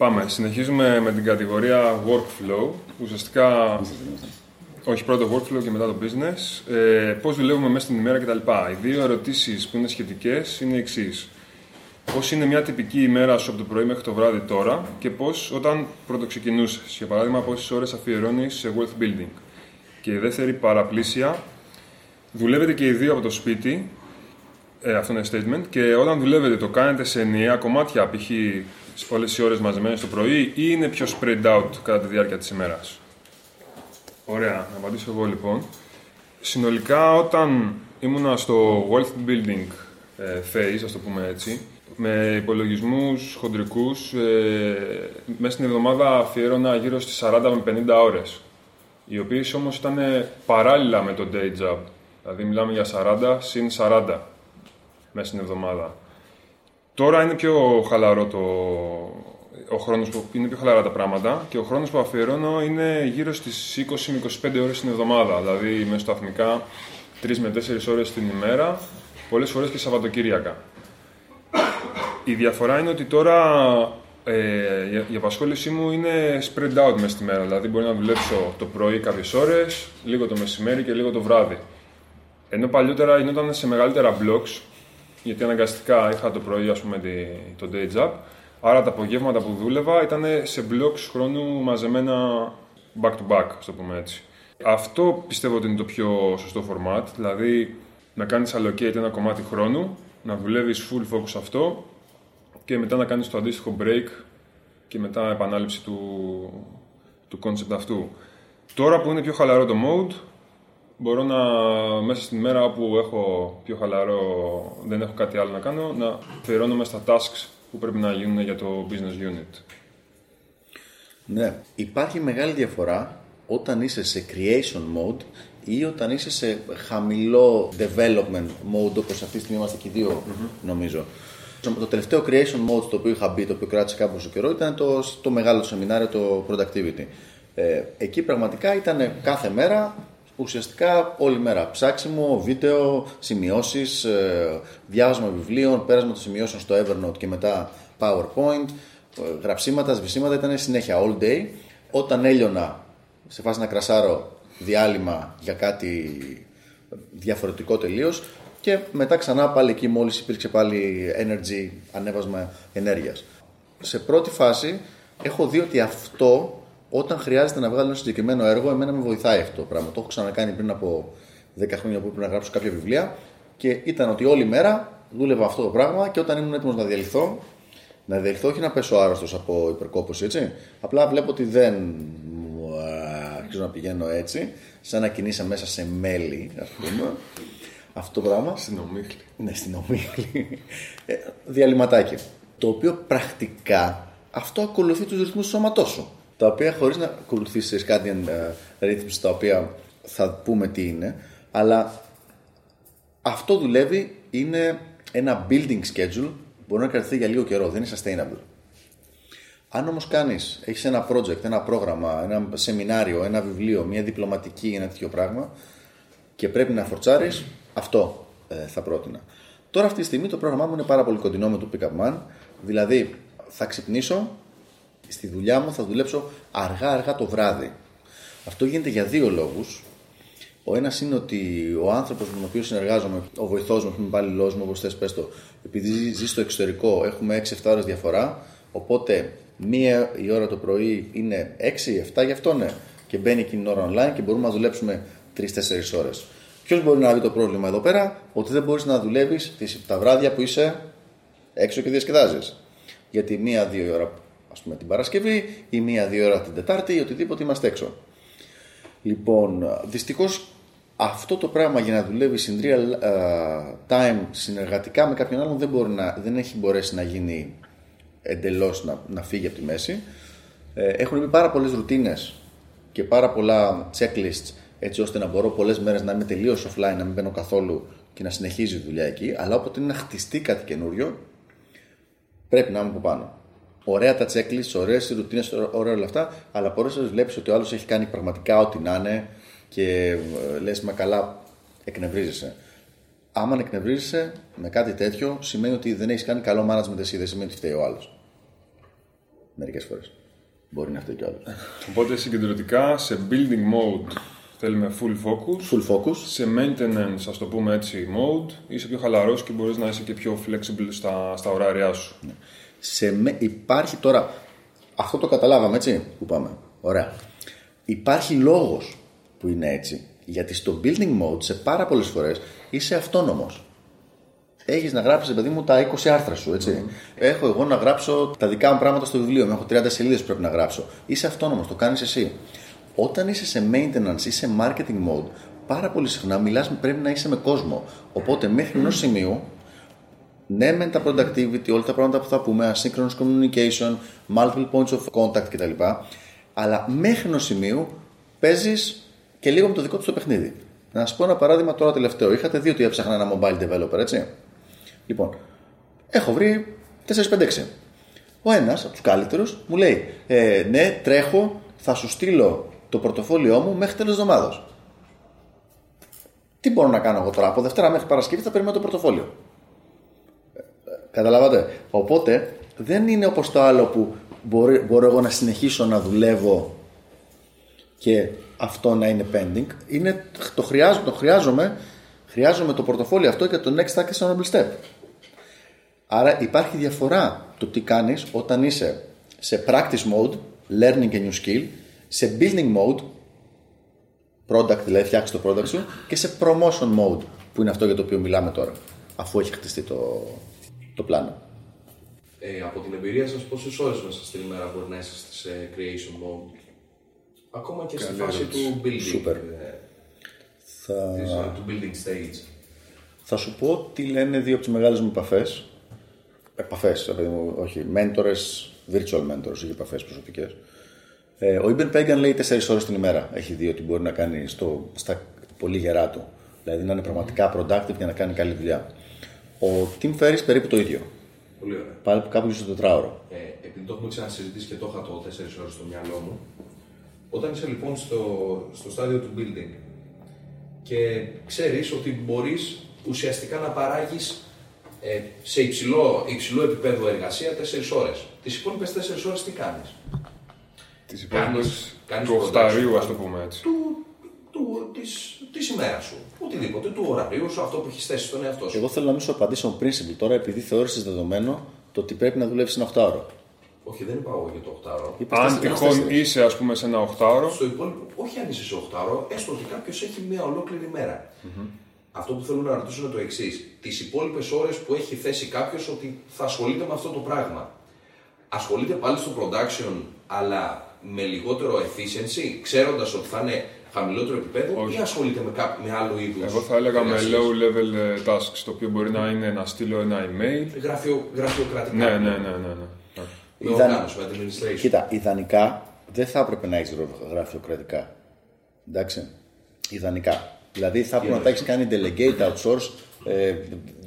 Πάμε. Συνεχίζουμε με την κατηγορία workflow. Ουσιαστικά, όχι πρώτο workflow και μετά το business. Ε, πώς δουλεύουμε μέσα στην ημέρα κτλ. Οι δύο ερωτήσεις που είναι σχετικές είναι οι εξής. Πώς είναι μια τυπική ημέρα σου από το πρωί μέχρι το βράδυ τώρα και πώς όταν πρώτο ξεκινούσες; Για παράδειγμα, πόσες ώρες αφιερώνεις σε wealth building; Και η δεύτερη παραπλήσια, δουλεύετε και οι δύο από το σπίτι, ε, αυτό είναι statement, και όταν δουλεύετε το κάνετε σε ενιαία κομμάτια, π.χ όλες οι ώρες μαζεμένες το πρωί ή είναι πιο spread out κατά τη διάρκεια της ημέρας; Ωραία, να απαντήσω εγώ λοιπόν. Συνολικά όταν ήμουνα στο wealth building ε, phase, ας το πούμε έτσι, με υπολογισμούς χοντρικούς, ε, μέσα στην εβδομάδα αφιέρωνα γύρω στις 40 με 50 ώρες. Οι οποίες όμως ήταν παράλληλα με το day job. Δηλαδή μιλάμε για 40 συν 40 μέσα στην εβδομάδα. Τώρα είναι πιο χαλαρό το... Ο χρόνος που είναι πιο χαλαρά τα πράγματα και ο χρόνος που αφιερώνω είναι γύρω στις 20 με 25 ώρες την εβδομάδα. Δηλαδή με σταθμικά 3 με 4 ώρες την ημέρα, πολλές φορές και Σαββατοκύριακα. Η διαφορά είναι ότι τώρα ε, η απασχόλησή μου είναι spread out μέσα στη μέρα. Δηλαδή μπορεί να δουλέψω το πρωί κάποιες ώρες, λίγο το μεσημέρι και λίγο το βράδυ. Ενώ παλιότερα γινόταν σε μεγαλύτερα blocks, γιατί αναγκαστικά είχα το πρωί, ας πούμε, το day job. Άρα τα απογεύματα που δούλευα ήταν σε blocks χρόνου μαζεμένα back to back, ας το πούμε έτσι. Αυτό πιστεύω ότι είναι το πιο σωστό format, δηλαδή να κάνεις allocate ένα κομμάτι χρόνου, να δουλεύεις full focus αυτό και μετά να κάνεις το αντίστοιχο break και μετά επανάληψη του, του concept αυτού. Τώρα που είναι πιο χαλαρό το mode, μπορώ να μέσα στην μέρα όπου έχω πιο χαλαρό, δεν έχω κάτι άλλο να κάνω, να αφιερώνομαι στα tasks που πρέπει να γίνουν για το business unit. Ναι, υπάρχει μεγάλη διαφορά όταν είσαι σε creation mode ή όταν είσαι σε χαμηλό development mode όπως αυτή τη στιγμή είμαστε και οι δυο νομίζω. Το τελευταίο creation mode στο οποίο είχα μπει, το οποίο κράτησε κάποιο καιρό, ήταν το, το μεγάλο σεμινάριο, το productivity. Ε, εκεί πραγματικά ήταν κάθε μέρα ουσιαστικά όλη μέρα. Ψάξιμο, βίντεο, σημειώσεις, ε, διάβασμα βιβλίων, πέρασμα των σημειώσεων στο Evernote και μετά PowerPoint, ε, γραψίματα, σβησίματα, ήταν συνέχεια all day. Όταν έλειωνα σε φάση να κρασάρω διάλειμμα για κάτι διαφορετικό τελείως και μετά ξανά πάλι εκεί μόλις υπήρξε πάλι energy, ανέβασμα ενέργειας. Σε πρώτη φάση έχω δει ότι αυτό όταν χρειάζεται να βγάλω ένα συγκεκριμένο έργο, εμένα με βοηθάει αυτό το πράγμα. Το έχω ξανακάνει πριν από 10 χρόνια που έπρεπε να γράψω κάποια βιβλία και ήταν ότι όλη μέρα δούλευα αυτό το πράγμα και όταν ήμουν έτοιμος να διαλυθώ, να διαλυθώ όχι να πέσω άρρωστος από υπερκόπωση, έτσι. Απλά βλέπω ότι δεν αρχίζω να πηγαίνω έτσι, σαν να κινείσαι μέσα σε μέλι, ας πούμε. Αυτό το πράγμα. Στην ομίχλη. Ναι, στην ομίχλη. Ε, διαλυματάκι. Το οποίο πρακτικά αυτό ακολουθεί τους ρυθμούς του σώματός σου τα οποία χωρίς να ακολουθήσεις κάτι uh, ρύθμιση τα οποία θα πούμε τι είναι, αλλά αυτό δουλεύει, είναι ένα building schedule, μπορεί να κρατηθεί για λίγο καιρό, δεν είναι sustainable. Αν όμως κάνεις, έχεις ένα project, ένα πρόγραμμα, ένα σεμινάριο, ένα βιβλίο, μια διπλωματική, ένα τέτοιο πράγμα και πρέπει να φορτσάρεις, αυτό ε, θα πρότεινα. Τώρα αυτή τη στιγμή το πρόγραμμά μου είναι πάρα πολύ κοντινό με το Pick Man, δηλαδή θα ξυπνήσω, στη δουλειά μου θα δουλέψω αργά-αργά το βράδυ. Αυτό γίνεται για δύο λόγους. Ο ένας είναι ότι ο άνθρωπος με τον οποίο συνεργάζομαι, ο βοηθός μου, ο υπάλληλός μου, όπως θες πες το, επειδή ζει στο εξωτερικό, έχουμε 6-7 ώρες διαφορά. Οπότε μία η ώρα το πρωί είναι 6-7 γι' αυτό ναι. Και μπαίνει εκείνη την ώρα online και μπορούμε να δουλέψουμε 3-4 ώρες. Ποιος μπορεί να δει το πρόβλημα εδώ πέρα, ότι δεν μπορείς να δουλεύεις τα βράδια που είσαι έξω και διασκεδάζεις. Γιατί μία-δύο ώρα ας πούμε την Παρασκευή ή μία-δύο ώρα την Τετάρτη ή οτιδήποτε είμαστε έξω. Λοιπόν, δυστυχώς αυτό το πράγμα για να δουλεύει in real uh, time συνεργατικά με κάποιον άλλον δεν, μπορεί να, δεν έχει μπορέσει να γίνει εντελώς να, να φύγει από τη μέση. Ε, έχουν μπει πάρα πολλές ρουτίνες και πάρα πολλά checklists έτσι ώστε να μπορώ πολλές μέρες να είμαι τελείως offline, να μην μπαίνω καθόλου και να συνεχίζει η δουλειά εκεί. Αλλά όποτε είναι να χτιστεί κάτι καινούριο, πρέπει να είμαι από πάνω. Ωραία τα checklist, ωραίες οι ρουτίνες, ωραία όλα αυτά, αλλά πολλές φορές βλέπεις ότι ο άλλος έχει κάνει πραγματικά ό,τι να είναι και ε, λες, μα καλά, εκνευρίζεσαι. Άμα εκνευρίζεσαι με κάτι τέτοιο, σημαίνει ότι δεν έχεις κάνει καλό management εσύ, δεν σημαίνει ότι φταίει ο άλλος. Μερικές φορές. Μπορεί να φταίει κιόλα. Οπότε συγκεντρωτικά σε building mode θέλουμε full focus. Full focus. Σε maintenance, ας το πούμε έτσι, mode, είσαι πιο χαλαρός και μπορείς να είσαι και πιο flexible στα, στα ωράρια σου. Σε, με- υπάρχει τώρα. Αυτό το καταλάβαμε έτσι που πάμε. Ωραία. Υπάρχει λόγος που είναι έτσι. Γιατί στο building mode σε πάρα πολλές φορές είσαι αυτόνομος. Έχεις να γράψεις, παιδί μου, τα 20 άρθρα σου, έτσι. Έχω εγώ να γράψω τα δικά μου πράγματα στο βιβλίο μου. Έχω 30 σελίδες που πρέπει να γράψω. Είσαι αυτόνομος, το κάνεις εσύ. Όταν είσαι σε maintenance ή σε marketing mode, πάρα πολύ συχνά μιλάς, πρέπει να είσαι με κόσμο. Οπότε μέχρι ενός σημείου ναι, με τα productivity, όλα τα πράγματα που θα πούμε, asynchronous communication, multiple points of contact κτλ. Αλλά μέχρι ενός σημείου παίζεις και λίγο με το δικό τους το παιχνίδι. Να σα πω ένα παράδειγμα τώρα τελευταίο. Είχατε δει ότι έψαχνα ένα mobile developer, έτσι; Λοιπόν, έχω βρει 4-5-6. Ο ένας από τους καλύτερους μου λέει: ε, Ναι, τρέχω, θα σου στείλω το πορτοφόλιό μου μέχρι τέλος εβδομάδα. Τι μπορώ να κάνω εγώ τώρα, από Δευτέρα μέχρι Παρασκευή θα περιμένω το πορτοφόλιο. Καταλάβατε; Οπότε δεν είναι όπως το άλλο που μπορεί, μπορώ εγώ να συνεχίσω να δουλεύω και αυτό να είναι pending. Είναι, το, χρειάζομαι, το χρειάζομαι, χρειάζομαι το πορτοφόλιο αυτό και το next actionable step. Άρα υπάρχει διαφορά το τι κάνεις όταν είσαι σε practice mode, learning a new skill, σε building mode, product δηλαδή φτιάξεις το product σου και σε promotion mode που είναι αυτό για το οποίο μιλάμε τώρα αφού έχει χτιστεί το, το πλάνο. Ε, από την εμπειρία σας, πόσες ώρες μέσα στην ημέρα μπορεί να είσαστε σε creation mode; Ακόμα και στη φάση του building. Σούπερ. ε, Θα, της, ε, του building stage. θα σου πω τι λένε δύο από τις μεγάλες μου επαφές. Επαφές, όχι. Mentors, virtual mentors, όχι επαφές προσωπικές. Ε, ο Ιμπεν Πέγκαν λέει 4 ώρες την ημέρα. Έχει δει ότι μπορεί να κάνει στο, στα πολύ γερά του. Δηλαδή να είναι πραγματικά productive για να κάνει καλή δουλειά. Ο Tim Ferriss περίπου το ίδιο. Πολύ ωραία. Πάλι κάπου γύρω στο τετράωρο. Ε, επειδή το έχουμε ξανασυζητήσει και το είχα το 4 ώρες στο μυαλό μου, όταν είσαι λοιπόν στο, στο στάδιο του building και ξέρεις ότι μπορείς ουσιαστικά να παράγεις ε, σε υψηλό, υψηλό επίπεδο εργασία 4 ώρες. Τις υπόλοιπες 4 ώρες τι κάνεις; Τις Κάνεις- υπόλοιπες κάνεις του production, οχταρίου, ας κάνεις- το πούμε έτσι. Του, του, της, της ημέρας σου. Οτιδήποτε, του ωραρίου σου, αυτό που έχεις θέσει στον εαυτό σου. Εγώ θέλω να μην σου απαντήσω on principle τώρα επειδή θεώρησες δεδομένο το ότι πρέπει να δουλεύει ένα 8 ώρο. Όχι, δεν είπα εγώ για το 8ωρο. Αν τυχόν είσαι, ας πούμε, σε ένα οχτάωρο, Στο υπόλοιπο, όχι αν είσαι σε 8ωρο, έστω ότι κάποιος έχει μια ολόκληρη μέρα. Αυτό που θέλω να ρωτήσω είναι το εξής. Τις υπόλοιπες ώρες που έχει θέσει κάποιος ότι θα ασχολείται με αυτό το πράγμα. Ασχολείται πάλι στο production, αλλά με λιγότερο efficiency, ξέροντας ότι θα είναι χαμηλότερο επίπεδο, Όχι. ή ασχολείται με, κάπο- με άλλο είδους. εγώ θα έλεγα με low level ε, tasks, το οποίο μπορεί να είναι να στείλω ένα email. Γραφειο, γραφειοκρατικά. Ναι, ναι, ναι, ναι. ναι. Με Ιδαν- οργάνωση, με administration. Κοίτα, ιδανικά δεν θα έπρεπε να έχεις γραφειοκρατικά. Εντάξει. Ιδανικά. Δηλαδή θα έπρεπε να τα έχεις κάνει delegate, outsource, ε,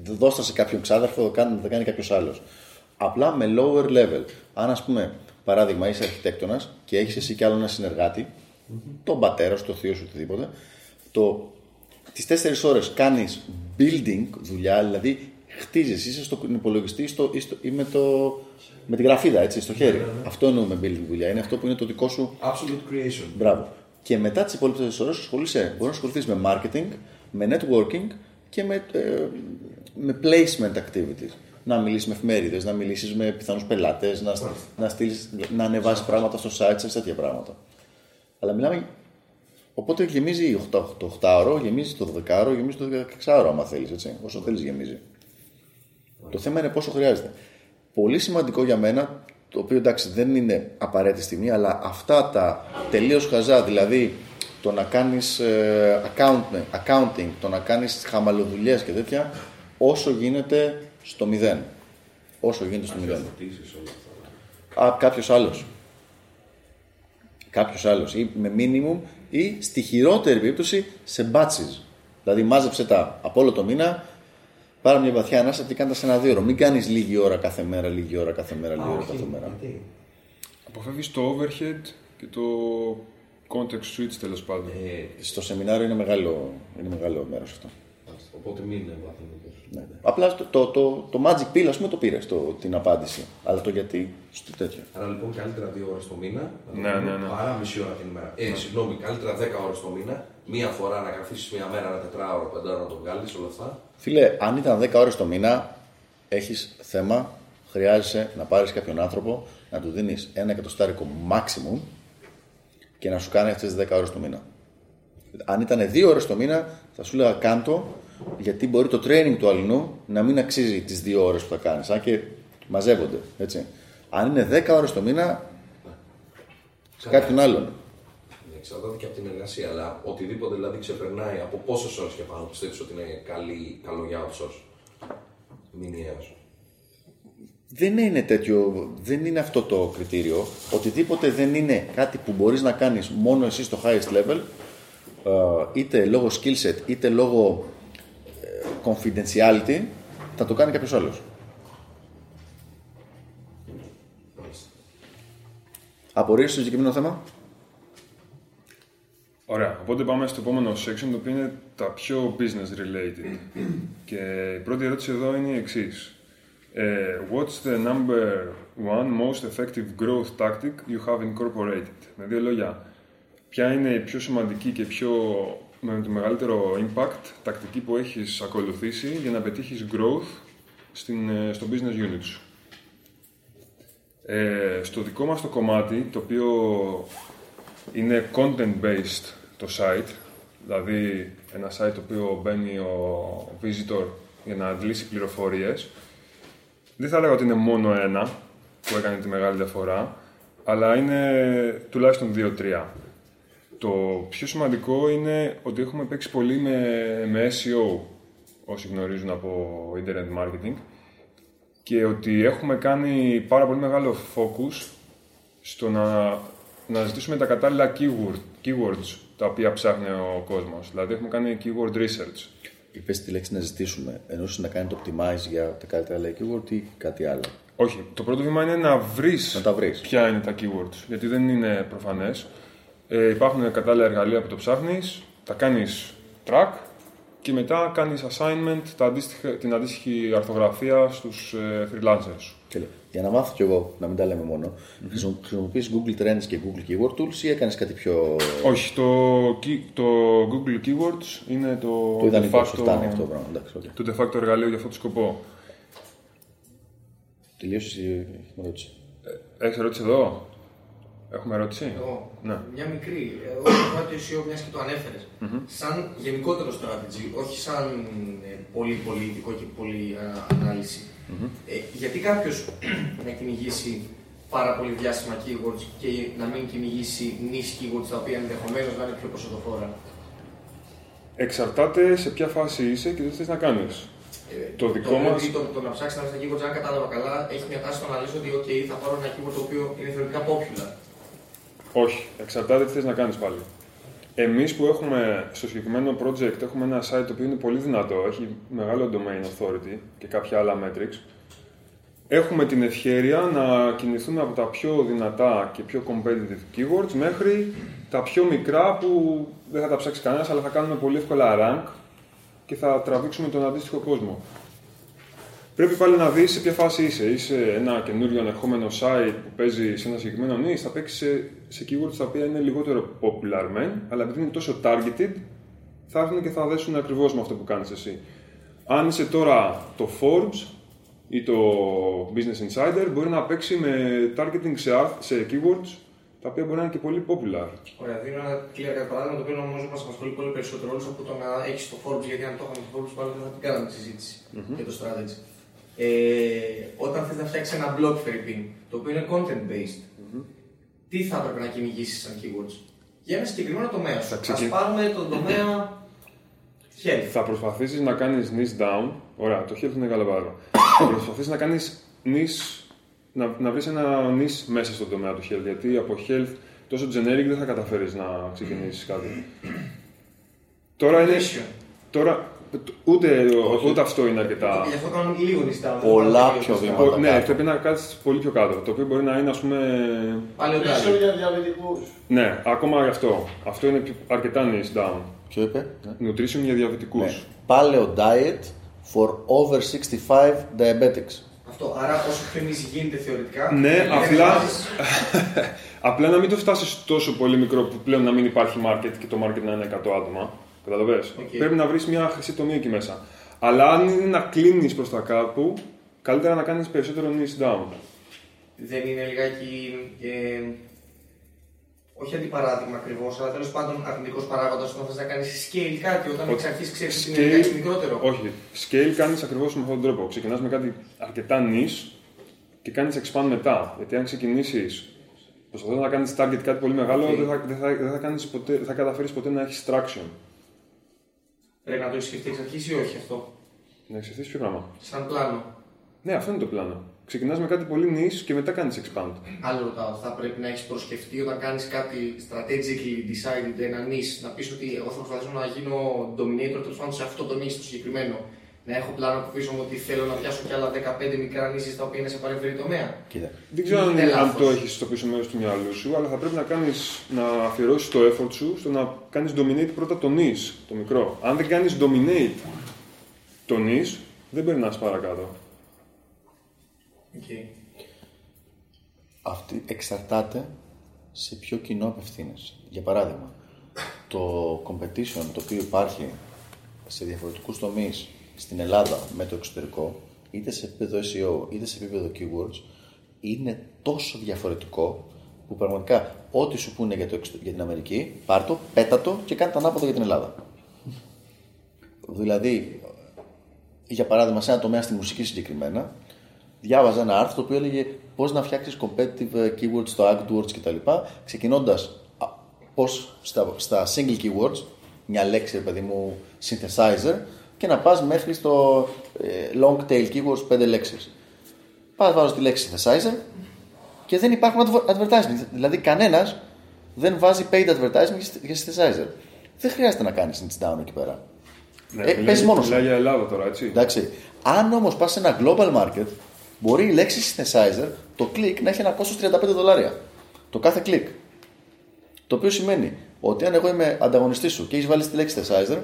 δώστα σε κάποιον ξάδερφο, θα κάνει, θα κάνει κάποιος άλλος. Απλά με lower level. Αν ας πούμε, παράδειγμα, είσαι αρχιτέκτονας και έχεις εσύ κι άλλο ένα συνεργάτη, τον πατέρα σου, τον θείο σου, οτιδήποτε, το, τις 4 ώρες κάνεις building δουλειά, δηλαδή χτίζεις, είσαι στον υπολογιστή στο, ή, στο, ή με, το, με τη γραφίδα, έτσι, στο χέρι. Αυτό εννοούμε building δουλειά, είναι αυτό που είναι το δικό σου Absolute creation. Μπράβο. Και μετά τις υπόλοιπες ώρες ασχολείσαι. Μπορείς να ασχοληθείς με marketing, με networking και με, ε, με placement activities. Να μιλήσεις με εφημερίδες, να μιλήσεις με πιθανούς πελάτες, να, να, στείλεις, να ανεβάσεις πράγματα στο site, σε τέτοια πράγματα. Αλλά μιλάμε. Οπότε γεμίζει 8, το 8ωρο, γεμίζει το 12ωρο, γεμίζει το 16ωρο, άμα θέλεις. Όσο θέλεις, γεμίζει. Το θέμα είναι πόσο χρειάζεται. Πολύ σημαντικό για μένα, το οποίο εντάξει δεν είναι απαραίτητη στιγμή, αλλά αυτά τα τελείως χαζά, δηλαδή το να κάνεις accounting, accounting, το να κάνεις χαμαλοδουλειές και τέτοια, όσο γίνεται στο μηδέν. Όσο γίνεται στο μηδέν. Φωτίσεις, όλα αυτά. Α, κάποιος άλλος. Κάποιος άλλος. Ή με minimum ή στη χειρότερη περίπτωση σε batches. Δηλαδή μάζεψε τα από όλο το μήνα, πάρε μια βαθιά ανάσα και κάντα σε ένα δύο ώρο. Μην κάνεις λίγη ώρα κάθε μέρα, λίγη ώρα κάθε μέρα, λίγη Α, ώρα όχι, κάθε μέρα. γιατί; Αποφεύγεις το overhead και το context switch τέλος πάντων. Ε, Στο σεμινάριο είναι μεγάλο, είναι μεγάλο μέρος αυτό. Α, Οπότε μην βαθύνει Ναι, ναι. Απλά το, το, το, το Magic Pill, ας πούμε, το πήρε την απάντηση. Αλλά το γιατί στο τέτοιο. Άρα λοιπόν καλύτερα δύο ώρες το μήνα. Ναι, ναι, ναι. Παρά μισή ώρα την ημέρα. Ε, συγγνώμη, καλύτερα 10 ώρες το μήνα. Μία φορά να καθίσει μία μέρα, ένα τετράωρο, πεντάωρο να το βγάλεις όλα αυτά. Φίλε, αν ήταν 10 ώρες το μήνα, έχεις θέμα, χρειάζεσαι να πάρεις κάποιον άνθρωπο να του δίνεις ένα εκατοστάρικο maximum και να σου κάνει αυτές τις 10 ώρες το μήνα. Αν ήταν 2 ώρες το μήνα, θα σου έλεγα κάντο, γιατί μπορεί το training του αλληνού να μην αξίζει τις 2 ώρες που θα κάνεις. Αν και μαζεύονται. Έτσι. Αν είναι 10 ώρες το μήνα, σε κάποιον άλλον. Ναι, Εξαρτάται και από την εργασία, αλλά οτιδήποτε δηλαδή ξεπερνάει από πόσες ώρες και πάνω πιστεύεις ότι είναι καλή, καλό για outsource; Μηνιαίο. Δεν είναι τέτοιο, δεν είναι αυτό το κριτήριο. Οτιδήποτε δεν είναι κάτι που μπορείς να κάνεις μόνο εσύ στο highest level, ε, είτε λόγω skill set, είτε λόγω ε, confidentiality, θα το κάνει κάποιος άλλος. Απορίες στο συγκεκριμένο θέμα; Ωραία. Οπότε πάμε στο επόμενο section, το οποίο είναι τα πιο business related. και η πρώτη ερώτηση εδώ είναι η εξής. what's the number one most effective growth tactic you have incorporated? Με δύο λόγια, ποια είναι η πιο σημαντική και πιο με το μεγαλύτερο impact τακτική που έχεις ακολουθήσει για να πετύχεις growth στην, ε, στο business unit σου. Ε, στο δικό μας το κομμάτι, το οποίο είναι content-based το site, δηλαδή ένα site το οποίο μπαίνει ο visitor για να αντλήσει πληροφορίες, δεν θα έλεγα ότι είναι μόνο ένα που έκανε τη μεγάλη διαφορά, αλλά είναι τουλάχιστον δύο-τρία. Το πιο σημαντικό είναι ότι έχουμε παίξει πολύ με, με SEO, όσοι γνωρίζουν από Internet Marketing, και ότι έχουμε κάνει πάρα πολύ μεγάλο focus στο να, να ζητήσουμε τα κατάλληλα keyword, keywords τα οποία ψάχνει ο κόσμος. Δηλαδή έχουμε κάνει keyword research. Είπες τη λέξη να ζητήσουμε, εννοούσε να κάνει το optimize για τα καλύτερα λέει keyword ή κάτι άλλο; Όχι, το πρώτο βήμα είναι να βρεις, Να τα βρεις. ποια είναι τα keywords, γιατί δεν είναι προφανές. Ε, υπάρχουν κατάλληλα εργαλεία που το ψάχνεις, τα κάνεις track και μετά κάνεις assignment τα αντίστοιχα, την αντίστοιχη αρθογραφία στους ε, freelancers σου. Και λέει, Για να μάθω κι εγώ, να μην τα λέμε μόνο, mm-hmm. χρησιμοποιείς Google Trends και Google Keyword Tools ή έκανες κάτι πιο... Όχι, το, key- το Google Keywords είναι το, Το ιδανικό, de σου facto, φτάνει αυτό το πράγμα. Εντάξει, okay. το de facto εργαλείο για αυτό το σκοπό. Τελείωσες ή έχουμε ερώτηση. Έχεις ερώτηση εδώ; Έχουμε ερώτηση; Εγώ, Ναι. μια μικρή. Εγώ το το SEO, μιας και το ανεφερε σαν γενικότερο strategy, όχι σαν ε, πολύ πολύ ειδικό και πολύ α, αναλυση Ε, γιατί κάποιος να κυνηγήσει πάρα πολύ διάσημα keywords και να μην κυνηγήσει niche keywords τα οποία ενδεχομένως να είναι πιο προσοδοφόρα; Εξαρτάται σε ποια φάση είσαι και τι θες να κάνεις. Ε, Το δικό το, μας- Το, το, να ψάξεις να βρεις τα keywords, αν κατάλαβα καλά, έχει μια τάση στο να λες ότι OK, θα πάρω ένα keyword το οποίο είναι θεωρητικά popular. Όχι, εξαρτάται τι θες να κάνεις πάλι. Εμείς που έχουμε στο συγκεκριμένο project έχουμε ένα site το οποίο είναι πολύ δυνατό, έχει μεγάλο domain authority και κάποια άλλα metrics. Έχουμε την ευχαίρεια να κινηθούμε από τα πιο δυνατά και πιο competitive keywords μέχρι τα πιο μικρά που δεν θα τα ψάξει κανένας αλλά θα κάνουμε πολύ εύκολα rank και θα τραβήξουμε τον αντίστοιχο κόσμο. Πρέπει πάλι να δεις σε ποια φάση είσαι. Είσαι ένα καινούριο ανερχόμενο site που παίζει σε ένα συγκεκριμένο niche, θα παίξεις σε, σε keywords τα οποία είναι λιγότερο popular μεν, αλλά επειδή είναι τόσο targeted, θα έρθουν και θα δέσουν ακριβώς με αυτό που κάνεις εσύ. Αν είσαι τώρα το Forbes ή το Business Insider, μπορεί να παίξει με targeting σε, arth- σε keywords τα οποία μπορεί να είναι και πολύ popular. Ωραία, δίνω ένα clear cut παράδειγμα το οποίο νομίζω μας απασχολεί πολύ περισσότερο όλους από το να έχεις το Forbes. Γιατί αν το είχαμε το Forbes, πάλι δεν θα την κάναμε τη συζήτηση για το strategy. Ε, όταν θες να φτιάξεις ένα blog Philippine, το οποίο είναι content based, τι θα έπρεπε να κυνηγήσεις σαν keywords; Για ένα συγκεκριμένο τομέα σου. Θα Α ξεκι- πάρουμε τον τομέα health. Θα προσπαθήσεις να κάνεις niche down. Ωραία, το health είναι καλό παράδειγμα. θα προσπαθήσεις να κάνεις niche, να, να βρεις ένα niche μέσα στον τομέα του health. Γιατί από health τόσο generic δεν θα καταφέρεις να ξεκινήσεις κάτι. Τώρα είναι... Nutrition. Τώρα, ούτε, ούτε αυτό είναι αρκετά. Γι' αυτό κάνουμε λίγο νηστά. Πολλά πιο βήματα. Ο- ναι, κάτω. πρέπει να κάτσεις πολύ πιο κάτω. Το οποίο μπορεί να είναι, ας πούμε, Πάλι ο Πλαίσιο για διαβητικούς. Ναι, ακόμα γι' αυτό. Αυτό είναι πιο- αρκετά niche down. Ποιο είπε; Nutrition για διαβητικούς. Ναι. Paleo diet for over 65 diabetics. Αυτό. Άρα, όσο πιο easy γίνεται θεωρητικά. Ναι, δεν απλά, βάζεις- απλά να μην το φτάσεις τόσο πολύ μικρό που πλέον να μην υπάρχει market και το market να είναι 100 άτομα. Καταλαβες. Οκ. Πρέπει να βρεις μια χρυσή τομή εκεί μέσα. Αλλά αν είναι να κλείνεις προς τα κάπου, καλύτερα να κάνεις περισσότερο niche down. δεν είναι λιγάκι. Ε, όχι αντιπαράδειγμα ακριβώς, αλλά τέλος πάντων αρνητικός παράγοντας όταν θες να κάνεις scale κάτι, όταν εξ αρχής ξέρεις ότι είναι Scale- λιγάκι μικρότερο. Όχι. Scale κάνεις ακριβώς με αυτόν τον τρόπο. Ξεκινάς με κάτι αρκετά niche και κάνεις expand μετά. Γιατί αν ξεκινήσεις προσπαθώντας να κάνεις target κάτι πολύ μεγάλο, Οκ. δεν θα, δεν θα, δεν θα, κάνεις ποτέ, δεν θα καταφέρεις ποτέ να έχεις traction. Πρέπει να το έχεις σκεφτεί εξ αρχή ή όχι αυτό; Να εξαιρεθεί ποιο πράγμα; Σαν πλάνο. Ναι, αυτό είναι το πλάνο. Ξεκινάς με κάτι πολύ niche και μετά κάνεις expand. Άλλο ρωτάω, θα πρέπει να έχεις προσκεφτεί όταν κάνεις κάτι strategically decided, ένα niche, να πεις ότι εγώ θα προσπαθήσω να γίνω dominator τέλος πάντων σε αυτό το niche το συγκεκριμένο. Να έχω πλάνο από πίσω μου ότι θέλω να πιάσω κι άλλα 15 μικρά niches τα οποία είναι σε παρεμφερή τομέα. Κοίτα. Δεν ξέρω αν, Είναι αν λάθος. το έχεις στο πίσω μέρος του μυαλού σου, αλλά θα πρέπει να, κάνεις, να αφιερώσεις το effort σου στο να κάνεις dominate πρώτα το niche, το μικρό. Αν δεν κάνεις dominate το niche, δεν περνάς παρακάτω. Okay. Αυτή εξαρτάται σε ποιο κοινό απευθύνεσαι. Για παράδειγμα, το competition το οποίο υπάρχει σε διαφορετικούς τομείς στην Ελλάδα με το εξωτερικό, είτε σε επίπεδο SEO είτε σε επίπεδο keywords, είναι τόσο διαφορετικό που πραγματικά ό,τι σου πούνε για, το, εξω- για την Αμερική, πάρ' το, πέτα το και κάνε το ανάποδο για την Ελλάδα. Δηλαδή, για παράδειγμα, σε ένα τομέα στη μουσική συγκεκριμένα, διάβαζα ένα άρθρο το οποίο έλεγε πώς να φτιάξεις competitive ε, keywords στο AdWords κτλ. Ξεκινώντας πώς στα, στα single keywords, μια λέξη, ρε παιδί μου, synthesizer, και να πας μέχρι στο ε, long tail keywords, πέντε λέξεις. Πας βάζω τη λέξη synthesizer και δεν υπάρχουν adver- advertising. Δηλαδή, κανένας δεν βάζει paid advertising για synthesizer. Δεν χρειάζεται να κάνεις niche down εκεί πέρα. Ναι, Ε, μιλάει- παίζει μόνος Μιλάει σου. για Ελλάδα τώρα, έτσι. Εντάξει. Αν όμως πας σε ένα global market, μπορεί η λέξη synthesizer, το κλικ να έχει ένα κόστος 35 δολάρια. Το κάθε κλικ. Το οποίο σημαίνει ότι αν εγώ είμαι ανταγωνιστής σου και έχεις βάλει τη λέξη synthesizer,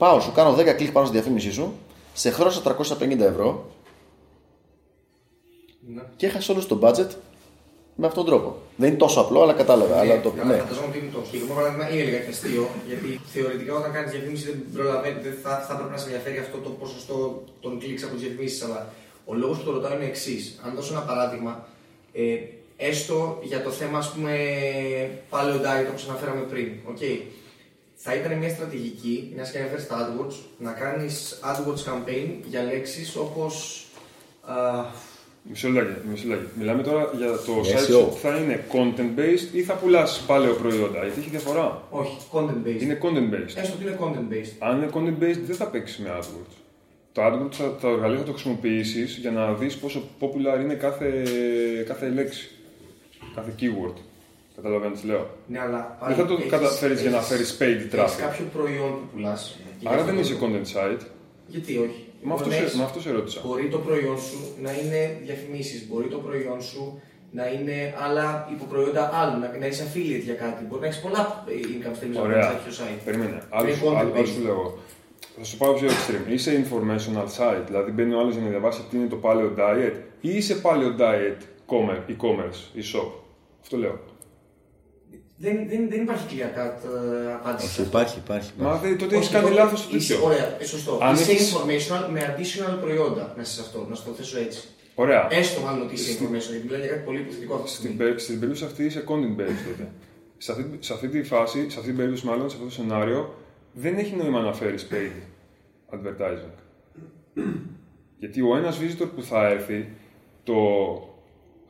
πάω, σου κάνω 10 κλικ πάνω στη διαφήμιση σου, σε χρώσω 350 ευρώ Ναι. και έχασες όλο το budget με αυτόν τον τρόπο. Δεν είναι τόσο απλό, αλλά κατάλαβα. αλλά το, ναι. Φανταζόμουν ότι το συγκεκριμένο παράδειγμα είναι λιγάκι αστείο, γιατί θεωρητικά όταν κάνεις διαφήμιση δεν προλαβαίνει, δεν θα, θα πρέπει να σε ενδιαφέρει αυτό το ποσοστό των κλικς από τις διαφημίσεις. Αλλά ο λόγος που το ρωτάω είναι ο εξής. Αν δώσω ένα παράδειγμα, ε, έστω για το θέμα, ας πούμε, paleo diet όπως αναφέραμε πριν. Okay. Θα ήταν μια στρατηγική, μια και αναφέρει στα AdWords, να κάνεις AdWords campaign για λέξεις όπως. Μισό λεπτάκι, μισό λεπτάκι. Μιλάμε τώρα για το Για site SEO. σου που θα είναι content based ή θα πουλάς παλαιό προϊόντα. Γιατί έχει διαφορά; όχι, content based. Είναι content based. Έστω ότι είναι content based. Αν είναι content based, δεν θα παίξεις με AdWords. Το AdWords θα, το εργαλείο θα το χρησιμοποιήσεις για να δεις πόσο popular είναι κάθε, κάθε λέξη. Κάθε keyword. Καταλαβαίνω τι λέω. Ναι, αλλά Δεν θα το έχεις- καταφέρεις για να έχεις- φέρεις paid Έχεις traffic. κάποιο προϊόν που πουλάς. Άρα δεν είσαι content site. Γιατί όχι; Με αυτό, Μπορεί να σε, έχεις- με αυτό σε ρώτησα. Μπορεί το προϊόν σου να είναι διαφημίσεις, μπορεί το προϊόν σου να είναι άλλα υποπροϊόντα άλλου, να, να είσαι affiliate για κάτι. Μπορεί να έχεις πολλά ε, income streams από Ωραία. ένα τέτοιο site. Περίμενε. Άλλο Είναι σου, content άλλο- άλλο based. σου λέω. Θα σου πάω πιο extreme. Είσαι informational site, δηλαδή μπαίνει ο άλλος για να διαβάσει τι είναι το paleo diet, ή είσαι paleo diet commer- e-commerce, e-shop. Αυτό λέω. Δεν, δεν, δεν υπάρχει clear cut ε, απάντηση. Όχι, υπάρχει, υπάρχει. Μα υπάρχει. δεν, τότε Όχι, έχει κάνει όχι, λάθος το είσαι- τέτοιο. Ωραία, ε, σωστό. Αν είσαι έχεις- informational με additional προϊόντα μέσα σε αυτό, να σου το θέσω έτσι. Ωραία. Έστω μάλλον ότι είσαι informational, γιατί μιλάει για κάτι πολύ υποθετικό αυτή τη Στην, στιγμή. πε- στην περίπτωση αυτή είσαι content based τότε. Σε αυτή, σε αυτή τη φάση, σε αυτή την περίπτωση μάλλον, σε αυτό το σενάριο, δεν έχει νόημα να φέρεις paid advertising. Γιατί ο ένας visitor που θα έρθει, το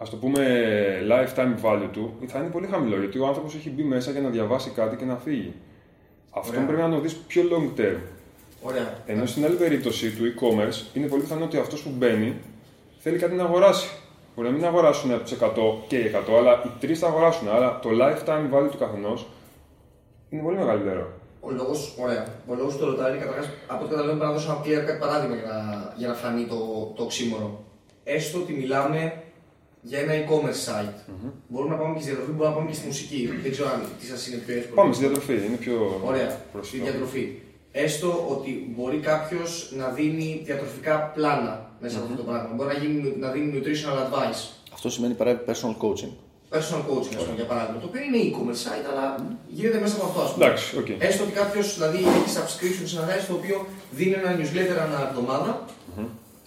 ας το πούμε lifetime value του θα είναι πολύ χαμηλό, γιατί ο άνθρωπος έχει μπει μέσα για να διαβάσει κάτι και να φύγει. Αυτό Ωραία. πρέπει να το δεις πιο long term. Ωραία. Ενώ στην άλλη περίπτωση του e-commerce είναι πολύ πιθανό ότι αυτός που μπαίνει θέλει κάτι να αγοράσει. Μπορεί να μην αγοράσουν από τους 100 και οι 100, αλλά οι τρεις θα αγοράσουν. Άρα το lifetime value του καθενός είναι πολύ μεγαλύτερο. Ο λόγος, ωραία. Ο λόγος που το ρωτάω είναι καταρχάς από ό,τι καταλαβαίνω πρέπει να δώσω ένα clear cut παράδειγμα για να, για να φανεί το, το οξύμορο. Έστω ότι μιλάμε για ένα e-commerce site. Μπορούμε να πάμε και στη διατροφή, μπορούμε να πάμε και στη μουσική. Δεν ξέρω αν τις σας είναι πιο εύκολο. Πάμε στη διατροφή, είναι πιο Ωραία, στη προσιτό. διατροφή. Έστω ότι μπορεί κάποιος να δίνει διατροφικά πλάνα μέσα από αυτό το πράγμα. Μπορεί να, γίνει, να δίνει nutritional advice. Αυτό σημαίνει παράδειγμα personal coaching. Personal coaching, ας πούμε, για παράδειγμα. Το οποίο είναι e-commerce site, αλλά γίνεται μέσα από αυτό. Ας πούμε. Εντάξει, οκ. Έστω ότι κάποιος δηλαδή έχει subscription σε ένα site το οποίο δίνει ένα newsletter ανά εβδομάδα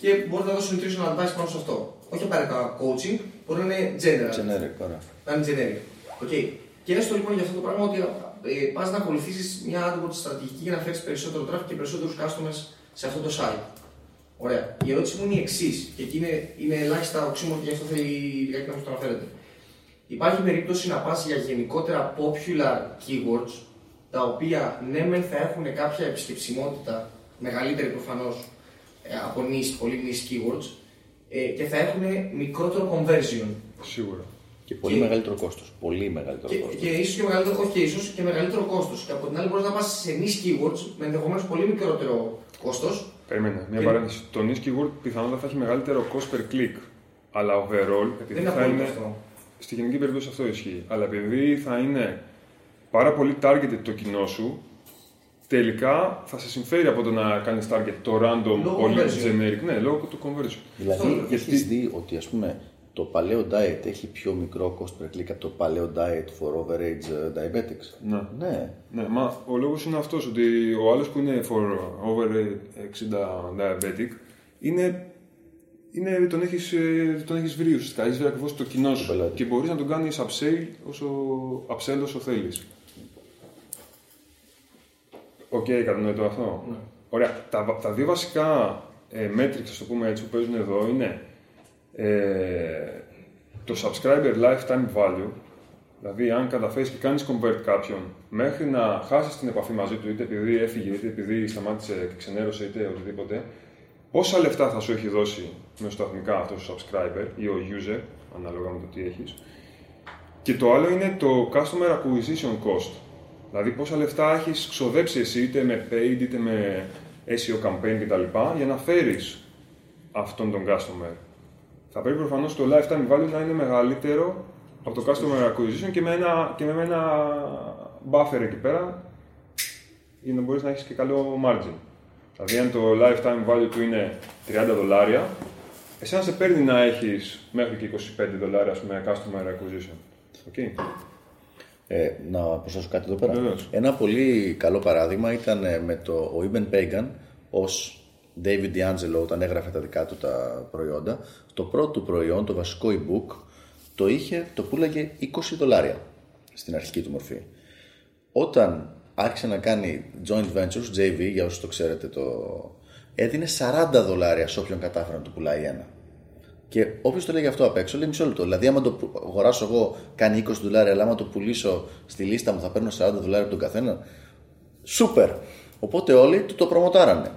και μπορεί να δώσει nutritional advice πάνω σε αυτό. Όχι απαραίτητα coaching, μπορεί να είναι general. Generic, ωραία. Να είναι generic. Okay. Και έστω λοιπόν για αυτό το πράγμα ότι ε, πας να ακολουθήσεις μια AdWords στρατηγική για να φέρεις περισσότερο traffic και περισσότερους customers σε αυτό το site. Ωραία. Η ερώτηση μου είναι η εξής, και εκεί είναι, είναι ελάχιστα οξύμορο και γι' αυτό θέλει λιγάκι να μου το αναφέρετε. Υπάρχει περίπτωση να πας για γενικότερα popular keywords, τα οποία ναι, μεν θα έχουν κάποια επισκεψιμότητα, μεγαλύτερη προφανώς από niche, πολύ niche keywords, ε, και θα έχουν μικρότερο conversion. Σίγουρα. Και πολύ Και- μεγαλύτερο κόστος. Πολύ μεγαλύτερο Και, κόστος. και ίσως και μεγαλύτερο, όχι και ίσως, και μεγαλύτερο κόστος. Και από την άλλη μπορείς να πας σε niche keywords με ενδεχομένως πολύ μικρότερο κόστος. Περίμενε, μια Και- παρένθεση. Το niche keyword πιθανότατα θα έχει μεγαλύτερο cost per click. Αλλά overall, επειδή Δεν είναι θα απόλυτο είναι. αυτό. Στη γενική περίπτωση αυτό ισχύει. Αλλά επειδή θα είναι πάρα πολύ targeted το κοινό σου, τελικά θα σε συμφέρει από το να κάνεις target το random, Λόγω πολύ conversion. generic. Ναι, λόγω του conversion. Δηλαδή, Αυτό, έχεις δει ότι ας πούμε, το παλαιό diet έχει πιο μικρό cost per click από το παλαιό diet for overage uh, diabetics; Ναι. Ναι. Ναι, μα ο λόγος είναι αυτός ότι ο άλλος που είναι for over 60 diabetic είναι. είναι τον έχεις τον έχεις βρει ουσιαστικά. Έχεις βρει ακριβώς το κοινό σου. πελάτη. Και μπορείς να τον κάνεις upsell όσο, upsell όσο θέλεις. Οκ, κατανοητό αυτό. Ναι. Ωραία. Τα, τα δύο βασικά ε, metrics, ας το πούμε έτσι, που παίζουν εδώ είναι ε, το subscriber lifetime value, δηλαδή αν καταφέρεις και κάνεις convert κάποιον μέχρι να χάσεις την επαφή μαζί του, είτε επειδή έφυγε, είτε επειδή σταμάτησε και ξενέρωσε, είτε οτιδήποτε, πόσα λεφτά θα σου έχει δώσει μεσοσταθμικά αυτός ο subscriber ή ο user, ανάλογα με το τι έχεις. Και το άλλο είναι το customer acquisition cost. Δηλαδή πόσα λεφτά έχεις ξοδέψει εσύ είτε με paid είτε με SEO campaign κτλ. για να φέρεις αυτόν τον customer. Θα πρέπει προφανώς το lifetime value να είναι μεγαλύτερο από το customer acquisition και με ένα, και με ένα buffer εκεί πέρα για να μπορείς να έχεις και καλό margin. Δηλαδή αν το lifetime value του είναι 30 δολάρια, εσένα σε παίρνει να έχεις μέχρι και 25 δολάρια ας πούμε, customer acquisition. Okay. Ε, να προσθέσω κάτι εδώ πέρα. Βεβαίως. Ένα πολύ καλό παράδειγμα ήταν ε, με το ο Iben Pagan ως David D'Angelo όταν έγραφε τα δικά του τα προϊόντα. Το πρώτο του προϊόν, το βασικό e-book, το είχε, το πουλάγε 20 δολάρια στην αρχική του μορφή. Όταν άρχισε να κάνει joint ventures, JV, για όσους το ξέρετε, το... έδινε 40 δολάρια σε όποιον κατάφερε να του πουλάει ένα. Και όποιος το λέγει αυτό απ' έξω, λέει μισό λεπτό. Δηλαδή, άμα το που- αγοράσω εγώ, κάνει 20 δολάρια, αλλά άμα το πουλήσω στη λίστα μου, θα παίρνω 40 δολάρια από τον καθένα. Σούπερ! Οπότε όλοι του το προμοτάρανε.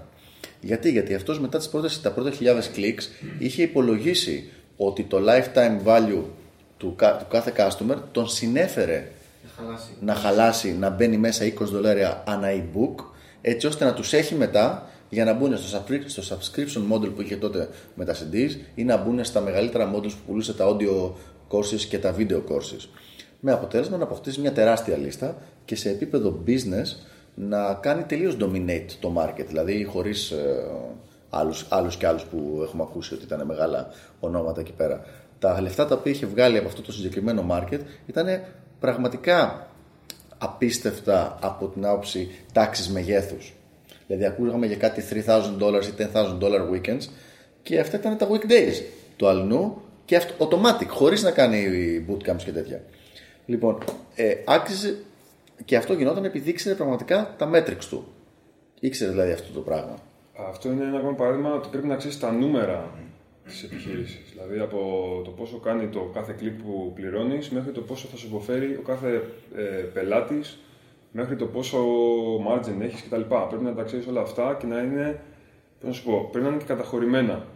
Γιατί, γιατί αυτός μετά τις πρώτες, τα πρώτα χιλιάδες clicks είχε υπολογίσει ότι το lifetime value του, κα- του κάθε customer τον συνέφερε Να χαλάσει. να χαλάσει, να μπαίνει μέσα 20 δολάρια ανά e-book, έτσι ώστε να τους έχει μετά για να μπουν στο, subscri- στο subscription model που είχε τότε με τα CDs ή να μπουν στα μεγαλύτερα models που πουλούσε τα audio courses και τα video courses. Με αποτέλεσμα να αποκτήσει μια τεράστια λίστα και σε επίπεδο business να κάνει τελείως dominate το market, δηλαδή χωρίς ε, άλλους, άλλους και άλλους που έχουμε ακούσει ότι ήταν μεγάλα ονόματα εκεί πέρα. Τα λεφτά τα οποία είχε βγάλει από αυτό το συγκεκριμένο market ήταν πραγματικά απίστευτα από την άποψη τάξης μεγέθους. Δηλαδή ακούγαμε για κάτι 3.000 dollars ή 10.000 dollar weekends και αυτά ήταν τα weekdays του αλλού και αυτό automatic, χωρίς να κάνει bootcamps και τέτοια. Λοιπόν, ε, άξιζε και αυτό γινόταν επειδή ήξερε πραγματικά τα metrics του. Ήξερε δηλαδή αυτό το πράγμα. Αυτό είναι ένα ακόμα παράδειγμα ότι πρέπει να ξέρεις τα νούμερα της επιχείρησης. Δηλαδή από το πόσο κάνει το κάθε κλικ που πληρώνεις μέχρι το πόσο θα σου υποφέρει ο κάθε ε, πελάτης, μέχρι το πόσο margin έχεις κτλ. Πρέπει να τα ξέρεις όλα αυτά και να είναι, πώς να σου πω, πρέπει να είναι και καταχωρημένα.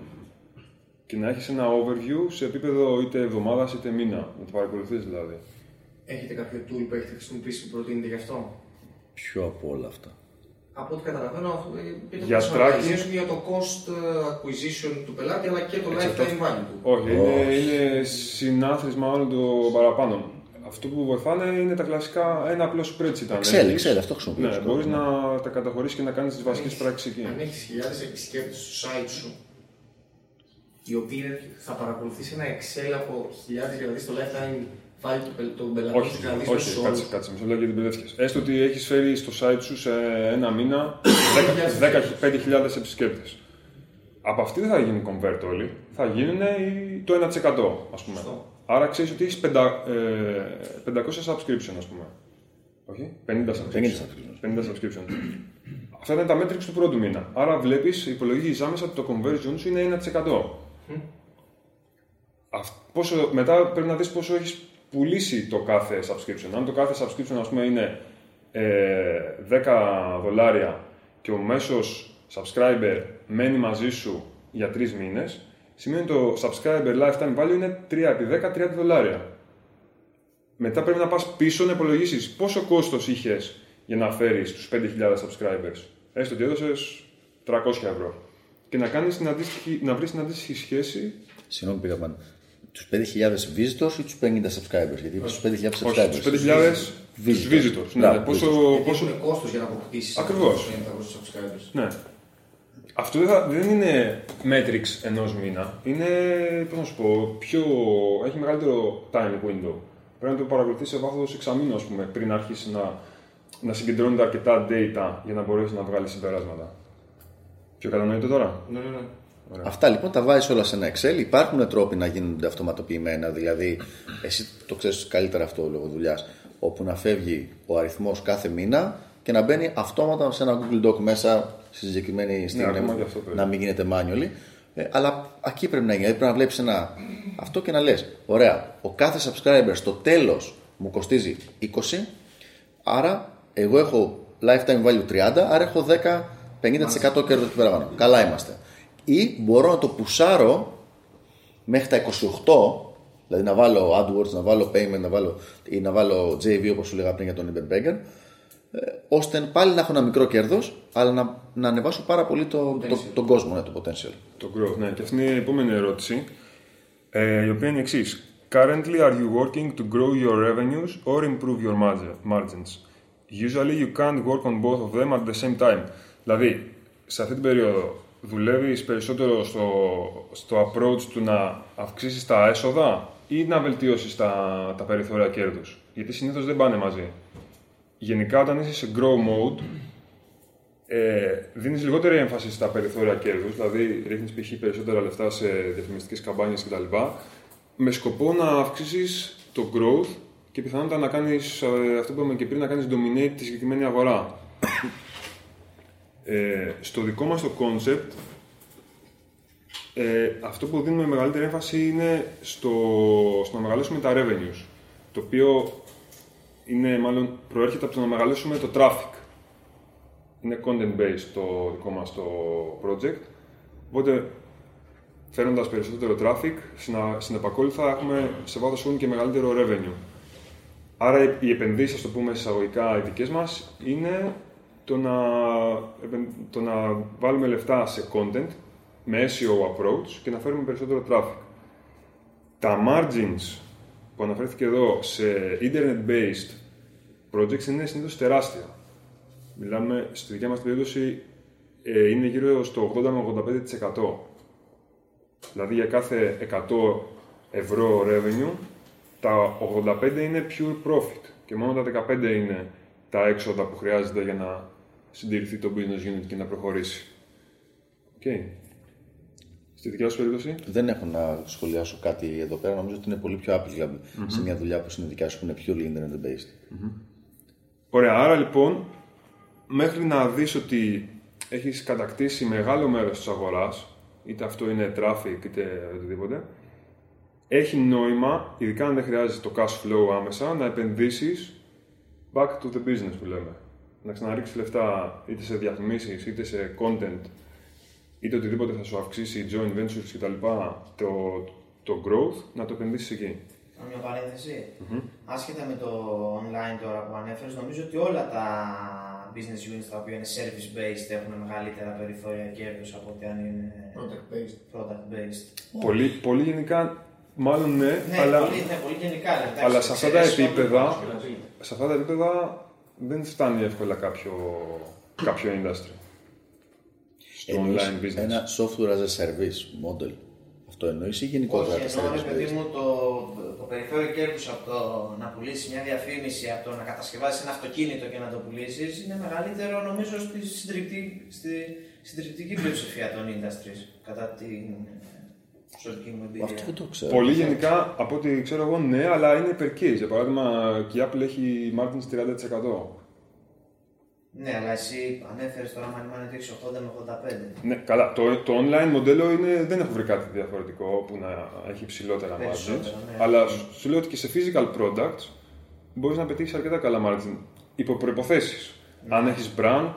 Και να έχεις ένα overview σε επίπεδο είτε εβδομάδας είτε μήνα. Να το παρακολουθείς δηλαδή. Έχετε κάποιο tool που έχετε χρησιμοποιήσει που προτείνετε γι' αυτό; Ποιο από όλα αυτά. Από ό,τι καταλαβαίνω, ε, Για για, tracking- για το cost ε, acquisition του πελάτη αλλά και το Εξαρτάται. lifetime value του. Όχι, είναι, είναι συνάθρησμα όλων των παραπάνω. Αυτό που βοηθάνε είναι τα κλασικά ένα απλό spreadsheet. αν Excel, έχεις. Excel, αυτό χρησιμοποιώ. Ναι, μπορείς να τα καταχωρήσεις και να κάνεις τις βασικές πράξεις εκεί. Αν έχεις χιλιάδες επισκέπτες στο site σου, οι οποίοι είναι- θα παρακολουθήσει ένα Excel από χιλιάδες για να δεις το lifetime value του πελ- των πελατών Όχι, και να δεις όχι, μέσους κάτσε, όρους. κάτσε, μισό λεπτό γιατί μπερδεύτηκες. Έστω ότι έχεις φέρει στο site σου σε ένα μήνα 10 15.000 επισκέπτες. Από αυτοί δεν θα γίνουν convert όλοι, θα γίνουν οι- το 1%. Ας πούμε. Σωστό. Άρα ξέρεις ότι έχεις 500 subscription, ας πούμε. Όχι, 50 subscription. 50 subscription. 50 subscription. Αυτά ήταν τα metrics του πρώτου μήνα. Άρα βλέπεις, υπολογίζεις άμεσα ότι το conversion σου είναι 1%. Αυ- πόσο, μετά πρέπει να δεις πόσο έχεις πουλήσει το κάθε subscription. Αν το κάθε subscription ας πούμε είναι ε, 10 δολάρια και ο μέσος subscriber μένει μαζί σου για 3 μήνες, σημαίνει το subscriber lifetime value είναι 3 επί 10, 30 δολάρια. Μετά πρέπει να πας πίσω να υπολογίσεις πόσο κόστος είχες για να φέρεις τους 5.000 subscribers. Έστω ότι έδωσες 300 ευρώ. Και να, κάνεις την αντίστοιχη, να βρεις την αντίστοιχη σχέση Συγγνώμη, πήγα πάνω. Τους 5.000 visitors ή τους 50 subscribers; Γιατί είπα στου 5.000 Όχι, subscribers. τους 5.000 τους visitors. Ναι, Μπράβο, πόσο, Γιατί πόσο, έχουν κόστος για να αποκτήσεις Ακριβώς. αυτούς τους 500 subscribers. ναι. Αυτό δεν, θα- δεν είναι metrics ενός μήνα. Είναι, πώς να σου πω, πιο, έχει μεγαλύτερο time window. Πρέπει να το παρακολουθείς σε βάθος εξαμήνου, ας πούμε, πριν αρχίσει να, να συγκεντρώνεται αρκετά data για να μπορέσεις να βγάλεις συμπεράσματα. Πιο κατανοητό τώρα; Ναι, ναι, ναι. Αυτά λοιπόν τα βάζεις όλα σε ένα Excel. Υπάρχουν τρόποι να γίνονται αυτοματοποιημένα, δηλαδή εσύ το ξέρεις καλύτερα αυτό λόγω δουλειάς. Όπου να φεύγει ο αριθμός κάθε μήνα και να μπαίνει αυτόματα σε ένα Google Doc μέσα στη συγκεκριμένη στιγμή. ακόμα και αυτό πρέπει. να μην γίνεται manually. Ε, αλλά εκεί πρέπει να γίνει. Δηλαδή πρέπει να βλέπεις ένα αυτό και να λες: Ωραία, ο κάθε subscriber στο τέλος μου κοστίζει 20, άρα εγώ έχω lifetime value 30, άρα έχω 10-50% κέρδος του παραπάνω. Καλά είμαστε. Ή μπορώ να το πουσάρω μέχρι τα 28, δηλαδή να βάλω AdWords, να βάλω payment, να βάλω, ή να βάλω JV όπως σου λέγα πριν για τον Ibn Beggar, ε, ώστε πάλι να έχω ένα μικρό κέρδος, αλλά να, να ανεβάσω πάρα πολύ το, το, τον κόσμο, ναι, το potential. Το growth, ναι. Και αυτή είναι η επόμενη ερώτηση, ε, η οποία είναι η εξής. Currently, are you working to grow your revenues or improve your margin- margins? Usually, you can't work on both of them at the same time. Δηλαδή, σε αυτή την περίοδο δουλεύεις περισσότερο στο, στο approach του να αυξήσεις τα έσοδα ή να βελτιώσεις τα, τα περιθώρια κέρδους; Γιατί συνήθως δεν πάνε μαζί. Γενικά, όταν είσαι σε grow mode, ε, δίνεις λιγότερη έμφαση στα περιθώρια κέρδους, δηλαδή ρίχνεις π.χ. περισσότερα λεφτά σε διαφημιστικές καμπάνιες κτλ. Με σκοπό να αυξήσεις το growth και πιθανότατα να κάνεις αυτό που είπαμε και πριν, να κάνεις dominate τη συγκεκριμένη αγορά. Ε, στο δικό μας το concept, ε, αυτό που δίνουμε μεγαλύτερη έμφαση είναι στο, στο να μεγαλώσουμε τα revenues, το οποίο είναι μάλλον προέρχεται από το να μεγαλώσουμε το traffic είναι content based το δικό μας το project. Οπότε, φέρνοντας περισσότερο traffic, συνα- συνεπακόλουθα έχουμε σε βάθος χρόνου και μεγαλύτερο revenue. Άρα οι- οι επενδύσεις, ας το πούμε εισαγωγικά, οι δικές μας, είναι το να, επεν- το να βάλουμε λεφτά σε content με SEO approach και να φέρουμε περισσότερο traffic. Τα margins που αναφέρθηκε εδώ σε internet-based projects είναι συνήθως τεράστια. Μιλάμε, στη δικιά μας περίπτωση, ε, είναι γύρω στο 80 με 85%. Δηλαδή για κάθε 100 ευρώ revenue, τα 85 είναι pure profit και μόνο τα 15 είναι τα έξοδα που χρειάζεται για να συντηρηθεί το business unit και να προχωρήσει. Οκ. Στη δικιά σου περίπτωση; Δεν έχω να σχολιάσω κάτι εδώ πέρα. Νομίζω ότι είναι πολύ πιο applicable σε μια δουλειά που είναι δικιά σου που είναι purely internet based. Ωραία, άρα λοιπόν, μέχρι να δεις ότι έχεις κατακτήσει μεγάλο μέρος της αγοράς, είτε αυτό είναι traffic είτε οτιδήποτε, έχει νόημα, ειδικά αν δεν χρειάζεται το cash flow άμεσα, να επενδύσεις back to the business που λέμε. Να ξαναρίξεις λεφτά είτε σε διαφημίσεις, είτε σε content, είτε οτιδήποτε θα σου αυξήσει joint ventures κτλ. Το, το growth, να το επενδύσεις εκεί. Κάνω μια παρένθεση. Άσχετα με το online τώρα που ανέφερες, νομίζω ότι όλα τα, business units τα οποία είναι service based έχουν μεγαλύτερα περιθώρια κέρδους από ότι αν είναι Product based. product based. Πολύ, πολύ γενικά, μάλλον ναι, Ναι, αλλά, πολύ, ναι, πολύ γενικά. ναι, εντάξει, αλλά σε αυτά τα εξαιρέσεις επίπεδα, όντως, σε αυτά τα επίπεδα δεν φτάνει εύκολα κάποιο, κάποιο industry. Στο Εννοείς online business. Ένα software as a service model. Αυτό εννοείς ή γενικότερα Όχι, τα εννοώ, ρε service παιδί based. μου, το, το περιθώριο κέρδους από το να πουλήσεις μια διαφήμιση, από το να κατασκευάσεις ένα αυτοκίνητο και να το πουλήσεις, είναι μεγαλύτερο νομίζω στη συντριπτική, στη συντριπτική πλειοψηφία των industries. Κατά την ε, προσωπική μου εμπειρία. Αυτό δεν το ξέρω. Πολύ γενικά, από ό,τι ξέρω εγώ, ναι, αλλά είναι per case. Για παράδειγμα, και η Apple έχει margins 30%. Ναι, αλλά εσύ ανέφερες τώρα Money Analytics 80 με 85. Ναι, καλά. Το, το online μοντέλο είναι, δεν έχω βρει κάτι διαφορετικό που να έχει ψηλότερα margins. Περισσότερα, ναι. Αλλά σου λέω ότι και σε physical products μπορείς να πετύχεις αρκετά καλά margin. Υπό προποθέσει. Αν έχεις brand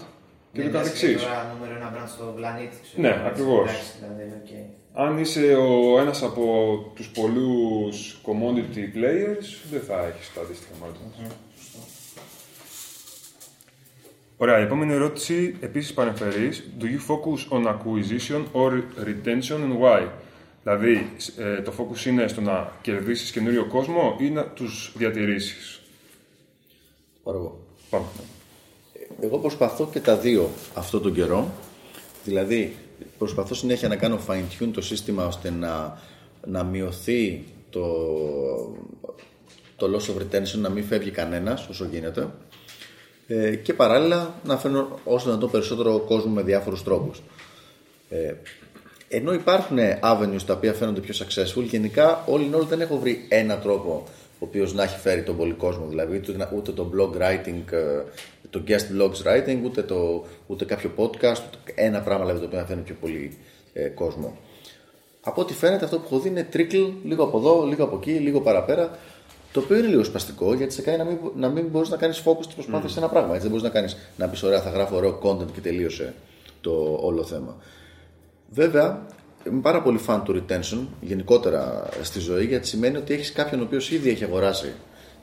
και Ναι, το μιας καθεξής. τώρα νούμερο ένα brand στο πλανήτη. ξέρω, Ναι, έτσι, ακριβώς. εντάξει, Δηλαδή, okay. Αν είσαι ο ένας από τους πολλούς commodity players, δεν θα έχεις τα αντίστοιχα margins. Ωραία, η επόμενη ερώτηση επίσης παρεμφερής. Do you focus on acquisition or retention and why? Δηλαδή, ε, το focus είναι στο να κερδίσεις καινούριο κόσμο ή να τους διατηρήσεις; Πάρω εγώ. Πάμε. Εγώ προσπαθώ και τα δύο αυτό τον καιρό. Δηλαδή, προσπαθώ συνέχεια να κάνω fine tune το σύστημα ώστε να, να μειωθεί το, το loss of retention, να μην φεύγει κανένας όσο γίνεται. Ε, και παράλληλα να φέρνω όσο να το περισσότερο κόσμο με διάφορους τρόπους. Ε, ενώ υπάρχουν avenues τα οποία φαίνονται πιο successful, γενικά όλοι in all δεν έχω βρει ένα τρόπο ο οποίος να έχει φέρει τον πολύ κόσμο. Δηλαδή ούτε, ούτε το blog writing, ε, το guest blogs writing, ούτε, το, ούτε κάποιο podcast, ούτε ένα πράγμα δηλαδή, το οποίο να φέρνει πιο πολύ ε, κόσμο. Από ό,τι φαίνεται αυτό που έχω δει είναι trickle, λίγο από εδώ, λίγο από εκεί, λίγο παραπέρα. Το οποίο είναι λίγο σπαστικό γιατί σε κάνει να μην, να μην μπορείς να κάνεις focus τη προσπάθεια σε ένα πράγμα. Έτσι δεν μπορείς να κάνεις να πεις: Ωραία, θα γράφω ωραίο content και τελείωσε το όλο θέμα. Βέβαια, είμαι πάρα πολύ fan του retention γενικότερα στη ζωή γιατί σημαίνει ότι έχεις κάποιον ο οποίος ήδη έχει αγοράσει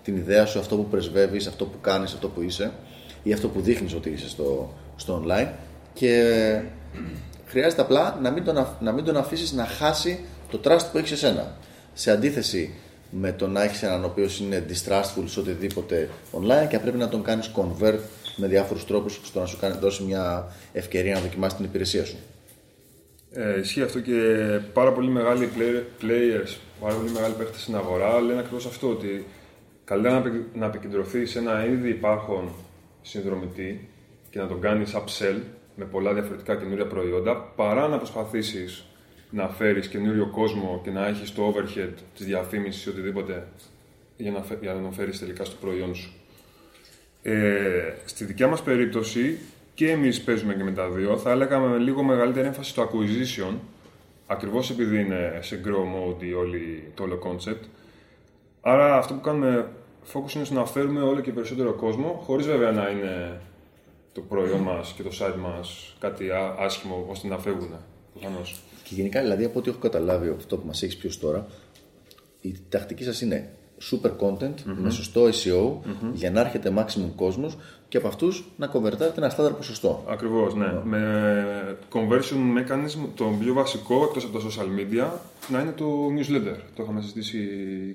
την ιδέα σου, αυτό που πρεσβεύεις, αυτό που κάνεις, αυτό που είσαι ή αυτό που δείχνεις ότι είσαι στο, στο online και χρειάζεται απλά να μην τον, αφ- να μην τον αφήσεις να χάσει το trust που έχεις εσένα. Σε αντίθεση με το να έχεις έναν ο οποίος είναι distrustful σε οτιδήποτε online και πρέπει να τον κάνεις convert με διάφορους τρόπους στο να σου κάνει, δώσει μια ευκαιρία να δοκιμάσεις την υπηρεσία σου. Ε, ισχύει αυτό και πάρα πολύ μεγάλοι player- players, πάρα πολύ μεγάλοι παίχτες στην αγορά λένε ακριβώς αυτό ότι καλύτερα να, επικ- να επικεντρωθείς σε ένα ήδη υπάρχον συνδρομητή και να τον κάνεις upsell με πολλά διαφορετικά καινούρια προϊόντα παρά να προσπαθήσεις να φέρεις καινούριο κόσμο και να έχεις το overhead της διαφήμισης ή οτιδήποτε για να, φε- για να τον φέρεις τελικά στο προϊόν σου. Ε, στη δικιά μας περίπτωση και εμείς παίζουμε και με τα δύο. Θα έλεγα με λίγο μεγαλύτερη έμφαση στο acquisition, ακριβώς επειδή είναι σε grow mode η όλη, το όλο concept. Άρα αυτό που κάνουμε focus είναι στο να φέρουμε όλο και περισσότερο κόσμο, χωρίς βέβαια να είναι το προϊόν μας και το site μας κάτι α- άσχημο ώστε να φεύγουν. Προφανώς. Και γενικά, δηλαδή, από ό,τι έχω καταλάβει από αυτό που μας έχεις πει ως τώρα, η τακτική σας είναι super content με σωστό SEO για να έρχεται maximum κόσμος και από αυτούς να κοβερτάρετε ένα στάνταρ ποσοστό. Ακριβώς, ναι. Με conversion mechanism, το πιο βασικό, εκτός από τα social media, να είναι το newsletter. Το είχαμε συζητήσει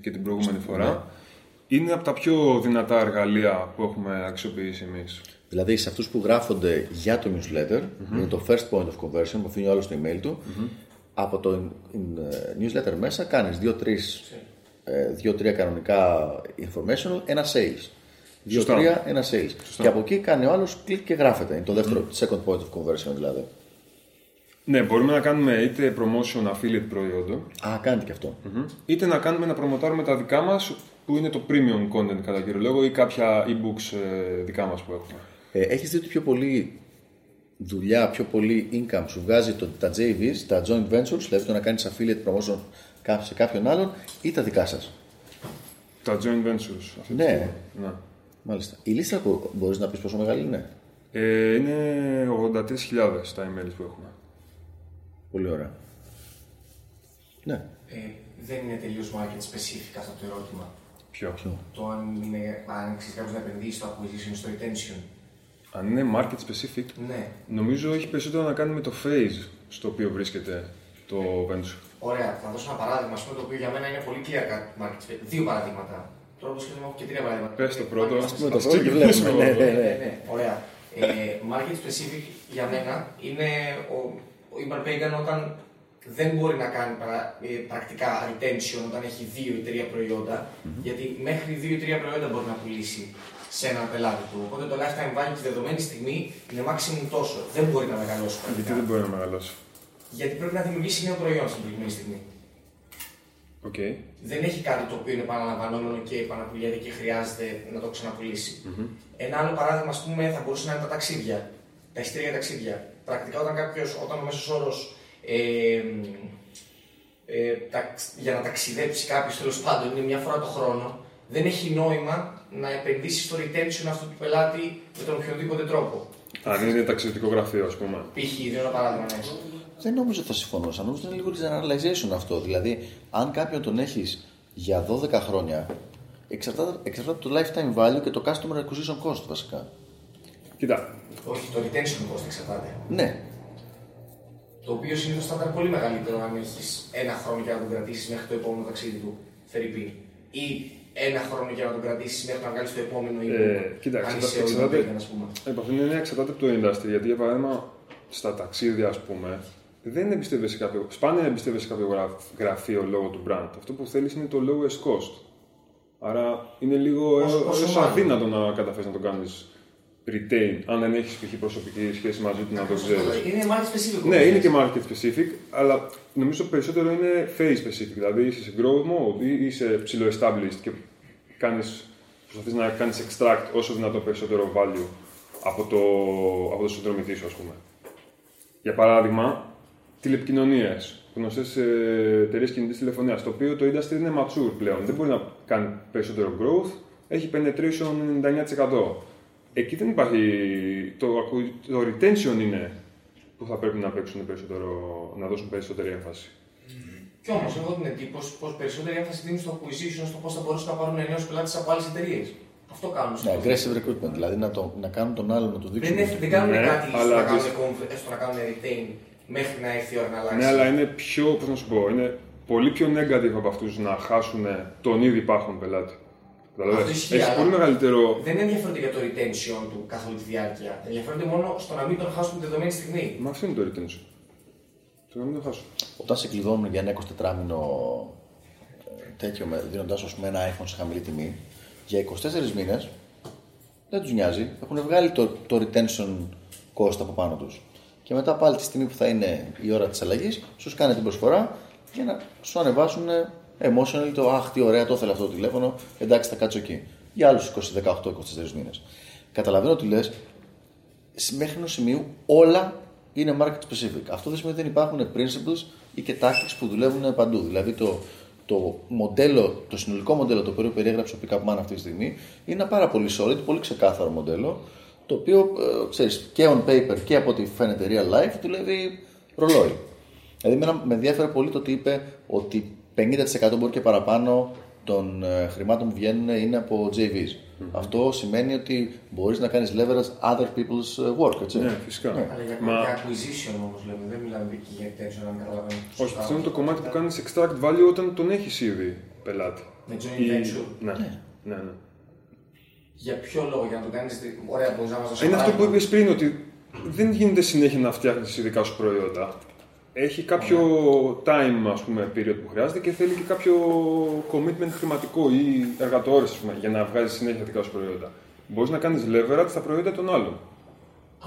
και την προηγούμενη φορά. Είναι από τα πιο δυνατά εργαλεία που έχουμε αξιοποιήσει εμείς. Δηλαδή, σε αυτούς που γράφονται για το newsletter, είναι το first point of conversion που αφήνει ο άλλος το email του. Από το ε, newsletter μέσα κάνεις δύο-τρία κανονικά informational, ένα sales. Δύο-τρία, ένα sales. Και από εκεί κάνει ο άλλος κλικ και γράφεται. Είναι το δεύτερο, second point of conversion δηλαδή. Ναι, μπορούμε να κάνουμε είτε promotion affiliate προϊόντων, Α, κάνετε και αυτό. είτε να κάνουμε να προμοτάρουμε τα δικά μας, που είναι το premium content κατά κύριο λόγο, ή κάποια e-books ε, δικά μας που έχουμε. Ε, έχεις δει ότι πιο πολύ δουλειά, πιο πολύ income σου βγάζει το, τα JVs, τα joint ventures, δηλαδή το να κάνεις affiliate promotion κά- σε κάποιον άλλον ή τα δικά σας. Τα joint ventures. αυτή τη Ναι. στιγμή. ναι. Μάλιστα. Η λίστα που μπορείς να πεις πόσο μεγάλη είναι; Ε, είναι 83.000 τα emails που έχουμε. Πολύ ωραία. Ναι. Ε, δεν είναι τελείως market specific αυτό το ερώτημα. Ποιο; Ποιο. Το αν, είναι, αν ξέρεις κάποιος να επενδύσει στο acquisition, στο retention. Αν είναι market specific, Ναι. νομίζω έχει περισσότερο να κάνει με το phase στο οποίο βρίσκεται το venture. Ωραία, θα δώσω ένα παράδειγμα, ας πούμε, το οποίο για μένα είναι πολύ clear cut market space. Δύο παραδείγματα. Τώρα όπως σκέφτομαι έχω και τρία παραδείγματα. Πες το πρώτο, Market ας Με το Ας πρώτο και ξεκινήσουμε βλέπουμε. Ναι, από ναι, εδώ. ναι. Ναι, ναι, ωραία. Ε, market specific για μένα είναι ο, ο Iman Pagan όταν δεν μπορεί να κάνει παρα- ε, πρακτικά retention όταν έχει δύο ή τρία προϊόντα, γιατί μέχρι δύο ή τρία προϊόντα μπορεί να πουλήσει σε έναν πελάτη του. Οπότε το lifetime value της δεδομένης στιγμή είναι maximum τόσο. Δεν μπορεί να μεγαλώσει Γιατί πρακτικά. δεν μπορεί να μεγαλώσει; Γιατί πρέπει να δημιουργήσει νέο προϊόν στην προηγούμενη στιγμή. Οκ. Δεν έχει κάτι το οποίο είναι επαναλαμβανόμενο και επαναπουλιέται και χρειάζεται να το ξαναπουλήσει. Ένα άλλο παράδειγμα, ας πούμε, θα μπορούσε να είναι τα ταξίδια. Τα εισιτήρια για ταξίδια. Πρακτικά, όταν κάποιος, όταν ο μέσος όρος ε, ε, ταξ- για να ταξιδέψει κάποιος τέλος πάντων είναι μια φορά το χρόνο, δεν έχει νόημα να επενδύσει στο retention αυτού του πελάτη με τον οποιοδήποτε τρόπο. Αν είναι ταξιδιωτικό γραφείο, ας πούμε. Π.χ. δίνω ένα παράδειγμα, ναι. Δεν νομίζω ότι θα συμφωνούσα. Νομίζω ότι είναι λίγο generalization αυτό. Δηλαδή, αν κάποιον τον έχεις για 12 χρόνια, εξαρτάται, εξαρτάται από το lifetime value και το customer acquisition cost βασικά. Κοίτα, Όχι, το retention cost εξαρτάται. Ναι, Το οποίο συνήθως θα ήταν πολύ μεγαλύτερο αν έχεις ένα χρόνο για να τον κρατήσεις μέχρι το επόμενο ταξίδι του, Φερρυπίν. Ή ένα χρόνο για να τον κρατήσει μέχρι να βγάλει το επόμενο ή Ε, κοίτα, αν εξαρτάται- είσαι ο εξαρτάται- Ιμπέγκαν, ας πούμε. Επ' αυτήν την έννοια εξαρτάται από το industry. Γιατί για παράδειγμα στα ταξίδια, ας πούμε, δεν εμπιστεύεσαι κάποιο, σπάνια εμπιστεύεσαι κάποιο γρα- γραφείο λόγω του brand. Αυτό που θέλεις είναι το lowest cost. Άρα είναι λίγο Όσο- έως- όσο έως μάλλον. αδύνατο να καταφέρεις να το κάνεις retain, αν δεν έχεις π.χ. προσωπική σχέση μαζί του να το ξέρεις. Είναι market specific. Ναι, όπως είναι και λες. market specific, αλλά νομίζω περισσότερο είναι phase specific. Δηλαδή είσαι σε growth mode ή είσαι ψηλό established και κάνεις, προσπαθείς να κάνεις extract όσο δυνατό περισσότερο value από το, από το συνδρομητή σου, ας πούμε. Για παράδειγμα, τηλεπικοινωνίες, γνωστές ε, εταιρείες κινητής τηλεφωνίας, το οποίο το industry είναι mature πλέον. Δεν μπορεί να κάνει περισσότερο growth, έχει penetration 99%. Εκεί δεν υπάρχει, το, ακου- το retention είναι που θα πρέπει να παίξουν περισσότερο, να δώσουν περισσότερη έμφαση. Κι όμως, έχω την εντύπωση πως περισσότερη έμφαση δίνουν στο acquisition, στο πώς θα μπορούσαν να πάρουν νέου πελάτε από άλλες εταιρείες. Αυτό κάνουν. ναι, συνήθως. aggressive recruitment. Δηλαδή να, το, να κάνουν τον άλλον να του δείξουν. Δεν, είναι- δεν κάνουν Ναι, κάτι στο αλλά να, κάνουν, τις- conv- στο να κάνουν retain μέχρι να έρθει η ώρα να αλλάξει. Ναι, αλλά είναι πιο, πώς να σου πω, είναι πολύ πιο negative από αυτούς να χάσουν τον ήδη υπάρχον πελάτη. Καταλαβες. Αυτό ισχύει, Έχεις αλλά- πολύ μεγαλύτερο. Δεν ενδιαφέρονται για το retention του καθ' όλη τη διάρκεια. Ενδιαφέρονται μόνο στο να μην τον χάσουν τη δεδομένη στιγμή. Μα αυτό είναι το retention. Το να μην το χάσουν. Όταν σε κλειδώνουν για ένα 24 μήνο τέτοιο, δίνοντα πούμε ένα iPhone σε χαμηλή τιμή, για 24 μήνες δεν τους νοιάζει. Έχουν βγάλει το, το retention cost από πάνω τους. Και μετά πάλι τη στιγμή που θα είναι η ώρα της αλλαγής, σου κάνει την προσφορά για να σου ανεβάσουν emotionally το Αχ, τι ωραία, το ήθελα αυτό το τηλέφωνο. Εντάξει, θα κάτσω εκεί. Για άλλους 18-24 μήνες. Καταλαβαίνω τι λες, μέχρι ενός σημείου όλα είναι market specific. Αυτό δεν σημαίνει ότι δεν υπάρχουν principles ή και tactics που δουλεύουν παντού. Δηλαδή το, το μοντέλο, το συνολικό μοντέλο το οποίο περιέγραψε ο Pickup Man αυτή τη στιγμή είναι ένα πάρα πολύ solid, πολύ ξεκάθαρο μοντέλο το οποίο ε, ξέρεις, και on paper και από ό,τι φαίνεται real life δουλεύει ρολόι. Δηλαδή εμένα με ενδιαφέρει πολύ το ότι είπε ότι 50% μπορεί και παραπάνω των ε, χρημάτων που βγαίνουν είναι από JVs. Αυτό σημαίνει ότι μπορείς να κάνεις leverage other people's ε, work, έτσι. Ναι, φυσικά. Ναι. Αλλά για, Μα- για acquisition όμω λέμε, δεν μιλάμε εκεί για retention, αν καταλαβαίνω. Όχι, σωστά. αυτό είναι το κομμάτι που κάνεις extract value όταν τον έχεις ήδη πελάτη. Με joint Ή- venture. Ναι, ναι, ναι. Για ποιο λόγο, για να το κάνεις. Ωραία, μπορείς να μας δώσει. Είναι ένα αυτό που παράδειγμα. είπες πριν, ότι δεν γίνεται συνέχεια να φτιάχνεις ειδικά σου προϊόντα. Έχει κάποιο time, ας πούμε, period που χρειάζεται και θέλει και κάποιο commitment χρηματικό ή εργατόρες, ας πούμε, για να βγάζει συνέχεια δικά σου προϊόντα. Μπορείς να κάνεις leverage στα προϊόντα των άλλων.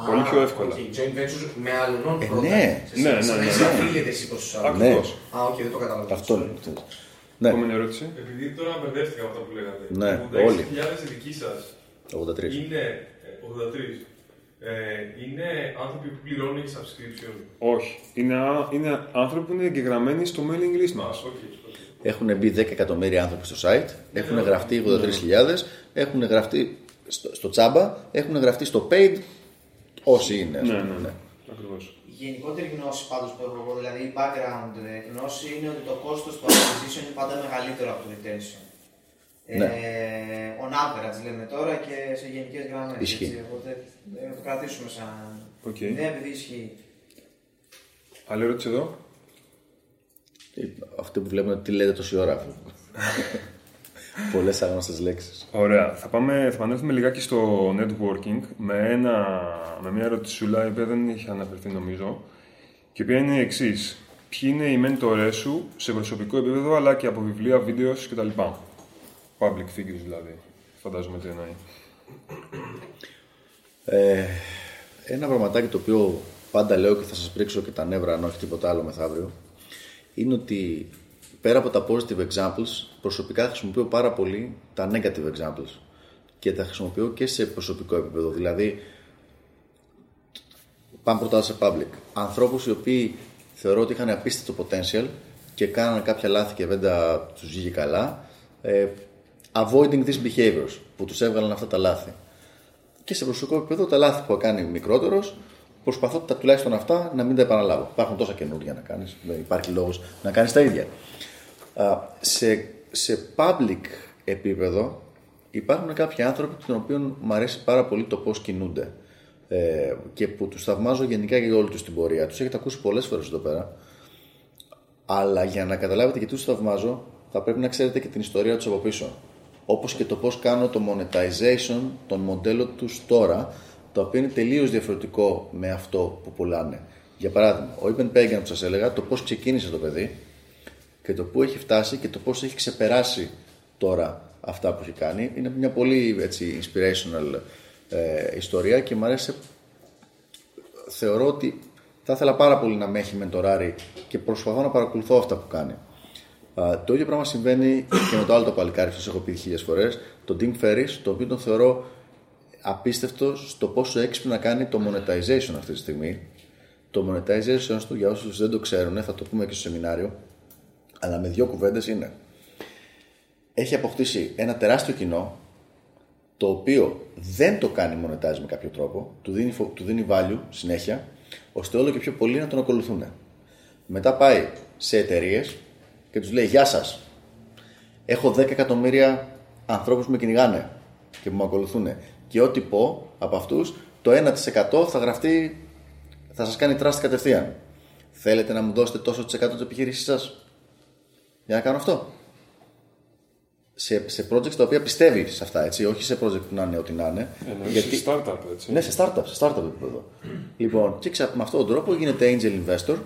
Α, Πολύ πιο εύκολα. Okay, joint ventures με άλλων Ε, πρώτα. ναι. Σε Ναι, σχέση ναι, με ναι, εσύ ναι. affiliate εσύ προς τους άλλους. Ναι. Ακριβώ. Α, οκ, δεν το κατάλαβα. Αυτό Sorry. είναι. Ναι, Επόμενη ερώτηση. Επειδή τώρα μπερδεύτηκα με αυτά που λέγατε. Ναι, 86.000 όλοι. οι δικοί σας 83. είναι ε, 83. Ε, είναι άνθρωποι που πληρώνουν για subscription. Όχι. Είναι, α- είναι άνθρωποι που είναι εγγεγραμμένοι στο mailing list Α, μα. οκ, οκ. Έχουν μπει 10 εκατομμύρια άνθρωποι στο site, έχουν Ναι. γραφτεί 83.000, έχουν γραφτεί στο, στο τσάμπα, έχουν γραφτεί στο paid όσοι είναι. ας Ναι, πούμε, ναι, ναι. Ακριβώς. Η γενικότερη γνώση πάντως που έχω εγώ, δηλαδή η background ε, γνώση είναι ότι το κόστος του acquisition είναι πάντα μεγαλύτερο από το retention. Ε, Ναι. on average λέμε τώρα και σε γενικές γραμμές. Ισχύει. έτσι, Οπότε ε, να το κρατήσουμε σαν Οκ. ιδέα επειδή ισχύει. Άλλη ερώτηση εδώ; Ε, Αυτοί που βλέπουν τι λέτε τόση ώρα. Πολλές άγνωστες λέξεις. Ωραία. Θα, πάμε, θα επανέλθουμε λιγάκι στο networking με, ένα, με μια ερωτησούλα η οποία δεν είχε αναφερθεί νομίζω και η οποία είναι η εξής. Ποιοι είναι οι μέντορές σου σε προσωπικό επίπεδο αλλά και από βιβλία, βίντεο κτλ. Public figures δηλαδή. Φαντάζομαι τι εννοεί. Ε, ένα πραγματάκι το οποίο πάντα λέω και θα σας πρίξω και τα νεύρα αν όχι τίποτα άλλο μεθαύριο είναι ότι πέρα από τα positive examples προσωπικά χρησιμοποιώ πάρα πολύ τα negative examples και τα χρησιμοποιώ και σε προσωπικό επίπεδο δηλαδή πάμε πρώτα σε public ανθρώπους οι οποίοι θεωρώ ότι είχαν απίστευτο potential και κάνανε κάποια λάθη και δεν τα τους βγήκε καλά ε, avoiding these behaviors που τους έβγαλαν αυτά τα λάθη και σε προσωπικό επίπεδο τα λάθη που θα κάνει μικρότερος, προσπαθώ τα τουλάχιστον αυτά να μην τα επαναλάβω. Υπάρχουν τόσα καινούργια να κάνεις, δεν υπάρχει λόγος να κάνεις τα ίδια. Α, σε, σε public επίπεδο υπάρχουν κάποιοι άνθρωποι των οποίων μου αρέσει πάρα πολύ το πώς κινούνται ε, και που τους θαυμάζω γενικά για όλη τους την πορεία. Τους έχετε ακούσει πολλές φορές εδώ πέρα. Αλλά για να καταλάβετε γιατί τους θαυμάζω, θα πρέπει να ξέρετε και την ιστορία τους από πίσω. Όπως και το πώς κάνω το monetization των μοντέλων τους τώρα, το οποίο είναι τελείως διαφορετικό με αυτό που πουλάνε. Για παράδειγμα, ο Ibn Pagan που σας έλεγα, το πώς ξεκίνησε το παιδί και το πού έχει φτάσει και το πώς έχει ξεπεράσει τώρα αυτά που έχει κάνει. Είναι μια πολύ έτσι, inspirational ε, ιστορία και μου άρεσε θεωρώ ότι θα ήθελα πάρα πολύ να με έχει μεντοράρει και προσπαθώ να παρακολουθώ αυτά που κάνει. Α, το ίδιο πράγμα συμβαίνει και με το άλλο το παλικάρι, που σα έχω πει χίλιες φορές, τον Tim Ferriss, το οποίο τον θεωρώ απίστευτος στο πόσο έξυπνα κάνει το monetization αυτή τη στιγμή. Το monetization του, για όσους δεν το ξέρουν, θα το πούμε και στο σεμινάριο, αλλά με δύο κουβέντες είναι. Έχει αποκτήσει ένα τεράστιο κοινό, το οποίο δεν το κάνει monetize με κάποιο τρόπο, του δίνει, φο- του δίνει value συνέχεια, ώστε όλο και πιο πολλοί να τον ακολουθούν. Μετά πάει σε εταιρείες και τους λέει: Γεια σας. Έχω 10 εκατομμύρια ανθρώπους που με κυνηγάνε και που με ακολουθούν. Και ό,τι πω από αυτούς, το 1% θα γραφτεί, θα σας κάνει trust κατευθείαν. Θέλετε να μου δώσετε τόσο τη εκατό της επιχείρησής σας για να κάνω αυτό; Σε, σε projects τα οποία πιστεύει σε αυτά, έτσι, όχι σε project που να είναι ό,τι να είναι. Εννοείς σε startup, έτσι. Ναι, σε startup, σε startup επίπεδο. λοιπόν, και ξα... με αυτόν τον τρόπο γίνεται angel investor,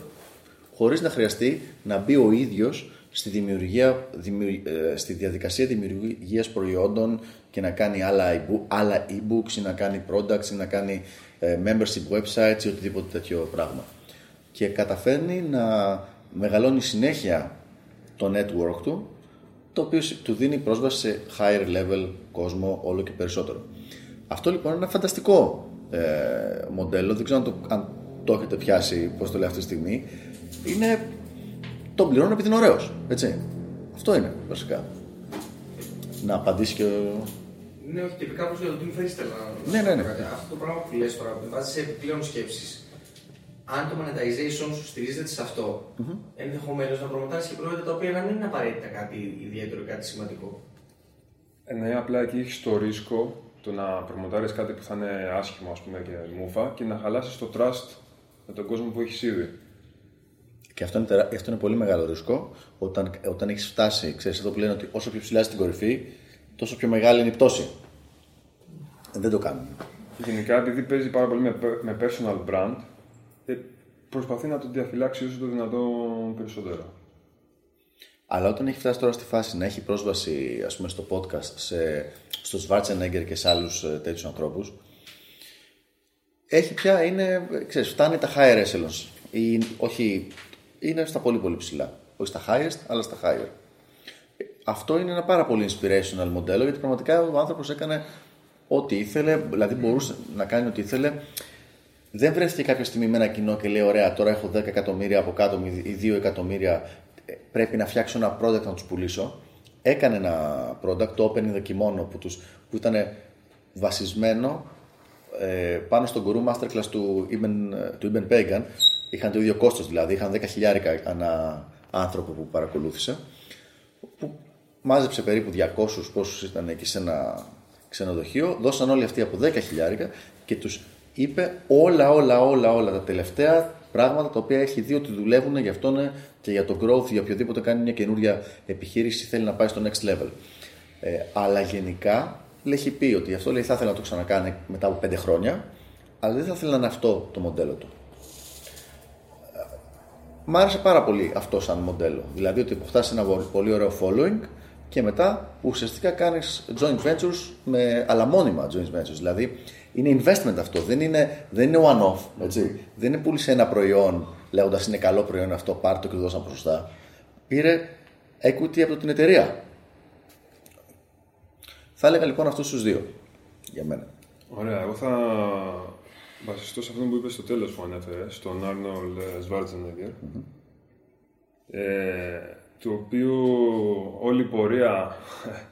χωρίς να χρειαστεί να μπει ο ίδιος στη, δημιουργία, δημιου- ε, στη διαδικασία δημιουργίας προϊόντων και να κάνει άλλα, e-book, άλλα e-books ή να κάνει products ή να κάνει ε, membership websites ή οτιδήποτε τέτοιο πράγμα. Και καταφέρνει να μεγαλώνει συνέχεια το network του, το οποίο του δίνει πρόσβαση σε higher level κόσμο όλο και περισσότερο. Αυτό λοιπόν είναι ένα φανταστικό ε, μοντέλο, δεν ξέρω αν το, αν το έχετε πιάσει, πώς το λέω αυτή τη στιγμή. Είναι, τον πληρώνω επειδή είναι ωραίος, έτσι. Αυτό είναι βασικά. Να απαντήσει και ο... Ναι, όχι, τυπικά όπως λέω, την φέρει θέλω να. Ναι, ναι, ναι. να πω κάτι. Αυτό το πράγμα που λες τώρα, με βάζει σε επιπλέον σκέψεις. Αν το monetization σου στηρίζεται σε αυτό, mm-hmm. ενδεχομένως να προμοτάρει και προϊόντα τα οποία να μην είναι απαραίτητα κάτι ιδιαίτερο ή κάτι σημαντικό. Ε, ναι, απλά εκεί έχεις το ρίσκο το να προμοτάρεις κάτι που θα είναι άσχημο ας πούμε, και μούφα και να χαλάσεις το trust με τον κόσμο που έχεις ήδη. Και αυτό είναι, τερά... αυτό είναι πολύ μεγάλο ρίσκο όταν, όταν έχεις φτάσει. Ξέρεις εδώ που λένε ότι όσο πιο ψηλά στην κορυφή, τόσο πιο μεγάλη είναι η πτώση. Ε, Δεν το κάνουμε. Γενικά, επειδή παίζει πάρα πολύ με, με personal brand, ε, προσπαθεί να τον διαφυλάξει όσο το δυνατόν περισσότερο. Αλλά όταν έχει φτάσει τώρα στη φάση να έχει πρόσβαση ας πούμε, στο podcast σε, στο Schwarzenegger και σε άλλους ε, τέτοιους ανθρώπους έχει πια, είναι, ε, ξέρεις, φτάνει τα higher echelons. Ή, όχι, είναι στα πολύ πολύ ψηλά. Όχι στα highest, αλλά στα higher. Ε, Αυτό είναι ένα πάρα πολύ inspirational μοντέλο γιατί πραγματικά ο άνθρωπος έκανε ό,τι ήθελε, δηλαδή μπορούσε να κάνει ό,τι ήθελε. Δεν βρέθηκε κάποια στιγμή με ένα κοινό και λέει: Ωραία, τώρα έχω 10 εκατομμύρια από κάτω μου ή 2 εκατομμύρια. ε, Πρέπει να φτιάξω ένα product να τους πουλήσω. Έκανε ένα product, το Opening the Kimono, που, τους, που ήταν βασισμένο ε, πάνω στον Guru Masterclass του Ibn, του Ibn Pagan. Είχαν το ίδιο κόστος δηλαδή, είχαν 10 χιλιάρικα ανά άνθρωπο που παρακολούθησε. Που μάζεψε περίπου 200 πόσους ήταν εκεί σε ένα ξενοδοχείο, δώσαν όλοι αυτοί από 10 χιλιάρικα και τους είπε όλα, όλα, όλα, όλα τα τελευταία πράγματα τα οποία έχει δει ότι δουλεύουν για αυτόν και για το growth, για οποιοδήποτε κάνει μια καινούρια επιχείρηση θέλει να πάει στο next level. Ε, αλλά γενικά λέει, έχει πει ότι αυτό λέει, θα ήθελα να το ξανακάνει μετά από 5 χρόνια, αλλά δεν θα ήθελα να είναι αυτό το μοντέλο του. Μ' άρεσε πάρα πολύ αυτό σαν μοντέλο. Δηλαδή ότι αποκτά ένα πολύ ωραίο following και μετά ουσιαστικά κάνεις joint ventures, με, αλλά μόνιμα joint ventures. Δηλαδή είναι investment αυτό, δεν είναι, δεν είναι one-off. Έτσι. Δεν είναι πούλησε ένα προϊόν λέγοντας είναι καλό προϊόν αυτό, πάρ το και το δώσαν μπροστά. Πήρε equity από την εταιρεία. Θα έλεγα λοιπόν αυτούς τους δύο για μένα. Ωραία, εγώ θα βασιστώ σε αυτό που είπες στο τέλος που ανέφερες, στον Άρνολ Σβάρτζενεγκερ. Ε, του οποίου όλη η πορεία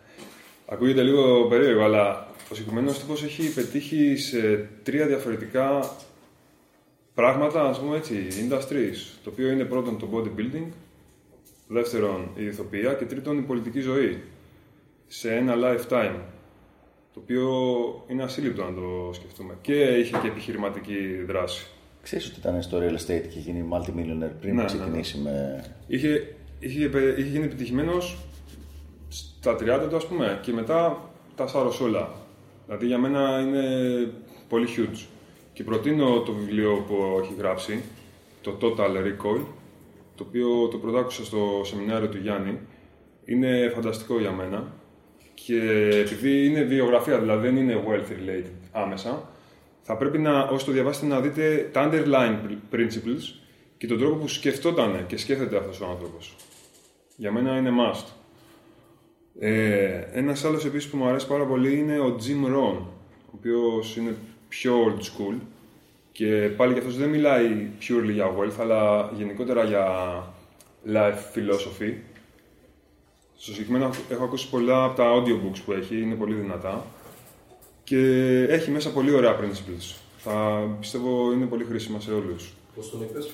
ακούγεται λίγο περίεργο, αλλά ο συγκεκριμένος τύπος έχει πετύχει σε τρία διαφορετικά πράγματα, ας πούμε έτσι, industries. Το οποίο είναι πρώτον το bodybuilding, δεύτερον η ηθοποιία και τρίτον η πολιτική ζωή. Σε ένα lifetime. Το οποίο είναι ασύλληπτο να το σκεφτούμε. Και είχε και επιχειρηματική δράση. Ξέρεις ότι ήταν στο real estate και γίνει multimillionaire πριν Ναι, να ναι, ναι. ξεκινήσει με... Είχε, είχε, επε- είχε γίνει επιτυχημένος στα 30 του, ας πούμε, και μετά τα σάρωσε όλα. Δηλαδή για μένα είναι πολύ huge. Και προτείνω το βιβλίο που έχει γράψει, το Total Recall, το οποίο το πρωτάκουσα στο σεμινάριο του Γιάννη. Είναι φανταστικό για μένα. Και επειδή είναι βιογραφία, δηλαδή δεν είναι wealth related άμεσα, θα πρέπει να, όσοι το διαβάσετε να δείτε τα underlying principles και τον τρόπο που σκεφτόταν και σκέφτεται αυτός ο άνθρωπος. Για μένα είναι must. Ε, ένας άλλος επίσης που μου αρέσει πάρα πολύ είναι ο Jim Rohn, ο οποίος είναι πιο old school και πάλι για αυτός δεν μιλάει purely για wealth, αλλά γενικότερα για life philosophy. Στο συγκεκριμένο έχω ακούσει πολλά από τα audiobooks που έχει, είναι πολύ δυνατά και έχει μέσα πολύ ωραία principles. Θα πιστεύω είναι πολύ χρήσιμα σε όλους. Πώς τον είπες;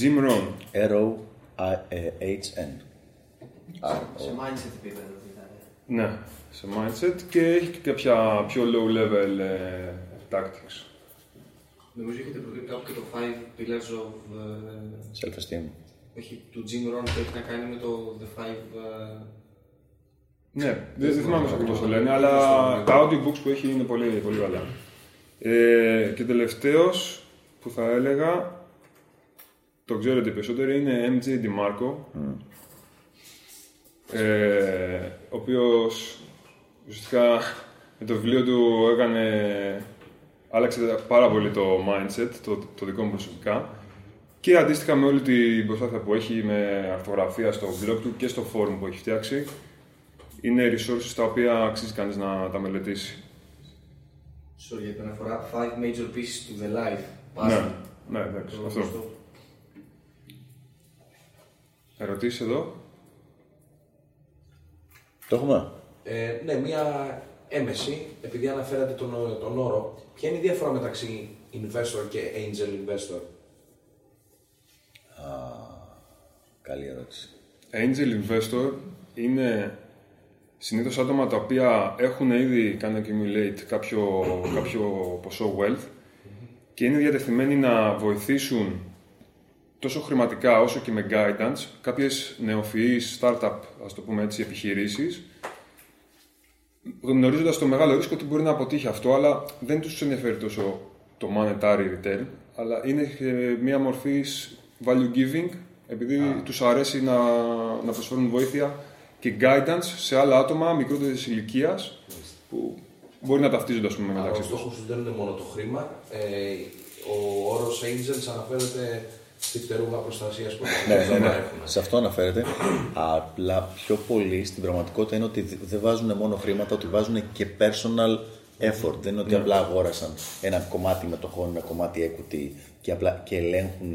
Jim Rohn. R-O-H-N. Σε mindset επίπεδο δηλαδή. Ναι, σε mindset και έχει και κάποια πιο low level ε, tactics. Νομίζω έχετε προτείνει κάπου και το 5 Pillars of. ε, Self-esteem. Όχι, του Jim Rohn που έχει να κάνει με το The Five. ε, Ναι, δεν, δεν θυμάμαι ακριβώς το λένε, αλλά τα audiobooks που έχει είναι πολύ, πολύ καλά. Ε, και τελευταίος που θα έλεγα, το ξέρετε περισσότεροι, είναι MJ DiMarco, ε, ο οποίος ουσιαστικά με το βιβλίο του έκανε, άλλαξε πάρα πολύ το mindset, το, το δικό μου προσωπικά και αντίστοιχα με όλη την προσπάθεια που έχει με αρθογραφία στο blog του και στο forum που έχει φτιάξει είναι resources τα οποία αξίζει κανείς να τα μελετήσει. Sorry για την αναφορά. Five major pieces to the life. Ναι, Puzzle. ναι, εντάξει, Το αυτό. γνωστό. Ερωτήσεις εδώ; Το έχουμε; Ε, ναι, μία έμεση, επειδή αναφέρατε τον, τον όρο, ποια είναι η διαφορά μεταξύ investor και angel investor; Καλή ερώτηση. Angel investor είναι συνήθως άτομα τα οποία έχουν ήδη κάνει accumulate κάποιο, κάποιο ποσό wealth και είναι διατεθειμένοι να βοηθήσουν τόσο χρηματικά όσο και με guidance κάποιες νεοφυείς startup, ας το πούμε έτσι, επιχειρήσεις γνωρίζοντας το μεγάλο ρίσκο ότι μπορεί να αποτύχει αυτό, αλλά δεν τους ενδιαφέρει τόσο το monetary return, αλλά είναι και μία μορφής value giving, επειδή τους αρέσει να, να προσφέρουν βοήθεια και guidance σε άλλα άτομα μικρότερης ηλικίας που μπορεί να ταυτίζονται ας πούμε, Αλλά ο μεταξύ τους. στόχος τους δεν είναι μόνο το χρήμα. Ε, ο όρος angels αναφέρεται στη φτερούγα προστασίας που Ναι, ναι, θα ναι. έχουν. Σε αυτό αναφέρεται. Απλά πιο πολύ στην πραγματικότητα είναι ότι δ- δεν βάζουν μόνο χρήματα, ότι βάζουν και personal effort. Δεν είναι ότι απλά αγόρασαν ένα κομμάτι μετοχών, ένα κομμάτι equity και, απλά, και ελέγχουν,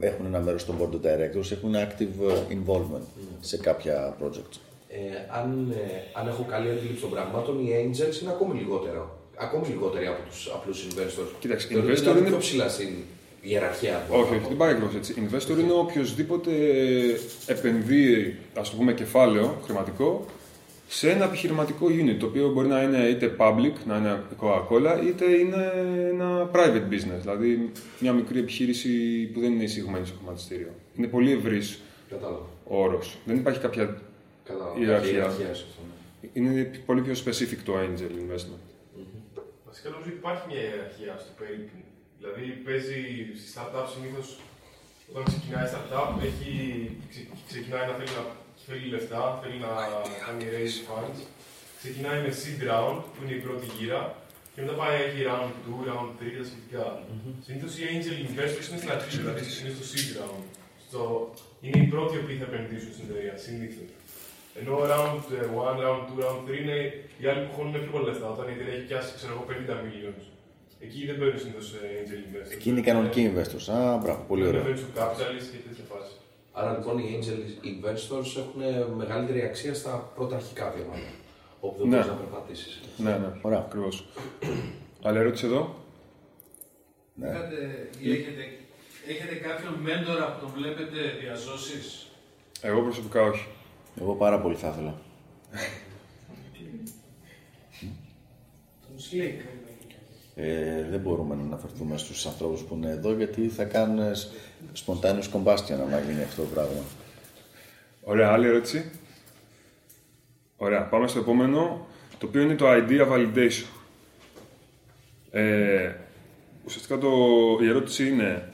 έχουν ένα μέρος στον board of directors, έχουν active involvement σε κάποια projects. Ε, αν, ε, αν έχω καλή αντίληψη των πραγμάτων, οι angels είναι ακόμη λιγότερο. Ακόμη λιγότεροι από τους απλούς investors. Κοίταξε, Θεωρείται investor δηλαδή είναι- πιο ψηλά στην ιεραρχία. Όχι, όχι, δεν πάει ακριβώ έτσι. Investor είναι οποιοδήποτε επενδύει, ας το πούμε, κεφάλαιο χρηματικό σε ένα επιχειρηματικό unit, το οποίο μπορεί να είναι είτε public, να είναι Coca-Cola, είτε είναι ένα private business, δηλαδή μια μικρή επιχείρηση που δεν είναι εισηγμένη στο χρηματιστήριο. Είναι πολύ ευρύς Κατάλαβα. ο όρος. Δεν υπάρχει κάποια. Κατάλαβα. Ιεραρχία. Ιεραρχία σε αυτό, ναι. Είναι πολύ πιο specific το angel investment. Βασικά νομίζω ότι υπάρχει μια ιεραρχία στο περίπου. Δηλαδή παίζει στη startup συνήθως όταν ξεκινάει startup, έχει, ξε- ξεκινάει να θέλει να θέλει λεφτά, θέλει να κάνει raise funds. Ξεκινάει με seed round, που είναι η πρώτη γύρα, και μετά πάει έχει round 2, round 3 και τα σχετικά. Συνήθως οι angel investors είναι στην αρχή, δηλαδή είναι στο seed round. Στο... Είναι οι πρώτοι που θα επενδύσουν στην εταιρεία, συνήθως. Ενώ round 1, round 2, round 3 είναι οι άλλοι που χώνουν πιο πολλά λεφτά. Όταν η εταιρεία έχει πιάσει ξέρω εγώ, 50 millions. Εκεί δεν παίρνουν συνήθως angel investors. Εκεί είναι οι κανονικοί investors. Α, μπράβο, πολύ Είναι ωραία. venture capitalist και τέτοια φάση. Άρα λοιπόν οι angel investors έχουν μεγαλύτερη αξία στα πρώτα αρχικά βήματα. Όπου δεν Ναι. μπορείς να περπατήσεις. Ναι, ναι, Ωραία. ακριβώς. Άλλη ερώτηση εδώ; Ναι. Είχατε, ή έχετε, έχετε κάποιον μέντορα που τον βλέπετε διαζώσεις; Εγώ προσωπικά όχι. Εγώ πάρα πολύ θα ήθελα. Τον Slick. Ε, δεν μπορούμε να αναφερθούμε στους ανθρώπους που είναι εδώ γιατί θα κάνουν spontaneous combustion άμα γίνει αυτό το πράγμα. Ωραία, άλλη ερώτηση. Ωραία, πάμε στο επόμενο, το οποίο είναι το idea validation. Ε, ουσιαστικά το, η ερώτηση είναι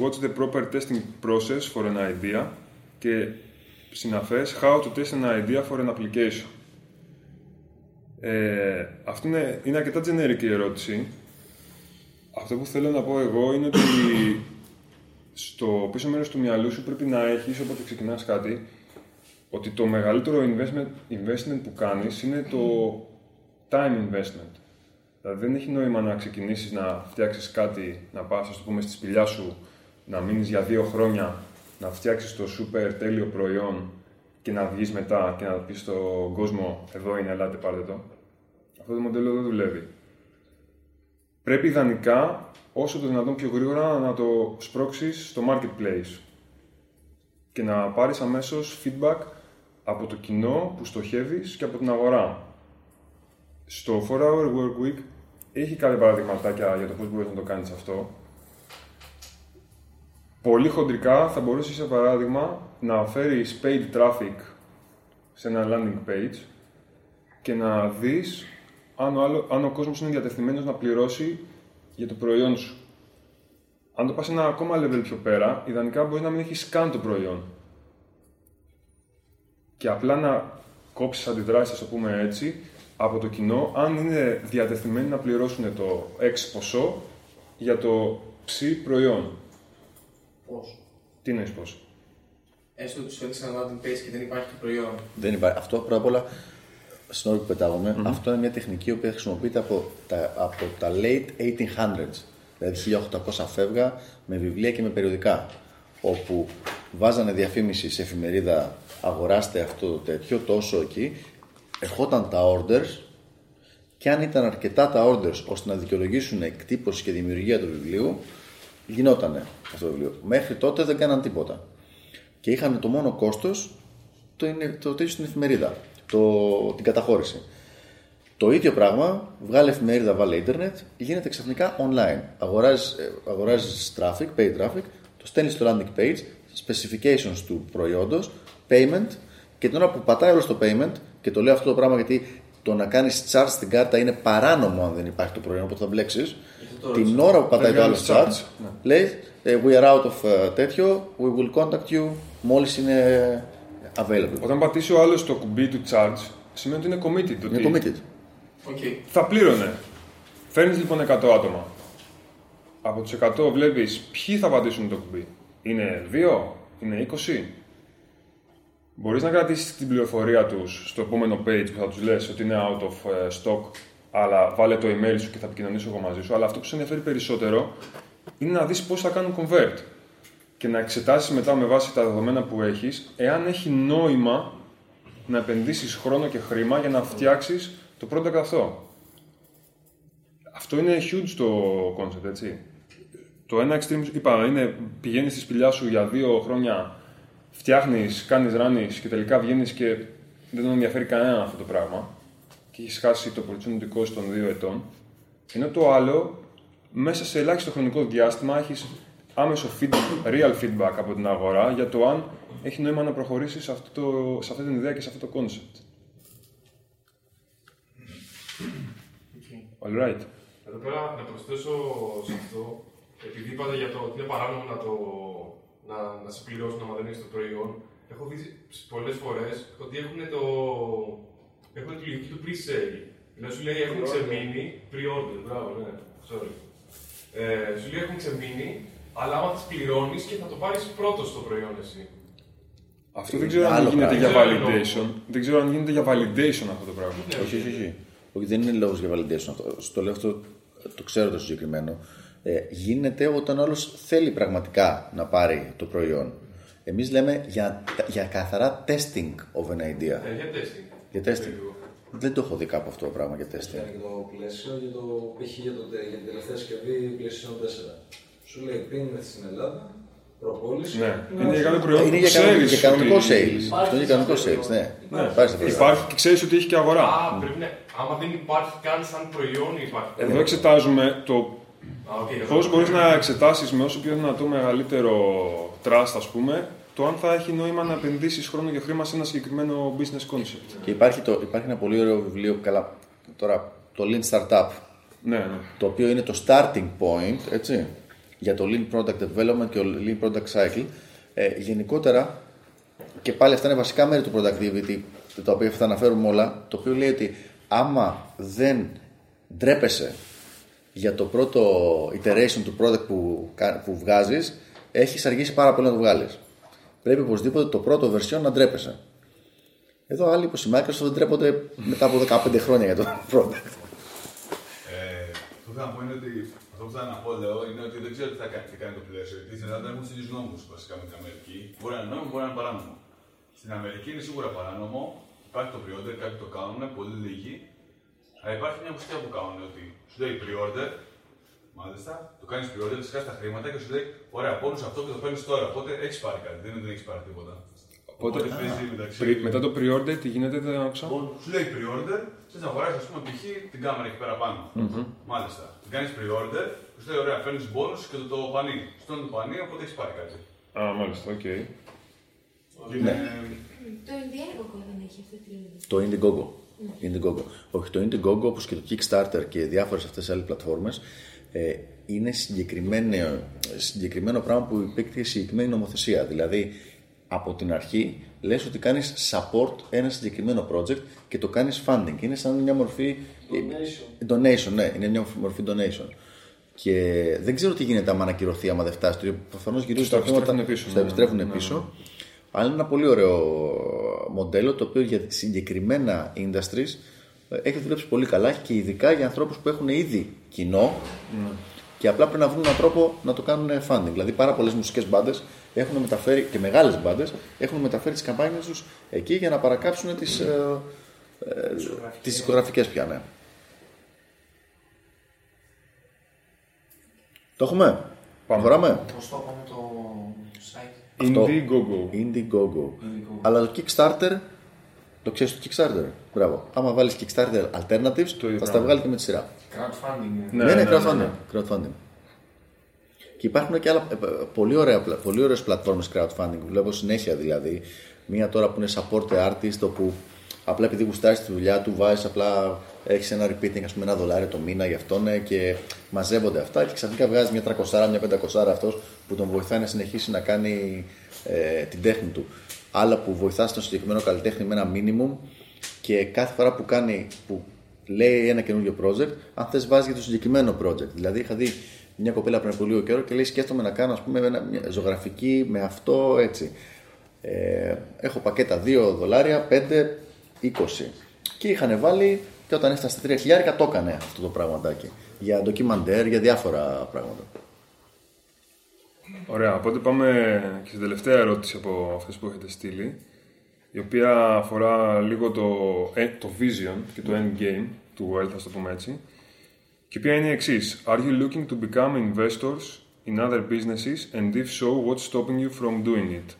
What's the proper testing process for an idea; Και συναφές How to test an idea for an application. Ε, αυτή είναι, είναι αρκετά generic η ερώτηση. Αυτό που θέλω να πω εγώ είναι ότι στο πίσω μέρος του μυαλού σου πρέπει να έχεις όποτε ξεκινάς κάτι ότι το μεγαλύτερο investment, investment που κάνεις είναι το time investment. Δηλαδή δεν έχει νόημα να ξεκινήσεις να φτιάξεις κάτι, να πας, ας το πούμε, στη σπηλιά σου, να μείνεις για δύο χρόνια, να φτιάξεις το super τέλειο προϊόν και να βγεις μετά και να πεις στον κόσμο εδώ είναι, ελάτε πάρτε το. Αυτό το μοντέλο δεν δουλεύει. Πρέπει ιδανικά όσο το δυνατόν πιο γρήγορα να το σπρώξεις στο marketplace και να πάρεις αμέσως feedback από το κοινό που στοχεύεις και από την αγορά. Στο 4-hour work week έχει κάποια παραδειγματάκια για το πώς μπορείς να το κάνεις αυτό. Πολύ χοντρικά θα μπορούσε, για παράδειγμα, να φέρεις paid traffic σε ένα landing page και να δεις αν ο, άλλο, αν ο κόσμος είναι διατεθειμένος να πληρώσει για το προϊόν σου. Αν το πας ένα ακόμα level πιο πέρα, ιδανικά μπορείς να μην έχεις καν το προϊόν. Και απλά να κόψεις αντιδράσεις, ας το πούμε έτσι, από το κοινό, αν είναι διατεθειμένοι να πληρώσουν το X ποσό για το ψ προϊόν. Πόσο. Τι εννοείς πόσο. Έστω ότι σου φέρνει ένα landing page και δεν υπάρχει το προϊόν. Δεν υπάρχει. Αυτό πρώτα απ' όλα, στην ώρα που πετάγομαι, αυτό είναι μια τεχνική που χρησιμοποιείται από τα, από τα late 1800s. Δηλαδή 1800 φεύγα με βιβλία και με περιοδικά. Όπου βάζανε διαφήμιση σε εφημερίδα, αγοράστε αυτό το τέτοιο, τόσο εκεί. Ερχόταν τα orders και αν ήταν αρκετά τα orders ώστε να δικαιολογήσουν εκτύπωση και δημιουργία του βιβλίου, γινότανε αυτό το βιβλίο. Μέχρι τότε δεν κάναν τίποτα. Και είχαν το μόνο κόστος το, είναι, το τέτοιο στην εφημερίδα, το, την καταχώρηση. Το ίδιο πράγμα, βγάλε εφημερίδα, βάλε ίντερνετ, γίνεται ξαφνικά online. Αγοράζεις, ε, αγοράζεις traffic, pay traffic, το στέλνεις στο landing page, specifications του προϊόντος, payment και την ώρα που πατάει όλο στο payment, και το λέω αυτό το πράγμα γιατί το να κάνεις charge στην κάρτα είναι παράνομο αν δεν υπάρχει το προϊόν, οπότε θα μπλέξεις. Την ώρα που πατάει Δεν το άλλο κάνεις charge, charge, ναι. λέει ε, We are out of ε, τέτοιο, we will contact you μόλις είναι available. Όταν πατήσει ο άλλος το κουμπί του charge, σημαίνει ότι είναι committed. Είναι ότι committed. Οκ. Θα πλήρωνε. Φέρνεις λοιπόν 100 άτομα. Από τους 100 βλέπεις ποιοι θα πατήσουν το κουμπί. Είναι 2, είναι 20. Μπορείς να κρατήσεις την πληροφορία τους στο επόμενο page που θα τους λες ότι είναι out of ε, stock, αλλά βάλε το email σου και θα επικοινωνήσω εγώ μαζί σου. Αλλά αυτό που σε ενδιαφέρει περισσότερο είναι να δεις πώς θα κάνουν convert και να εξετάσεις μετά με βάση τα δεδομένα που έχεις εάν έχει νόημα να επενδύσεις χρόνο και χρήμα για να φτιάξεις το product αυτό. Αυτό είναι huge το concept, έτσι. Το ένα extreme, είπα, είναι πηγαίνεις στη σπηλιά σου για δύο χρόνια, φτιάχνεις, κάνεις ράνει και τελικά βγαίνεις και δεν τον ενδιαφέρει κανένα αυτό το πράγμα και έχεις χάσει το opportunity cost των δύο ετών. Ενώ το άλλο, μέσα σε ελάχιστο χρονικό διάστημα έχεις άμεσο feedback, real feedback από την αγορά για το αν έχει νόημα να προχωρήσεις σε, αυτό το, σε αυτή την ιδέα και σε αυτό το concept. All right. Εδώ πέρα να προσθέσω σε αυτό, επειδή είπατε για το ότι είναι παράνομο να, το, να, να σε πληρώσουν άμα δεν έχει το προϊόν, έχω δει πολλές φορές ότι έχουν, το, έχουν τη λογική του pre-sale. Δηλαδή σου λέει έχουν ξεμείνει, pre-order, μπράβο, ναι, sorry. Ε, σου λέει έχουν ξεμείνει, αλλά άμα τις πληρώνεις και θα το πάρεις πρώτος στο προϊόν εσύ. Αυτό δεν ξέρω αν Άλλο γίνεται πράγμα. για Δεν ξέρω αν validation. Δεν ξέρω αν γίνεται για validation αυτό το πράγμα. Όχι, όχι, όχι. όχι δεν είναι λόγος για validation αυτό. Στο λέω αυτό, το ξέρω το συγκεκριμένο. Ε, γίνεται όταν όλο θέλει πραγματικά να πάρει το προϊόν. Εμείς λέμε για, για καθαρά testing of an idea. Ε, για testing. Για testing. Δεν το έχω δει κάπου αυτό το πράγμα για testing. Ήταν και το πλαίσιο για το π.χ. για, το, για την τελευταία συσκευή PlayStation 4. Σου λέει πριν στην Ελλάδα, προπόληση. Ναι, είναι για κάποιο προϊόν Είναι που για, κανονικό, ξέρεις για κανονικό ότι- sales. Αυτό είναι για κανονικό sales, ναι. Υπάρχει αυτό. Υπάρχει και ξέρεις ότι έχει και αγορά. Α, πρέπει να. Άμα δεν υπάρχει καν σαν προϊόν, υπάρχει. Εδώ εξετάζουμε το Α, οκ, εδώ. πώς μπορεί να εξετάσεις με όσο πιο δυνατό μεγαλύτερο trust, ας πούμε, το αν θα έχει νόημα να επενδύσεις χρόνο και χρήμα σε ένα συγκεκριμένο business concept. Και υπάρχει, το, υπάρχει ένα πολύ ωραίο βιβλίο, καλά, τώρα, το Lean Startup, Ναι, ναι. το οποίο είναι το starting point, έτσι, για το Lean Product Development και το Lean Product Cycle. Ε, γενικότερα, και πάλι αυτά είναι βασικά μέρη του productivity, τα οποία θα αναφέρουμε όλα, το οποίο λέει ότι άμα δεν ντρέπεσαι για το πρώτο iteration του product που, κα- που βγάζεις, έχεις αργήσει πάρα πολύ να το βγάλεις. Πρέπει οπωσδήποτε το πρώτο version να ντρέπεσαι. Εδώ άλλοι όπως η Microsoft δεν ντρέπονται μετά από 15 χρόνια για το product. Ε, αυτό που θέλω να πω είναι ότι αυτό που θέλω να πω, λέω, είναι ότι δεν ξέρω τι θα κάνει, τι κάνει το πλαίσιο. Γιατί στην Ελλάδα έχουν στείλει νόμους βασικά με την Αμερική. Μπορεί να είναι νόμιμο, μπορεί να είναι παράνομο. Στην Αμερική είναι σίγουρα παράνομο. Υπάρχει το pre-order, κάποιοι το κάνουν, πολύ λίγοι. Αλλά υπάρχει μια ουσία που κάνουν ότι σου λέει pre-order, μάλιστα, το κάνεις pre-order, τη τα χρήματα και σου λέει: Ωραία, πόνου αυτό και το παίρνεις τώρα. Οπότε έχεις πάρει κάτι, δεν, δεν έχεις πάρει τίποτα. Οπότε, παίζει μεταξύ. Πρι- μετά το pre-order, τι γίνεται, δεν άκουσα. Σου λέει pre-order, θες να αγοράσεις, ας πούμε, π.χ. την κάμερα εκεί πέρα πάνω. Μάλιστα. Την κάνεις pre-order, σου λέει: Ωραία, παίρνεις bonus και το, το πανί. Στο δίνει το πανί, οπότε έχεις πάρει κάτι. Α, μάλιστα, οκ. Είναι... Το Indiegogo δεν έχει αυτή τη λογική. Το Indiegogo. Indiegogo. Όχι, το Indiegogo όπως και το Kickstarter και διάφορες αυτές τις άλλες πλατφόρμες ε, είναι συγκεκριμένο, συγκεκριμένο πράγμα που υπόκειται σε συγκεκριμένη νομοθεσία. Δηλαδή, από την αρχή λες ότι κάνεις support ένα συγκεκριμένο project και το κάνεις funding. Είναι σαν μια μορφή... Donation. Donation, ναι. Είναι μια μορφή donation. Και δεν ξέρω τι γίνεται άμα ανακυρωθεί, άμα δεν φτάσει. Το- Προφανώς γυρίζουν Στα τα χρήματα, επιστρέφουν πίσω, στα ναι, επιστρέφουν ναι, ναι. πίσω. Αλλά είναι ένα πολύ ωραίο μοντέλο το οποίο για συγκεκριμένα industries ε, έχει δουλέψει πολύ καλά και ειδικά για ανθρώπους που έχουν ήδη κοινό και απλά πρέπει να βρουν έναν τρόπο να το κάνουν funding. Δηλαδή, πάρα πολλές μουσικές μπάντες έχουν μεταφέρει και μεγάλες μπάντες έχουν μεταφέρει τις καμπάνιες τους εκεί για να παρακάψουν τις ε, ε, τις δισκογραφικές πια. Ναι. Το έχουμε; Πάμε. Προχωράμε; Πώς το είπαμε το site. Αυτό. Indiegogo. Indiegogo. Αλλά το Kickstarter, το ξέρεις το Kickstarter. Μπράβο. Άμα βάλεις Kickstarter alternatives, ίδιο θα στα πράγμα. βγάλει και με τη σειρά. Crowdfunding. Ναι, ναι, crowdfunding. crowdfunding. Και υπάρχουν και άλλα ε, ε, πολύ, ωραία, πλα- πολύ ωραίες πλατφόρμες crowdfunding. Βλέπω συνέχεια δηλαδή. Μία τώρα που είναι support artist, όπου απλά επειδή γουστάρεις τη δουλειά του, βάζεις απλά, έχεις ένα repeating, ας πούμε ένα δολάριο το μήνα γι' αυτό ναι, και μαζεύονται αυτά και ξαφνικά βγάζει μια 300, μια 500 αυτός που τον βοηθάει να συνεχίσει να κάνει ε, την τέχνη του. Άλλα που βοηθάς στον συγκεκριμένο καλλιτέχνη με ένα minimum και κάθε φορά που κάνει, που λέει ένα καινούριο project, αν θες βάζεις για το συγκεκριμένο project. Δηλαδή, είχα δει μια κοπέλα πριν από λίγο καιρό και λέει: Σκέφτομαι να κάνω ας πούμε, ένα, μια ζωγραφική με αυτό έτσι. Ε, έχω πακέτα 2 δολάρια, 5, 20. Και είχαν βάλει και όταν έφτασε στα 3 χιλιάρικα το έκανε αυτό το πραγματάκι. Για ντοκιμαντέρ, για διάφορα πράγματα. Ωραία, οπότε πάμε και στην τελευταία ερώτηση από αυτές που έχετε στείλει, η οποία αφορά λίγο το, ε, το vision και το end game του Wealth, ας το πούμε έτσι, και η οποία είναι η εξής. Are you looking to become investors in other businesses; And if so, what's stopping you from doing it;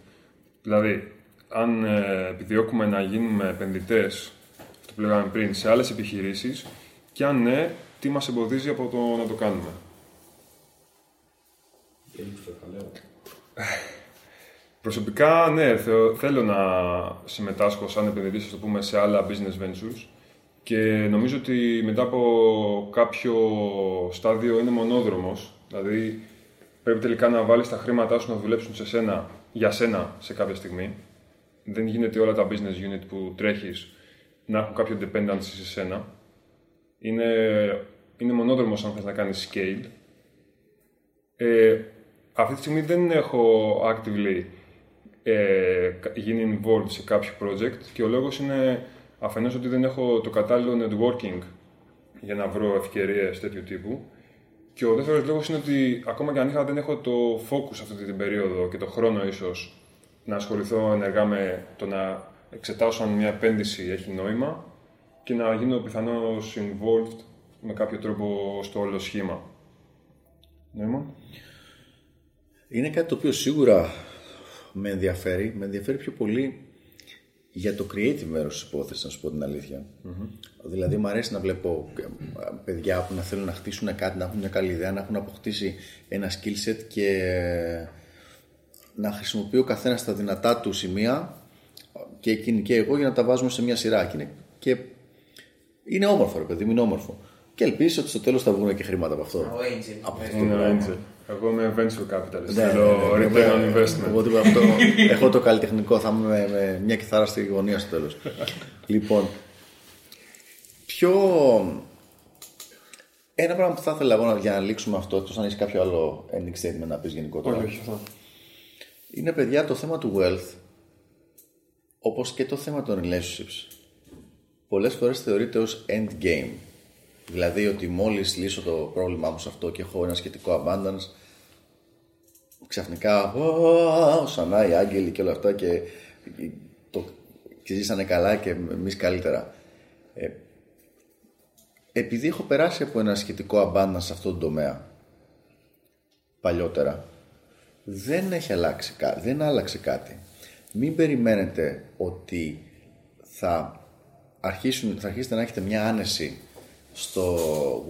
Δηλαδή, αν ε, επιδιώκουμε να γίνουμε επενδυτές, αυτό που λέγαμε πριν, σε άλλες επιχειρήσεις και αν ναι, τι μας εμποδίζει από το να το κάνουμε. Προσωπικά, ναι, θεω- θέλω να συμμετάσχω σαν επενδυτής, ας το πούμε, σε άλλα business ventures και νομίζω ότι μετά από κάποιο στάδιο είναι μονόδρομος, δηλαδή πρέπει τελικά να βάλεις τα χρήματά σου να δουλέψουν σε σένα, για σένα σε κάποια στιγμή. Δεν γίνεται όλα τα business unit που τρέχεις να έχουν κάποιο dependency σε σένα. Είναι, είναι μονόδρομος αν θες να κάνεις scale. Ε, αυτή τη στιγμή δεν έχω actively ε, κα- γίνει involved σε κάποιο project και ο λόγος είναι αφενός ότι δεν έχω το κατάλληλο networking για να βρω ευκαιρίες τέτοιου τύπου και ο δεύτερος λόγος είναι ότι ακόμα και αν είχα δεν έχω το focus αυτή την περίοδο και το χρόνο ίσως να ασχοληθώ ενεργά με το να εξετάσω αν μια επένδυση έχει νόημα και να γίνω πιθανώς involved με κάποιο τρόπο στο όλο σχήμα. Νόημα; Είναι κάτι το οποίο σίγουρα με ενδιαφέρει. Με ενδιαφέρει πιο πολύ για το creative μέρος της υπόθεσης, να σου πω την αληθεια Δηλαδή, μου αρέσει να βλέπω ε, παιδιά που να θέλουν να χτίσουν κάτι, να έχουν μια καλή ιδέα, να έχουν αποκτήσει ένα skill set και να χρησιμοποιεί ο καθένας τα δυνατά του σημεία και εκείνη και εγώ για να τα βάζουμε σε μια σειρά. Και είναι, και είναι όμορφο, ρε παιδί μου, είναι όμορφο. Και ελπίζω ότι στο τέλος θα βγουν και χρήματα από αυτό. Ο Angel. Από αυτό το Είναι πράγμα. angel. Εγώ είμαι venture capitalist. Ναι, Θέλω ναι, ναι, return on ναι. investment. Εγώ τίποτα αυτό. Έχω το καλλιτεχνικό, θα είμαι με, με μια κιθάρα στη γωνία στο τέλος. λοιπόν, πιο. Ένα πράγμα που θα ήθελα εγώ να- για να λήξουμε αυτό, εκτός αν έχεις κάποιο άλλο ending statement να πεις γενικότερα. Όχι, όχι, αυτό. Είναι παιδιά το θέμα του wealth, όπως και το θέμα των relationships. Πολλές φορές θεωρείται ως end game. Δηλαδή ότι μόλις λύσω το πρόβλημά μου σε αυτό και έχω ένα σχετικό abundance, ξαφνικά «Ω, σανά οι άγγελοι και όλα αυτά και, το, και ζήσανε καλά και εμείς καλύτερα. Ε, επειδή έχω περάσει από ένα σχετικό abundance σε αυτόν τον τομέα παλιότερα, δεν έχει αλλάξει κάτι, δεν άλλαξε κάτι. Μην περιμένετε ότι θα, αρχίσουν, θα αρχίσετε να έχετε μια άνεση στο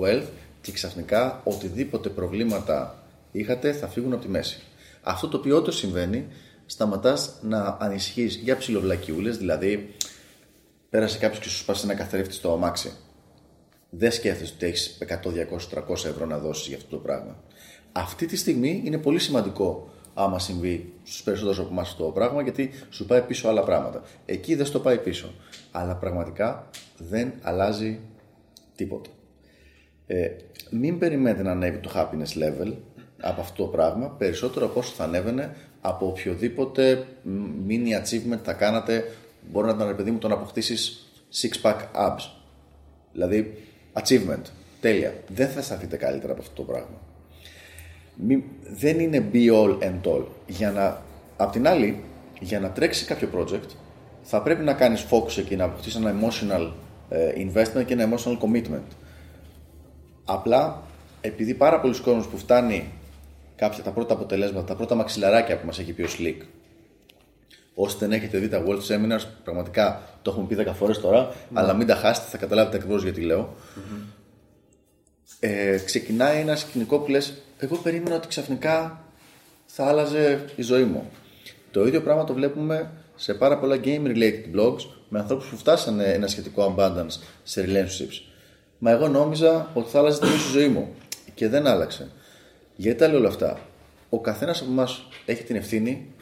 wealth και ξαφνικά οτιδήποτε προβλήματα είχατε θα φύγουν από τη μέση. Αυτό το οποίο όντως συμβαίνει, σταματάς να ανησυχείς για ψιλοβλακιούλες, δηλαδή πέρασε κάποιος και σου σπάσει ένα καθρέφτη στο αμάξι. Δεν σκέφτεσαι ότι έχεις 100, 200, 300 ευρώ να δώσεις για αυτό το πράγμα. Αυτή τη στιγμή είναι πολύ σημαντικό άμα συμβεί στους περισσότερους από εμάς αυτό το πράγμα γιατί σου πάει πίσω άλλα πράγματα. Εκεί δεν στο πάει πίσω. Αλλά πραγματικά δεν αλλάζει τίποτα. Ε, μην περιμένετε να ανέβει το happiness level από αυτό το πράγμα περισσότερο από όσο θα ανέβαινε από οποιοδήποτε μ, mini achievement θα κάνατε μπορεί να ήταν ρε παιδί μου το να αποκτήσεις six pack abs δηλαδή achievement τέλεια δεν θα σταθείτε καλύτερα από αυτό το πράγμα μη, δεν είναι be all and all. Για να, απ' την άλλη για να τρέξει κάποιο project θα πρέπει να κάνεις focus εκεί να αποκτήσεις ένα emotional ε, investment και ένα emotional commitment. Απλά επειδή πάρα πολλοί κόσμος που φτάνει κάποια τα πρώτα αποτελέσματα, τα πρώτα μαξιλαράκια που μας έχει πει ο Slick, όσοι δεν έχετε δει τα World Seminars, πραγματικά το έχουμε πει 10 φορές τώρα, αλλά μην τα χάσετε, θα καταλάβετε ακριβώς γιατί λέω. Ε, ξεκινάει ένα σκηνικό που λες, εγώ περίμενα ότι ξαφνικά θα άλλαζε η ζωή μου. Το ίδιο πράγμα το βλέπουμε σε πάρα πολλά game-related blogs με ανθρώπους που φτάσανε ένα σχετικό abundance σε relationships. Μα εγώ νόμιζα ότι θα άλλαζε τελείως η ζωή μου. Και δεν άλλαξε. Γιατί τα λέω όλα αυτά; Ο καθένας από εμάς έχει την ευθύνη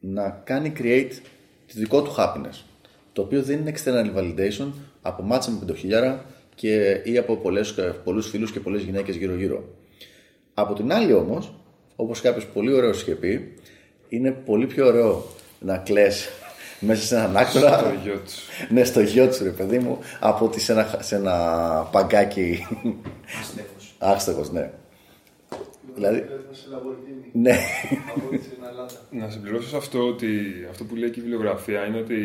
να κάνει create τη δικό του happiness. Το οποίο δεν είναι external validation από μάτσα με πεντοχίλιαρα και ή από πολλές, πολλούς φίλους και πολλές γυναίκες γύρω-γύρω. Από την άλλη όμως, όπως κάποιος πολύ ωραίος είχε πει, είναι πολύ πιο ωραίο να κλαις μέσα σε έναν άκρα. Στο γιο τους. ναι, στο γιο τους, ρε παιδί μου, από ότι σε ένα, σε ένα παγκάκι. Άστεχος. Άστεγος, ναι. Δηλαδή, σε Λαμπορκίνη. ναι. Από την Ελλάδα. Να συμπληρώσω σε αυτό ότι αυτό που λέει και η βιβλιογραφία είναι ότι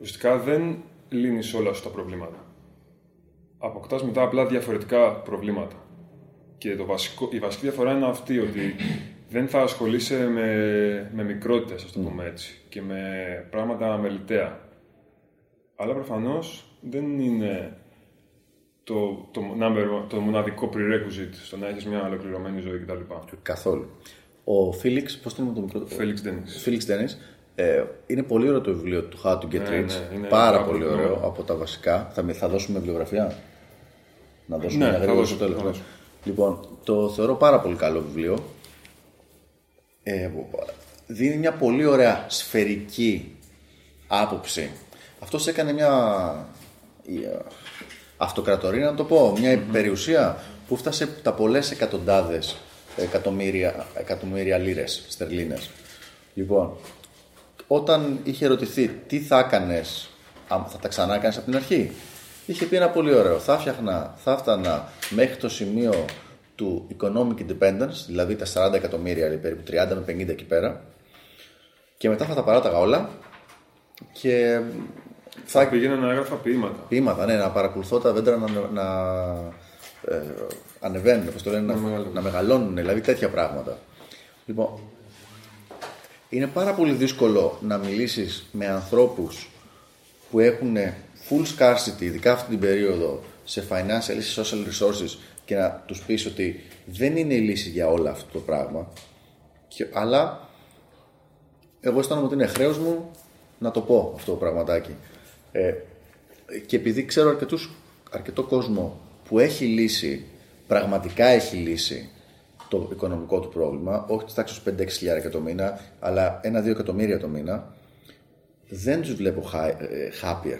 ουσιαστικά δεν λύνεις όλα σου τα προβλήματα. Αποκτάς μετά απλά διαφορετικά προβλήματα. Και το βασικό, η βασική διαφορά είναι αυτή, ότι δεν θα ασχολείσαι με, με μικρότητες, ας το πούμε έτσι, και με πράγματα μελιτέα. Αλλά προφανώς δεν είναι το, το, number, το μοναδικό prerequisite στο να έχεις μια ολοκληρωμένη ζωή κτλ. Καθόλου. Ο Φίλιξ, πώς το λέμε το μικρό. Felix Dennis. Φίλιξ Ντένις. Ε, είναι πολύ ωραίο το βιβλίο του How to Get Ναι, Rich. ναι, είναι πάρα πάρα πολύ πολύ ωραίο ωραίο. από τα βασικά. Θα, με- θα δώσουμε βιβλιογραφία; Να δώσουμε Ναι, μια θα γρήγορα δώσω, στο τέλος. Θα ναι. δώσω. Λοιπόν, το θεωρώ πάρα πολύ καλό βιβλίο. Ε, δίνει μια πολύ ωραία σφαιρική άποψη. Αυτός έκανε μια ε, αυτοκρατορία, να το πω, μια περιουσία που φτάσε τα πολλές εκατοντάδες εκατομμύρια, εκατομμύρια λίρες, στερλίνες. Λοιπόν, όταν είχε ερωτηθεί τι θα έκανες, αν θα τα ξανά έκανες από την αρχή, είχε πει ένα πολύ ωραίο. Θα φτιάχνα, θα έφτανα μέχρι το σημείο του economic independence, δηλαδή τα 40 εκατομμύρια, δηλαδή περίπου 30 με 50 εκεί πέρα, και μετά θα τα παράταγα όλα και Θα πήγαινα να έγραφα ποίηματα. ποίηματα, ναι, να παρακολουθώ τα δέντρα να, να ε, ανεβαίνουν, πώς το λένε, να, να, μεγαλώνουν, δηλαδή τέτοια πράγματα. Λοιπόν, είναι πάρα πολύ δύσκολο να μιλήσεις με ανθρώπους που έχουν full scarcity, ειδικά αυτή την περίοδο, σε financial ή σε social resources και να τους πεις ότι δεν είναι η λύση για όλα αυτό το πράγμα, και, αλλά εγώ αισθάνομαι ότι είναι χρέος μου να το πω αυτό το πραγματάκι. Ε, και επειδή ξέρω αρκετούς, αρκετό κόσμο που έχει λύσει, πραγματικά έχει λύσει το οικονομικό του πρόβλημα, όχι της τάξης 5-6 χιλιάρικα το μήνα, αλλά 1-2 εκατομμύρια το μήνα, δεν τους βλέπω hi- ε, happier.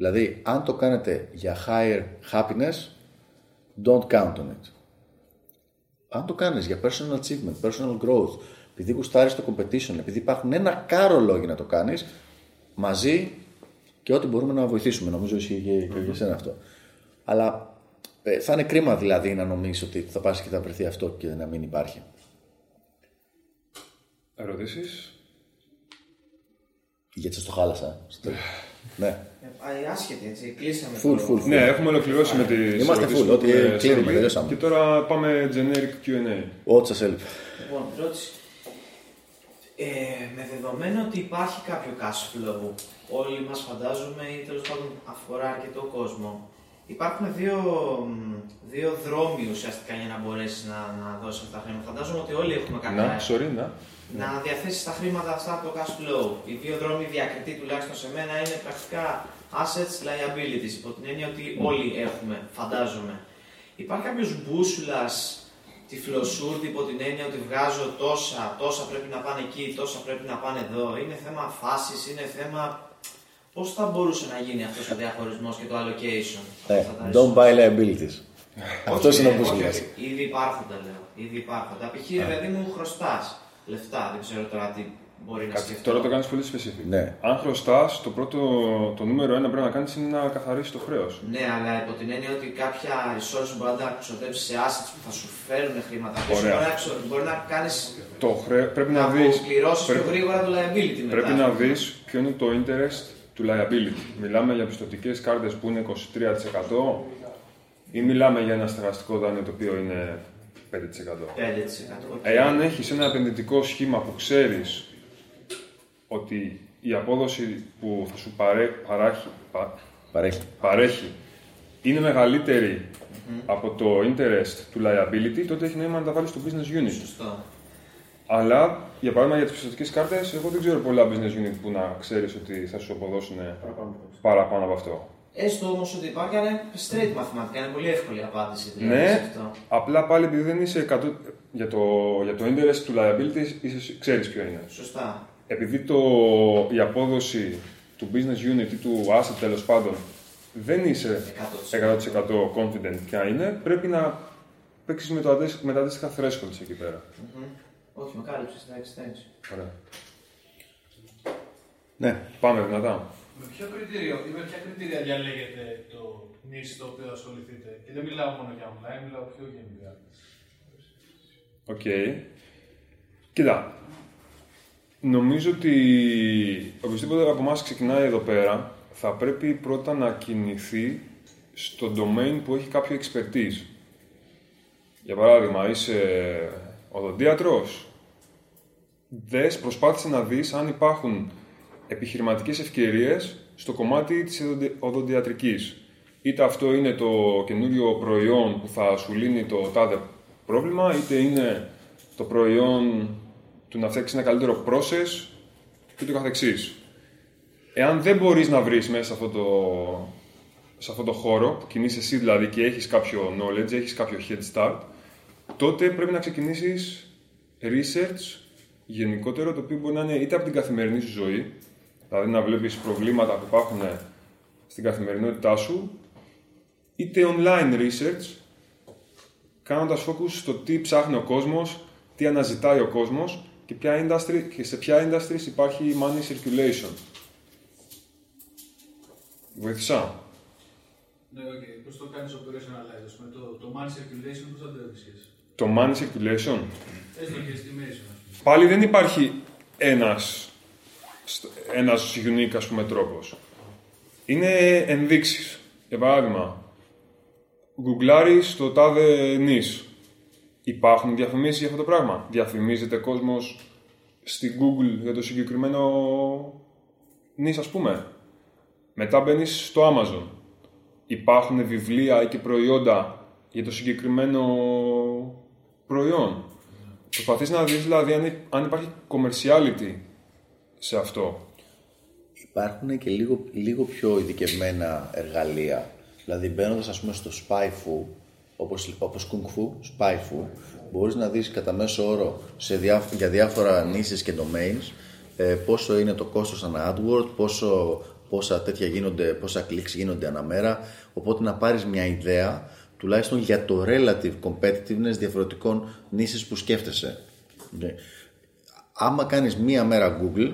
Δηλαδή, αν το κάνετε για higher happiness, don't count on it. Αν το κάνεις για personal achievement, personal growth, επειδή γουστάρεις το competition, επειδή υπάρχουν ένα κάρο λόγοι να το κάνεις, μαζί και ό,τι μπορούμε να βοηθήσουμε. Νομίζω ισχύει και, και για σένα αυτό. Αλλά ε, θα είναι κρίμα δηλαδή να νομίζεις ότι θα πας και θα βρεθεί αυτό και να μην υπάρχει. Ερωτήσεις; Γιατί σας το χάλασα. Στο- ναι. Ε, πάει άσχετη, έτσι. Κλείσαμε Full, το... full, full. Ναι, έχουμε ολοκληρώσει με τις Είμαστε ερωτήσεις full, που ότι έχουμε κλείνουμε, στείλει. τελειώσαμε. Και τώρα πάμε generic Q&A. Ό,τι σας έλειπε. Λοιπόν, ερώτηση. Ε, με δεδομένο ότι υπάρχει κάποιο cash flow, όλοι μας φαντάζομαι ή τέλος πάντων αφορά αρκετό κόσμο, υπάρχουν δύο, μ, δύο δρόμοι ουσιαστικά για να μπορέσεις να, να δώσεις αυτά τα χρήματα. Φαντάζομαι ότι όλοι έχουμε κάποια... Να, sorry, να. Να διαθέσεις τα χρήματα αυτά από το cash flow. Οι δύο δρόμοι διακριτοί τουλάχιστον σε μένα είναι πρακτικά assets liabilities, υπό την έννοια ότι όλοι έχουμε, φαντάζομαι. Υπάρχει κάποιος μπούσουλας τυφλοσούρδι υπό την έννοια ότι βγάζω τόσα, τόσα πρέπει να πάνε εκεί, τόσα πρέπει να πάνε εδώ. Είναι θέμα φάσης, είναι θέμα. Πώς θα μπορούσε να γίνει αυτός ο διαχωρισμός και το allocation. Ναι, Αυτά τα don't resources. buy liabilities. Αυτός Όχι, είναι ο ναι, όχι, μπούσουλας. όχι. Ήδη υπάρχοντα λέω. Ήδη υπάρχοντα. Π.χ. ρε παιδί μου χρωστάς λεφτά. Δεν ξέρω τώρα τι μπορεί να Κάτσε, σκεφτώ. Τώρα το κάνεις πολύ specific. Ναι. Αν χρωστάς, το πρώτο, το νούμερο ένα που πρέπει να κάνεις είναι να καθαρίσεις το χρέος. Ναι, αλλά υπό την έννοια ότι κάποια resources μπορεί να τα ξοδέψεις σε assets που θα σου φέρουν χρήματα. Και Ωραία. Μπορεί να, ξο- μπορεί να κάνεις. Το χρέο πρέπει να, να δει. πληρώσει πιο γρήγορα το liability μετά. Πρέπει να δεις ποιο είναι το interest του liability. Μιλάμε για πιστοτικές κάρτες που είναι 23% ή μιλάμε για ένα στεγαστικό δάνειο το οποίο είναι 5%. 5%. οκ. Εάν έχεις ένα επενδυτικό σχήμα που ξέρεις ότι η απόδοση που θα σου παρέ, παράχει, πα- Παρέχει. παρέχει είναι μεγαλύτερη από το interest του liability, τότε έχει νόημα να τα βάλεις στο business unit. Σωστό. Αλλά, για παράδειγμα, για τις πιστωτικές κάρτες, εγώ δεν ξέρω πολλά business unit που να ξέρεις ότι θα σου αποδώσουν παραπάνω από αυτό. Έστω όμως ότι υπάρχει ένα straight μαθηματικά, είναι πολύ εύκολη η απάντηση. Δηλαδή, σε Ναι, αυτό. απλά πάλι επειδή δεν είσαι 100... για, το, για το interest του liability, είσαι, ξέρεις ποιο είναι. Σωστά. Επειδή το, η απόδοση του business unit ή του asset τέλος πάντων δεν είσαι 100% confident ποια είναι, πρέπει να παίξεις με, το αντίστοιχα- με τα αντίστοιχα thresholds εκεί πέρα. Μμμ. Όχι, με κάλυψες, εντάξει, εντάξει. Ωραία. Ναι. Πάμε δυνατά. Με ποιο κριτήριο ή με ποια κριτήρια διαλέγετε το niche το οποίο θα ασχοληθείτε; Και δεν μιλάω μόνο για online, μιλάω πιο γενικά. Οκ. Κοίτα. Νομίζω ότι οποιοδήποτε από εμάς ξεκινάει εδώ πέρα θα πρέπει πρώτα να κινηθεί στο domain που έχει κάποιο expertise. Για παράδειγμα, είσαι οδοντίατρος. Δες, προσπάθησε να δεις αν υπάρχουν επιχειρηματικές ευκαιρίες στο κομμάτι της οδοντι- οδοντιατρικής. Είτε αυτό είναι το καινούριο προϊόν που θα σου λύνει το τάδε πρόβλημα, είτε είναι το προϊόν του να φτιάξεις ένα καλύτερο process και το καθεξής. Εάν δεν μπορείς να βρεις μέσα σε αυτό το, σε αυτό το χώρο, που κινείσαι εσύ δηλαδή και έχεις κάποιο knowledge, έχεις κάποιο head start, τότε πρέπει να ξεκινήσεις research γενικότερο, το οποίο μπορεί να είναι είτε από την καθημερινή σου ζωή, δηλαδή να βλέπεις προβλήματα που υπάρχουν στην καθημερινότητά σου, είτε online research, κάνοντας focus στο τι ψάχνει ο κόσμος, τι αναζητάει ο κόσμος και, ποια industry, και σε ποια industries υπάρχει money circulation. Βοήθησα. Ναι, οκ. Πώς το κάνεις operationalize, ας πούμε, το, το money circulation, πώς θα το έβρισκες. Το money circulation. Έστω και estimation, ας πούμε. Πάλι δεν υπάρχει ένας, στ- ένας unique ας πούμε τρόπος. Είναι ενδείξεις. Για παράδειγμα, γκουγκλάρεις το τάδε niche. Υπάρχουν διαφημίσεις για αυτό το πράγμα; Διαφημίζεται κόσμος στην Google για το συγκεκριμένο νης ας πούμε; Μετά μπαίνεις στο Amazon. Υπάρχουν βιβλία ή και προϊόντα για το συγκεκριμένο προϊόν. Προσπαθείς να δεις δηλαδή αν, αν υπάρχει commerciality σε αυτό. Υπάρχουν και λίγο, λίγο πιο ειδικευμένα εργαλεία. Δηλαδή μπαίνοντας ας πούμε στο spy fu, όπως, όπως kung fu, spy fu, μπορείς να δεις κατά μέσο όρο σε διά, για διάφορα νήσεις και domains ε, πόσο είναι το κόστος ανά AdWord, πόσο, πόσα τέτοια γίνονται, πόσα clicks γίνονται ανά μέρα, οπότε να πάρεις μια ιδέα τουλάχιστον για το relative competitiveness διαφορετικών νήσεις που σκέφτεσαι. Ναι. Άμα κάνεις μία μέρα Google,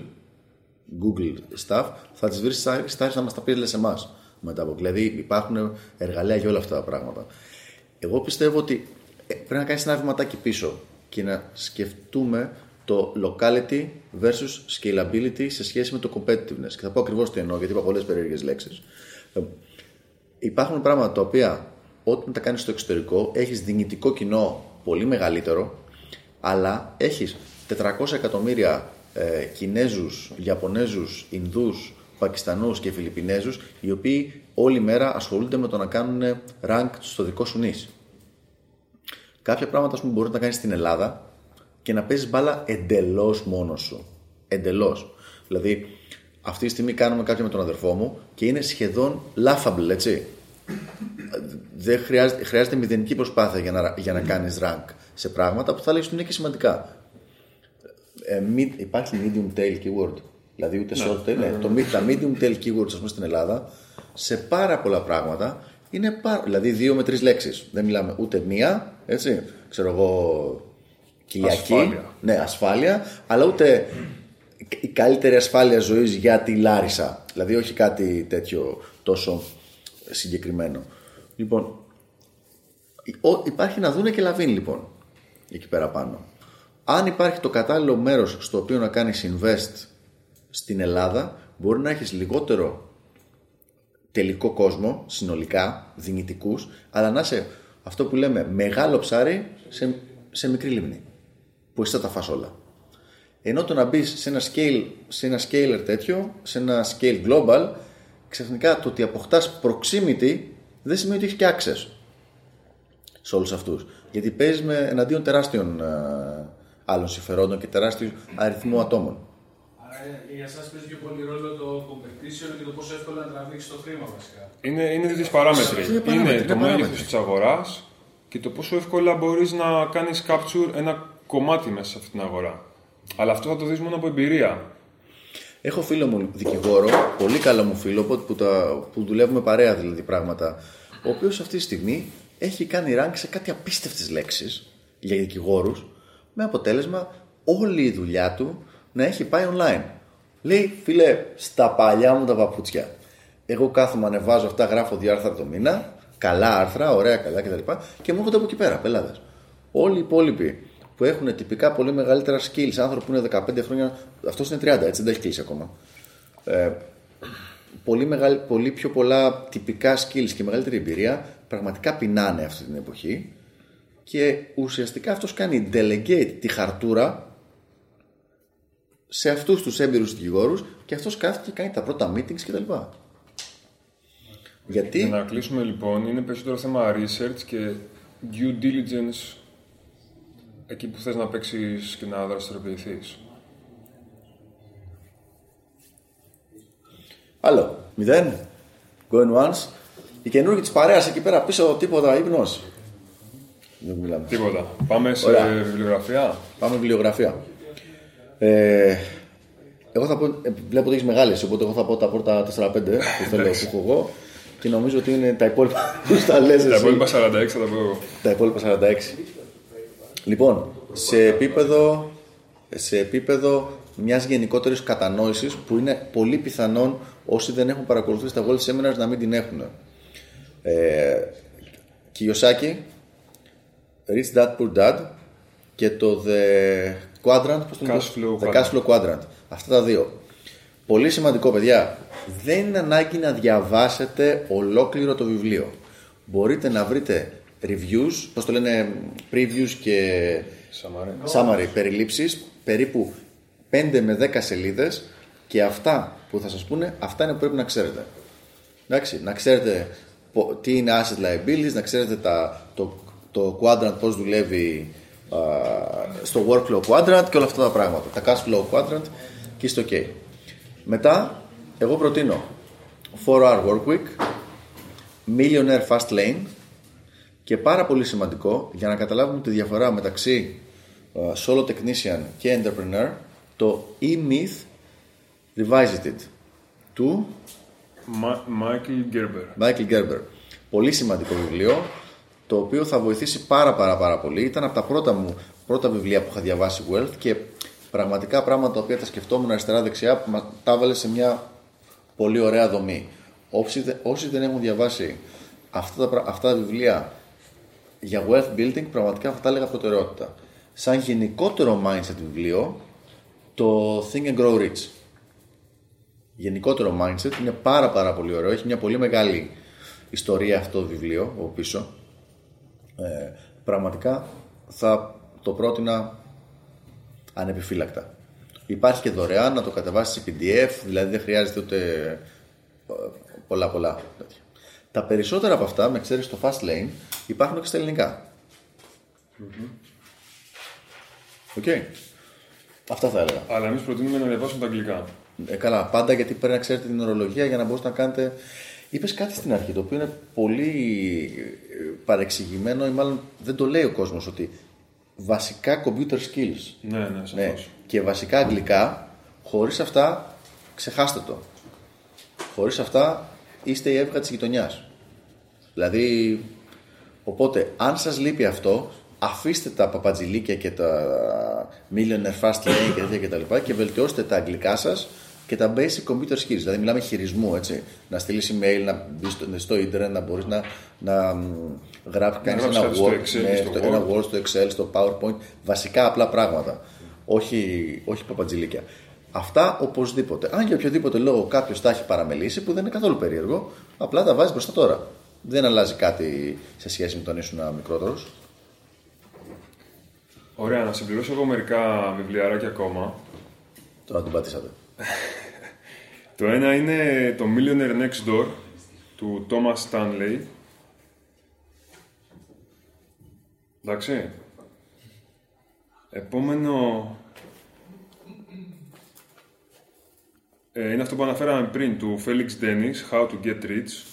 Google stuff, θα τις βρεις στάρεις να μας τα πεις λες εμάς μετά από. Δηλαδή υπάρχουν εργαλεία για όλα αυτά τα πράγματα. Εγώ πιστεύω ότι ε, πρέπει να κάνεις ένα βηματάκι πίσω και να σκεφτούμε το locality versus scalability σε σχέση με το competitiveness. Και θα πω ακριβώς τι εννοώ, γιατί είπα πολλές περίεργες λέξεις. Ε, Υπάρχουν πράγματα τα οποία όταν τα κάνεις στο εξωτερικό έχεις δυνητικό κοινό πολύ μεγαλύτερο αλλά έχεις 400 εκατομμύρια ε, Κινέζους, Ιαπωνέζους, Ινδούς, Πακιστανούς και Φιλιππινέζους οι οποίοι όλη μέρα ασχολούνται με το να κάνουν rank στο δικό σου νης. Κάποια πράγματα ας πούμε, μπορείς να κάνεις στην Ελλάδα και να παίζεις μπάλα εντελώς μόνος σου. Εντελώς. Δηλαδή, αυτή τη στιγμή κάνουμε κάποιο με τον αδερφό μου και είναι σχεδόν laughable, έτσι. Δεν χρειάζεται, χρειάζεται μηδενική προσπάθεια για να, για να κάνεις rank σε πράγματα που θα λέγεις ότι είναι και σημαντικά. Ε, mid, υπάρχει medium tail keyword. Δηλαδή ούτε short tail. Ναι, το, mid- τα medium tail keywords ας πούμε, στην Ελλάδα σε πάρα πολλά πράγματα είναι πάρα, δηλαδή δύο με τρεις λέξεις. Δεν μιλάμε ούτε μία, έτσι, ξέρω εγώ, Κυριακή, Ασφάλεια. ναι, ασφάλεια, αλλά ούτε η καλύτερη ασφάλεια ζωής για τη Λάρισα. Δηλαδή όχι κάτι τέτοιο τόσο συγκεκριμένο. Λοιπόν, ο- υπάρχει να δούνε και λαβίν λοιπόν, εκεί πέρα πάνω. Αν υπάρχει το κατάλληλο μέρος στο οποίο να κάνεις invest στην Ελλάδα, μπορεί να έχεις λιγότερο τελικό κόσμο, συνολικά, δυνητικούς, αλλά να είσαι αυτό που λέμε μεγάλο ψάρι σε, σε μικρή λίμνη, που εσύ θα τα φας όλα. Ενώ το να μπεις σε ένα scale, σε ένα scaler τέτοιο, σε ένα scale global, ξαφνικά το ότι αποκτάς proximity δεν σημαίνει ότι έχεις και access σε όλους αυτούς. Γιατί παίζεις με εναντίον τεράστιων ε, άλλων συμφερόντων και τεράστιου αριθμού ατόμων. Άρα ε, για εσάς παίζει πιο πολύ ρόλο το competition και το πόσο εύκολα να τραβήξει το χρήμα βασικά. Είναι, είναι δύο παράμετροι. Είναι παράμετροι, Είναι είναι το παράμετροι. μέγεθος της αγοράς και το πόσο εύκολα μπορείς να κάνεις capture ένα κομμάτι μέσα σε αυτή την αγορά. Αλλά αυτό θα το δεις μόνο από εμπειρία. Έχω φίλο μου δικηγόρο, πολύ καλό μου φίλο, που, που, τα, που δουλεύουμε παρέα δηλαδή πράγματα, ο οποίος αυτή τη στιγμή έχει κάνει rank σε κάτι απίστευτες λέξεις για δικηγόρους, με αποτέλεσμα όλη η δουλειά του να έχει πάει online. Λέει, φίλε, στα παλιά μου τα παπούτσια. Εγώ κάθομαι, ανεβάζω αυτά, γράφω δύο άρθρα το μήνα, καλά άρθρα, ωραία, καλά κτλ. Και μου έρχονται από εκεί πέρα, πελάτες. Όλοι οι υπόλοιποι που έχουν τυπικά πολύ μεγαλύτερα skills, άνθρωποι που είναι 15 χρόνια, αυτός είναι 30, έτσι δεν έχει κλείσει ακόμα. Ε, πολύ, μεγάλη, πολύ πιο πολλά τυπικά skills και μεγαλύτερη εμπειρία πραγματικά πεινάνε αυτή την εποχή και ουσιαστικά αυτός κάνει delegate τη χαρτούρα σε αυτούς τους έμπειρους δικηγόρους και αυτός κάθεται και κάνει τα πρώτα meetings κτλ. Γιατί Για να κλείσουμε λοιπόν, είναι περισσότερο θέμα research και due diligence εκεί που θες να παίξεις και να δραστηριοποιηθείς. Άλλο. Μηδέν. Going once. Η καινούργια της παρέας εκεί πέρα πίσω τίποτα ύπνο. Δεν μιλάμε. Τίποτα. Πάμε σε Ωραία. βιβλιογραφία. Πάμε βιβλιογραφία. Ε, εγώ θα πω, ε, βλέπω ότι έχεις μεγάλες, οπότε εγώ θα πω τα πρώτα 4-5 που θέλω που έχω εγώ και νομίζω ότι είναι τα υπόλοιπα που τα λες Τα εσύ. υπόλοιπα 46 θα τα πω εγώ. Τα υπόλοιπα 46. Λοιπόν, σε επίπεδο, σε επίπεδο μιας γενικότερης κατανόησης που είναι πολύ πιθανόν όσοι δεν έχουν παρακολουθήσει τα World Seminars να μην την έχουν. Ε, Kiyosaki, Rich Dad Poor Dad και το The Quadrant, πώς το Cash λένε; Flow The Quadrant. Cash Flow Quadrant. Αυτά τα δύο. Πολύ σημαντικό, παιδιά. Δεν είναι ανάγκη να διαβάσετε ολόκληρο το βιβλίο. Μπορείτε να βρείτε reviews, πώς το λένε, previews και Summary. summary, περιλήψεις, περίπου 5 με 10 σελίδες και αυτά που θα σας πούνε, αυτά είναι που πρέπει να ξέρετε. Εντάξει, να ξέρετε πο- τι είναι asset liabilities, να ξέρετε τα, το, το quadrant πώς δουλεύει α, στο workflow quadrant και όλα αυτά τα πράγματα. Τα cash flow quadrant και είστε ok. Μετά, εγώ προτείνω 4-hour work week, millionaire fast lane και πάρα πολύ σημαντικό για να καταλάβουμε τη διαφορά μεταξύ α, solo technician και entrepreneur το E-Myth Revisited του Μάικλ Γκέρμπερ. Michael Gerber. Πολύ σημαντικό βιβλίο, το οποίο θα βοηθήσει πάρα πάρα πάρα πολύ. Ήταν από τα πρώτα μου πρώτα βιβλία που είχα διαβάσει Wealth και πραγματικά πράγματα τα οποία τα σκεφτόμουν αριστερά-δεξιά, μα τα έβαλε σε μια πολύ ωραία δομή. Όσοι, δε- όσοι δεν έχουν διαβάσει αυτά τα, πρα- αυτά τα βιβλία για wealth building, πραγματικά θα τα έλεγα προτεραιότητα. Σαν γενικότερο mindset βιβλίο, το Think and Grow Rich γενικότερο mindset είναι πάρα πάρα πολύ ωραίο. Έχει μια πολύ μεγάλη ιστορία αυτό το βιβλίο από πίσω. Ε, πραγματικά θα το πρότεινα ανεπιφύλακτα. Υπάρχει και δωρεάν να το κατεβάσεις σε PDF, δηλαδή δεν χρειάζεται ούτε ε, πολλά πολλά τέτοια. Τα περισσότερα από αυτά, με εξαίρεση το Fast Lane, υπάρχουν και στα ελληνικά. Οκ. Αυτά θα έλεγα. Αλλά εμείς προτείνουμε να διαβάσουμε τα αγγλικά. Ε, καλά, πάντα γιατί πρέπει να ξέρετε την ορολογία για να μπορείτε να κάνετε. Είπες κάτι στην αρχή το οποίο είναι πολύ ε, παρεξηγημένο ή μάλλον δεν το λέει ο κόσμος ότι βασικά computer skills. Ναι, ναι, σαφώς. Ναι, και βασικά αγγλικά, χωρίς αυτά ξεχάστε το. Χωρίς αυτά είστε η έβγα της γειτονιάς. Δηλαδή, οπότε, αν σας λείπει αυτό, αφήστε τα παπατζηλίκια και τα millionaire fast lane και τέτοια και τα λοιπά και βελτιώστε τα αγγλικά σας και τα basic computer skills. Δηλαδή, μιλάμε χειρισμού, έτσι. Να στείλεις email, να μπεις στο, στο ίντερνετ, να μπορείς να, να μ, γράψεις, κάνεις γράψεις ένα κάτι στο Word, Excel ναι, και στο στο- Word. ένα Word, στο Excel, στο PowerPoint. Βασικά απλά πράγματα. Όχι, όχι παπατζηλίκια. Αυτά οπωσδήποτε. Αν για οποιοδήποτε λόγο κάποιος τα έχει παραμελήσει, που δεν είναι καθόλου περίεργο, απλά τα βάζει μπροστά τώρα. Δεν αλλάζει κάτι σε σχέση με τον ήσουν μικρότερος. Ωραία, να συμπληρώσω εγώ μερικά βιβλιαράκια ακόμα. Τώρα την πατήσατε. Το ένα είναι το Millionaire Next Door του Thomas Stanley. Εντάξει. Επόμενο ε, είναι αυτό που αναφέραμε πριν του Felix Dennis, How to Get Rich.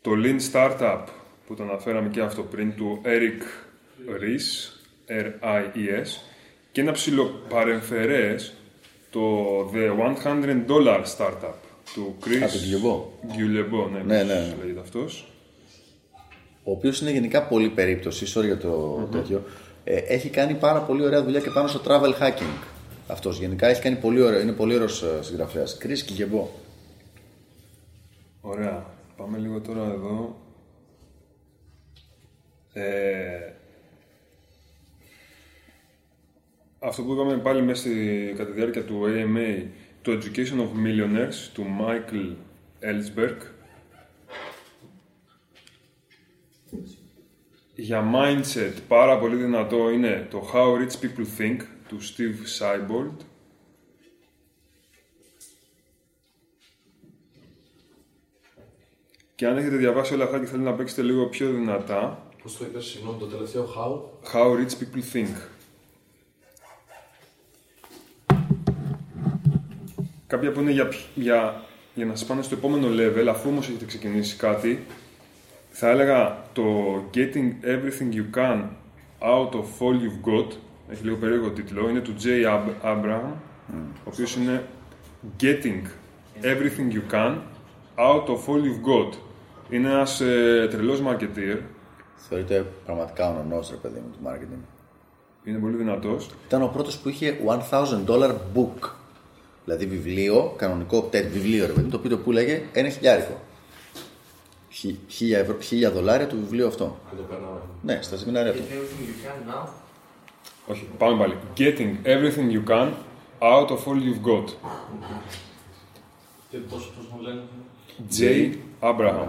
Το Lean Startup που το αναφέραμε και αυτό πριν του Eric Ries, R-I-E-S και ένα ψηλοπαρεμφερές το The 100 Dollar Startup του Chris Α, του Guillebeau. Guillebeau, ναι, Ναι, ναι, ναι. λέγεται αυτός. Ο οποίος είναι γενικά πολύ περίπτωση, sorry για το τέτοιο. Ε, έχει κάνει πάρα πολύ ωραία δουλειά και πάνω στο travel hacking. Αυτός γενικά έχει κάνει πολύ ωραίο, είναι πολύ ωραίος συγγραφέας. Chris Guillebeau. Ωραία. Πάμε λίγο τώρα εδώ. Ε, αυτό που είπαμε πάλι μέσα στη, κατά τη διάρκεια του AMA, το Education of Millionaires του Michael Ellsberg. Για mindset πάρα πολύ δυνατό είναι το How Rich People Think του Steve Seibold. Και αν έχετε διαβάσει όλα αυτά και θέλετε να παίξετε λίγο πιο δυνατά, Πώς το είπες, συγγνώμη, το τελευταίο how; How Rich People Think. Κάποια που είναι για, για, για να σας πάνε στο επόμενο level, αφού όμως έχετε ξεκινήσει κάτι, θα έλεγα το Getting Everything You Can Out of All You've Got, έχει λίγο περίεργο τίτλο, είναι του Jay Ab- Abraham, ο οποίος είναι Getting Everything You Can Out of All You've Got. Είναι ένας ε, τρελός marketeer, Θεωρείται πραγματικά ο νονός, ρε παιδί μου, του marketing. είναι πολύ δυνατός. Ήταν ο πρώτος που είχε 1000 dollar book. Δηλαδή βιβλίο, κανονικό τέτοιο βιβλίο, ρε παιδί μου, το οποίο το πουλάγε ένα χιλιάρικο. Χι- Χίλια, ευρώ, χίλια δολάρια το βιβλίο αυτό. Και το περνάμε. Ναι, στα σεμινάρια του. Everything you can now. Όχι, πάμε πάλι. Getting everything you can out of all you've got. Και πώς, πώς μου λένε. J. Abraham.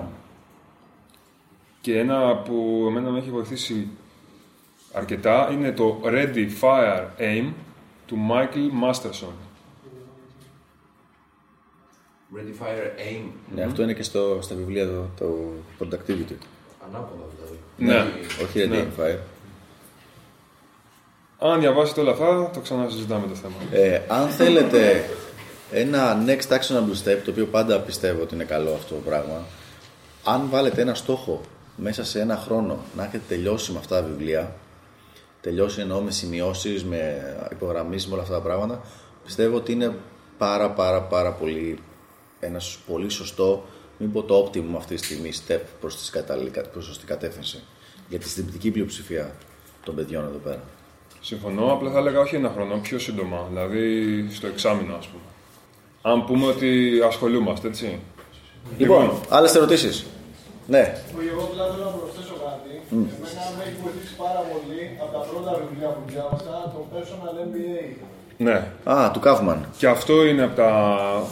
Και ένα που εμένα με έχει βοηθήσει αρκετά είναι το Ready, Fire, Aim του Michael Masterson. Ready, fire, aim. Ναι, αυτό είναι και στο, στα βιβλία το, το productivity. Ανάποδα δηλαδή. Ναι. Όχι Ready Ναι. and Fire. Αν διαβάσετε όλα αυτά, το ξανασυζητάμε το θέμα. Ε, αν θέλετε ένα next actionable step, το οποίο πάντα πιστεύω ότι είναι καλό αυτό το πράγμα, αν βάλετε ένα στόχο μέσα σε ένα χρόνο να έχετε τελειώσει με αυτά τα βιβλία, τελειώσει εννοώ με σημειώσεις, με υπογραμμίσεις, με όλα αυτά τα πράγματα, πιστεύω ότι είναι πάρα πάρα πάρα πολύ ένα πολύ σωστό, μην πω το optimum αυτή τη στιγμή, step προς, τη κατάλληλη, προς σωστή κατεύθυνση για τη συντριπτική πλειοψηφία των παιδιών εδώ πέρα. Συμφωνώ, απλά θα έλεγα όχι ένα χρόνο, πιο σύντομα. Δηλαδή στο εξάμεινο, ας πούμε. Αν πούμε ότι ασχολούμαστε, έτσι. Λοιπόν, άλλες ερωτήσεις; Ναι, Εγώ απλά θέλω να προσθέσω κάτι. Εμένα με έχει βοηθήσει πάρα πολύ από τα πρώτα βιβλία που διάβασα το Personal MBA. Ναι. Α, του Κάφμαν. Και αυτό είναι από τα,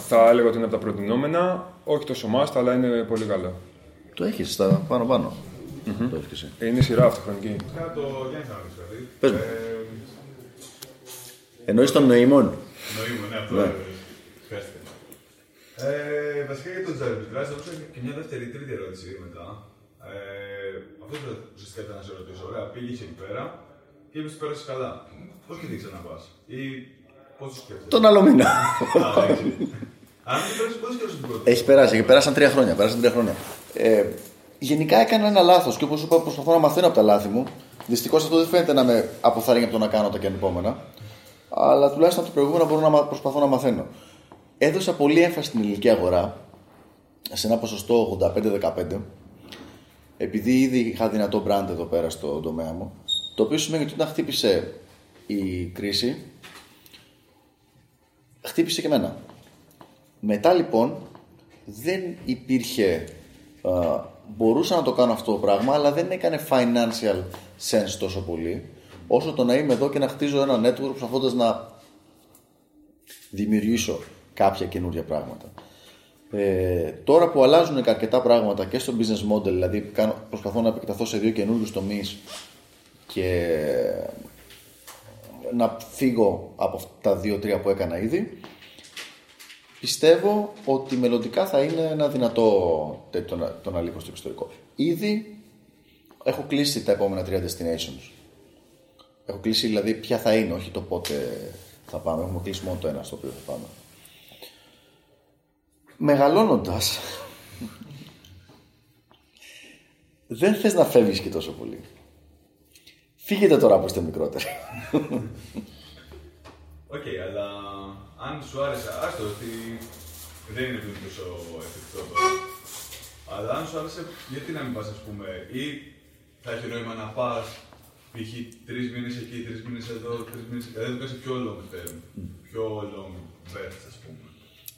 θα έλεγα ότι είναι από τα προτινόμενα. Όχι τόσο must, αλλά είναι πολύ καλό. Το έχεις στα πάνω-πάνω. Το έχεις και εσύ. Είναι η σειρά αυτοχρονική. Κάνα το Γιάννη θα ρωτήσω κάτι. Πες μου. Ε, Εννοείς των νοήμων; Νοήμων, ναι, αυτό Ναι. ε, χρειάζεται. Ε, βασικά για τον Τζαρμπιτράζ, έχω και μια δεύτερη τρίτη ερώτηση μετά. Ε, αυτός το ουσιαστικά ήταν να σε ρωτήσω. Ωραία, πήγε εκεί πέρα και είπες ότι πέρασε καλά. Πώς και τι ξαναπάς, ή πώς το σκέφτεσαι; Τον άλλο μήνα. Α, εντάξει. Αν δεν πέρασε, πώς σκέφτεσαι την πρώτη; Έχει περάσει, έχει περάσαν τρία χρόνια. Πέρασαν τρία χρόνια. Ε, γενικά έκανα ένα λάθος και όπως είπα, προσπαθώ να μαθαίνω από τα λάθη μου. Δυστυχώς αυτό δεν φαίνεται να με αποθαρρύνει από το να κάνω τα και επόμενα. Αλλά τουλάχιστον από το προηγούμενο μπορώ να μα- προσπαθώ να μαθαίνω. Έδωσα πολύ έμφαση στην ελληνική αγορά σε ένα ποσοστό 85-15 επειδή ήδη είχα δυνατό brand εδώ πέρα στο τομέα μου το οποίο σημαίνει ότι όταν χτύπησε η κρίση χτύπησε και εμένα. Μετά λοιπόν δεν υπήρχε. α, μπορούσα να το κάνω αυτό το πράγμα, αλλά δεν έκανε financial sense τόσο πολύ, όσο το να είμαι εδώ και να χτίζω ένα network προσπαθώντα να δημιουργήσω κάποια καινούργια πράγματα. Ε, τώρα που αλλάζουν και αρκετά πράγματα και στο business model, δηλαδή κάνω, προσπαθώ να επεκταθώ σε δύο καινούριου τομείς και να φύγω από αυτά τα δύο-τρία που έκανα ήδη, πιστεύω ότι μελλοντικά θα είναι ένα δυνατό τέτοιο το να- το να λείπω στο εξωτερικό. Ήδη έχω κλείσει τα επόμενα τρία destinations. Έχω κλείσει δηλαδή ποια θα είναι, όχι το πότε θα πάμε. Έχουμε κλείσει μόνο το ένα στο οποίο θα πάμε. Μεγαλώνοντας, δεν θες να φεύγεις και τόσο πολύ. Φύγετε τώρα που είστε μικρότεροι. Οκ, αλλά αν σου άρεσε, άστο ότι δεν είναι τόσο εφικτό τώρα. Αλλά αν σου άρεσε, γιατί να μην πας, ας πούμε, ή θα έχει νόημα να πας π.χ. τρεις μήνες εκεί, τρεις μήνες εδώ, τρεις μήνες εκεί. Δηλαδή το κάνεις πιο long term, πιο long burst, ας πούμε.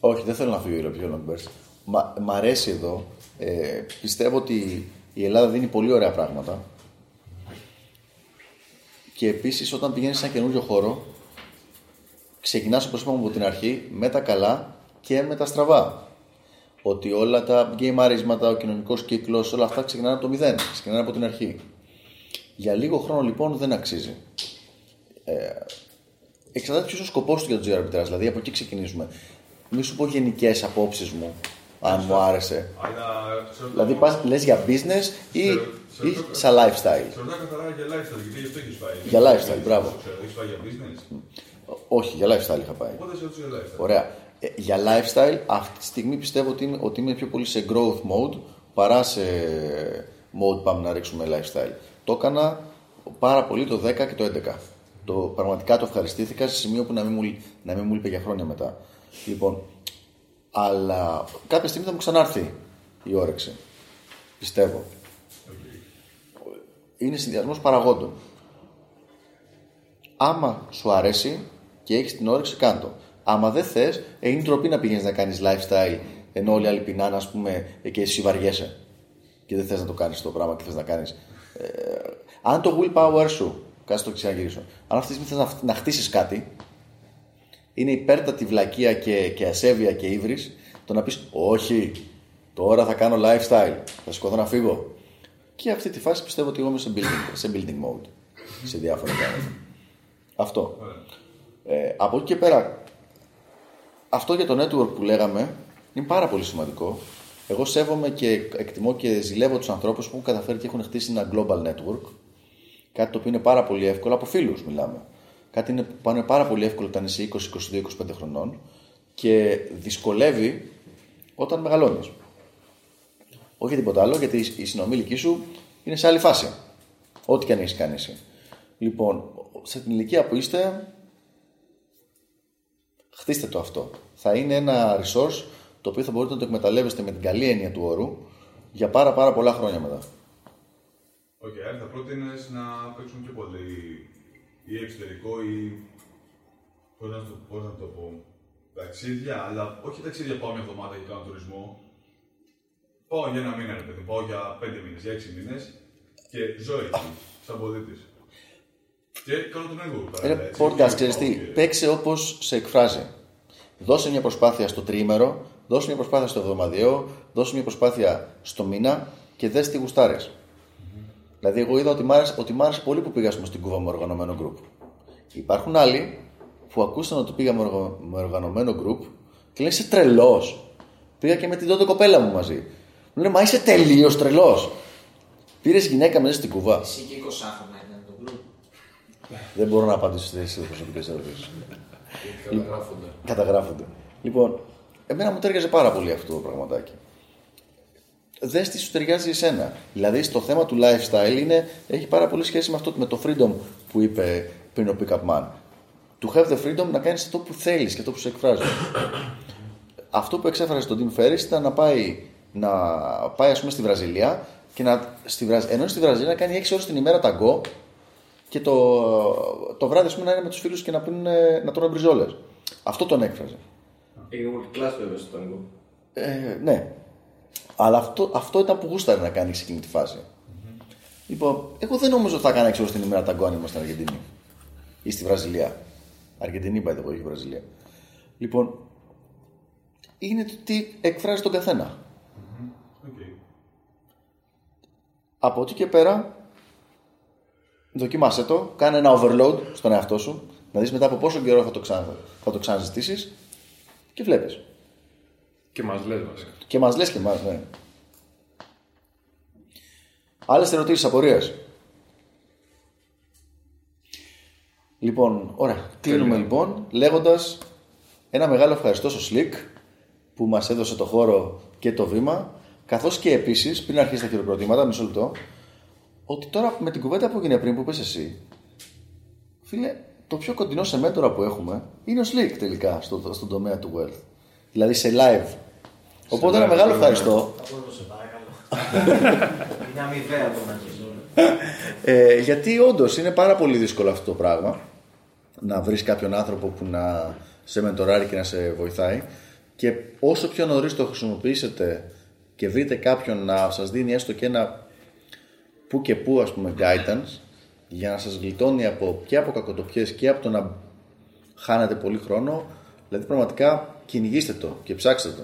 Όχι, δεν θέλω να φύγω για πιο long burst. Μα, μ' αρέσει εδώ. Ε, πιστεύω ότι η Ελλάδα δίνει πολύ ωραία πράγματα. Και επίσης όταν πηγαίνεις σε ένα καινούριο χώρο, ξεκινάς όπως είπαμε από την αρχή με τα καλά και με τα στραβά. Ότι όλα τα γκέιμαρίσματα, ο κοινωνικός κύκλος, όλα αυτά ξεκινάνε από το μηδέν. Ξεκινάνε από την αρχή. Για λίγο χρόνο λοιπόν δεν αξίζει. Ε, εξαρτάται ποιος ο σκοπός του για το geo arbitrage, δηλαδή από εκεί ξεκινήσουμε. Μη σου πω γενικές απόψεις μου, αν μου άρεσε. Αλλά σε Δηλαδή πας, λες για business ή, ή σαν lifestyle. Σε ρωτάω καθαρά για lifestyle, γιατί γι' αυτό έχεις πάει. Για lifestyle, μπράβο. Έχεις πάει για business; Όχι, για lifestyle είχα πάει. Οπότε σε ρωτήσω για lifestyle. Ωραία. Ε, για lifestyle, αυτή τη στιγμή πιστεύω ότι είμαι, ότι είμαι πιο πολύ σε growth mode παρά σε mode πάμε να ρίξουμε lifestyle. Το έκανα πάρα πολύ το 10 και το 11. Το, πραγματικά το ευχαριστήθηκα σε σημείο που να μην, μου, να μην μου λείπε για χρόνια μετά. Λοιπόν, αλλά κάποια στιγμή θα μου ξανάρθει η όρεξη. Πιστεύω. Είναι συνδυασμός παραγόντων. Άμα σου αρέσει και έχεις την όρεξη, κάντο. Άμα δεν θες, είναι ντροπή να πηγαίνεις να κάνεις lifestyle ενώ όλοι οι άλλοι πεινάνε, ας πούμε, και εσύ βαριέσαι. Και δεν θες να το κάνεις το πράγμα και θες να κάνεις. Ε, αν το willpower σου, κάτσε το ξαναγυρίσω. Αν αυτή τη στιγμή θες να, να χτίσεις κάτι, είναι υπέρτατη βλακεία και, και ασέβεια και ύβρις το να πεις Όχι, τώρα θα κάνω lifestyle. Θα σηκωθώ να φύγω. Και αυτή τη φάση πιστεύω ότι εγώ είμαι σε building, σε building mode. Σε διάφορα πράγματα. Αυτό. Ε, από εκεί και πέρα, αυτό για το network που λέγαμε είναι πάρα πολύ σημαντικό. Εγώ σέβομαι και εκτιμώ και ζηλεύω τους ανθρώπους που έχουν καταφέρει και έχουν χτίσει ένα global network. Κάτι το οποίο είναι πάρα πολύ εύκολο, από φίλους μιλάμε. Κάτι είναι, που είναι πάρα πολύ εύκολο όταν είσαι 20, 22, 25 χρονών και δυσκολεύει όταν μεγαλώνεις. Όχι για τίποτα άλλο, γιατί η συνομήλικη σου είναι σε άλλη φάση. Ό,τι και αν έχεις κάνει εσύ. Λοιπόν, σε την ηλικία που είστε, χτίστε το αυτό. Θα είναι ένα resource το οποίο θα μπορείτε να το εκμεταλλεύεστε με την καλή έννοια του όρου για πάρα πάρα πολλά χρόνια μετά. Οκ, άρα θα πρότεινες να παίξουν πιο πολύ ή εξωτερικό ή. Πώς να, το, πώς να το πω. Ταξίδια, αλλά όχι ταξίδια πάω μια εβδομάδα και κάνω τουρισμό. Πάω για ένα μήνα, ρε παιδί, πάω για πέντε μήνες, για έξι μήνες και ζω εκεί, σαν πολίτη. Και κάνω τον έργο μου Ένα podcast, ξέρεις τι, παίξε όπως σε εκφράζει. Δώσε μια προσπάθεια στο τριήμερο, δώσε μια προσπάθεια στο εβδομαδιαίο, δώσε μια προσπάθεια στο μήνα και δες τι γουστάρεις. Δηλαδή, εγώ είδα ότι μ' άρεσε, ότι μ' άρεσε πολύ που πήγα ας πούμε, στην Κούβα με οργανωμένο γκρουπ. Υπάρχουν άλλοι που ακούσαν ότι πήγα με, οργα- με οργανωμένο γκρουπ και λένε είσαι τρελός. Πήγα και με την τότε κοπέλα μου μαζί. Μου λένε Μα είσαι τελείως τρελός. Πήρες γυναίκα μέσα στην Κούβα. Εσύ και 20 χρόνια ήταν το group. Δεν μπορώ να απαντήσω στις προσωπικέ ερωτήσει. Καταγράφονται. Καταγράφονται. Λοιπόν, εμένα μου τέριαζε πάρα πολύ αυτό το πραγματάκι. Δες τι σου ταιριάζει εσένα. Δηλαδή, στο θέμα του lifestyle είναι, έχει πάρα πολύ σχέση με αυτό με το freedom που είπε πριν ο Pick Up Man. To have the freedom να κάνεις αυτό που θέλεις και αυτό που σε εκφράζει. αυτό που εξέφρασε στον Tim Ferriss ήταν να πάει, να πάει ας πούμε, στη Βραζιλία και να, στη, Βραζ- ενώ στη Βραζιλία να κάνει 6 ώρες την ημέρα ταγκό και το, το βράδυ ας πούμε, να είναι με τους φίλους και να, πίνουν, να τρώνε μπριζόλες. Αυτό τον έκφραζε. Είναι multi-class βέβαια στο ταγκό. Ε, ναι. Αλλά αυτό, αυτό ήταν που γούσταρε να κάνει σε εκείνη τη φάση. Λοιπόν, εγώ δεν νομίζω ότι θα έκανα 6 ώρες την ημέρα ταγκό αν ήμουν στην Αργεντινή. Ή στη Βραζιλία. Αργεντινή, by the way, όχι Βραζιλία. Λοιπόν, είναι το τι εκφράζει τον καθένα. Οκ. Από εκεί και πέρα, δοκίμασέ το, κάνε ένα overload στον εαυτό σου, να δεις μετά από πόσο καιρό θα το, ξανα, θα το ξαναζητήσεις και βλέπεις. Και μας λες βασικά. Και μας λες και μας, ναι. Άλλες ερωτήσεις, απορίες; Λοιπόν, ωραία. Κλείνουμε λοιπόν λέγοντας ένα μεγάλο ευχαριστώ στο Slick που μας έδωσε το χώρο και το βήμα καθώς και επίσης, πριν αρχίσει τα χειροκροτήματα, μισό λεπτό, ότι τώρα με την κουβέντα που έγινε πριν που είπες εσύ, φίλε, το πιο κοντινό σε μέντορα που έχουμε είναι ο Slick τελικά στο, στον τομέα του wealth. Δηλαδή σε live. Οπότε ένα live, μεγάλο ναι. ευχαριστώ. Από σε παρακαλώ. Είναι αμοιβαία το να Ε, γιατί όντως είναι πάρα πολύ δύσκολο αυτό το πράγμα να βρεις κάποιον άνθρωπο που να σε μεντοράρει και να σε βοηθάει και όσο πιο νωρίς το χρησιμοποιήσετε και βρείτε κάποιον να σας δίνει έστω και ένα που και που ας πούμε guidance για να σας γλιτώνει από, και από κακοτοπιές και από το να χάνετε πολύ χρόνο δηλαδή πραγματικά κυνηγήστε το και ψάξτε το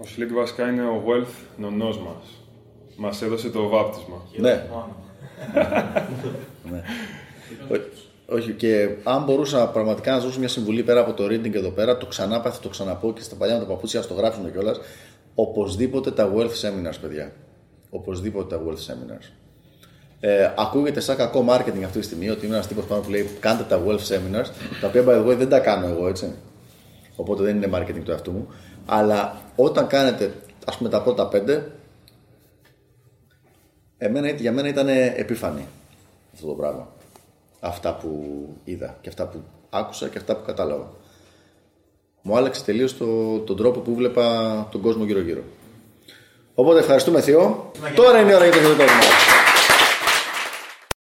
Ο Slick βασικά είναι ο wealth νονός μας. Μας έδωσε το βάπτισμα. ναι. ναι. Ό- Όχι, και αν μπορούσα πραγματικά να σα δώσω μια συμβουλή πέρα από το reading εδώ πέρα, το ξανά θα το ξαναπώ και στα παλιά με τα παπούτσια, ας το γράψουν κιόλας. Οπωσδήποτε τα wealth seminars, παιδιά. Οπωσδήποτε τα wealth seminars. Ε, ακούγεται σαν κακό marketing αυτή τη στιγμή ότι είμαι ένας τύπος πάνω που λέει κάντε τα wealth seminars, τα οποία by the way δεν τα κάνω εγώ έτσι. Οπότε δεν είναι marketing του εαυτού μου. Αλλά όταν κάνετε, ας πούμε, τα πρώτα πέντε, εμένα, για μένα ήταν επίφανη αυτό το πράγμα. Αυτά που είδα και αυτά που άκουσα και αυτά που κατάλαβα. Μου άλλαξε τελείως το, τον τρόπο που βλέπα τον κόσμο γύρω-γύρω. Οπότε ευχαριστούμε Θεό. Τώρα είναι η ώρα για το χειρότερο μας.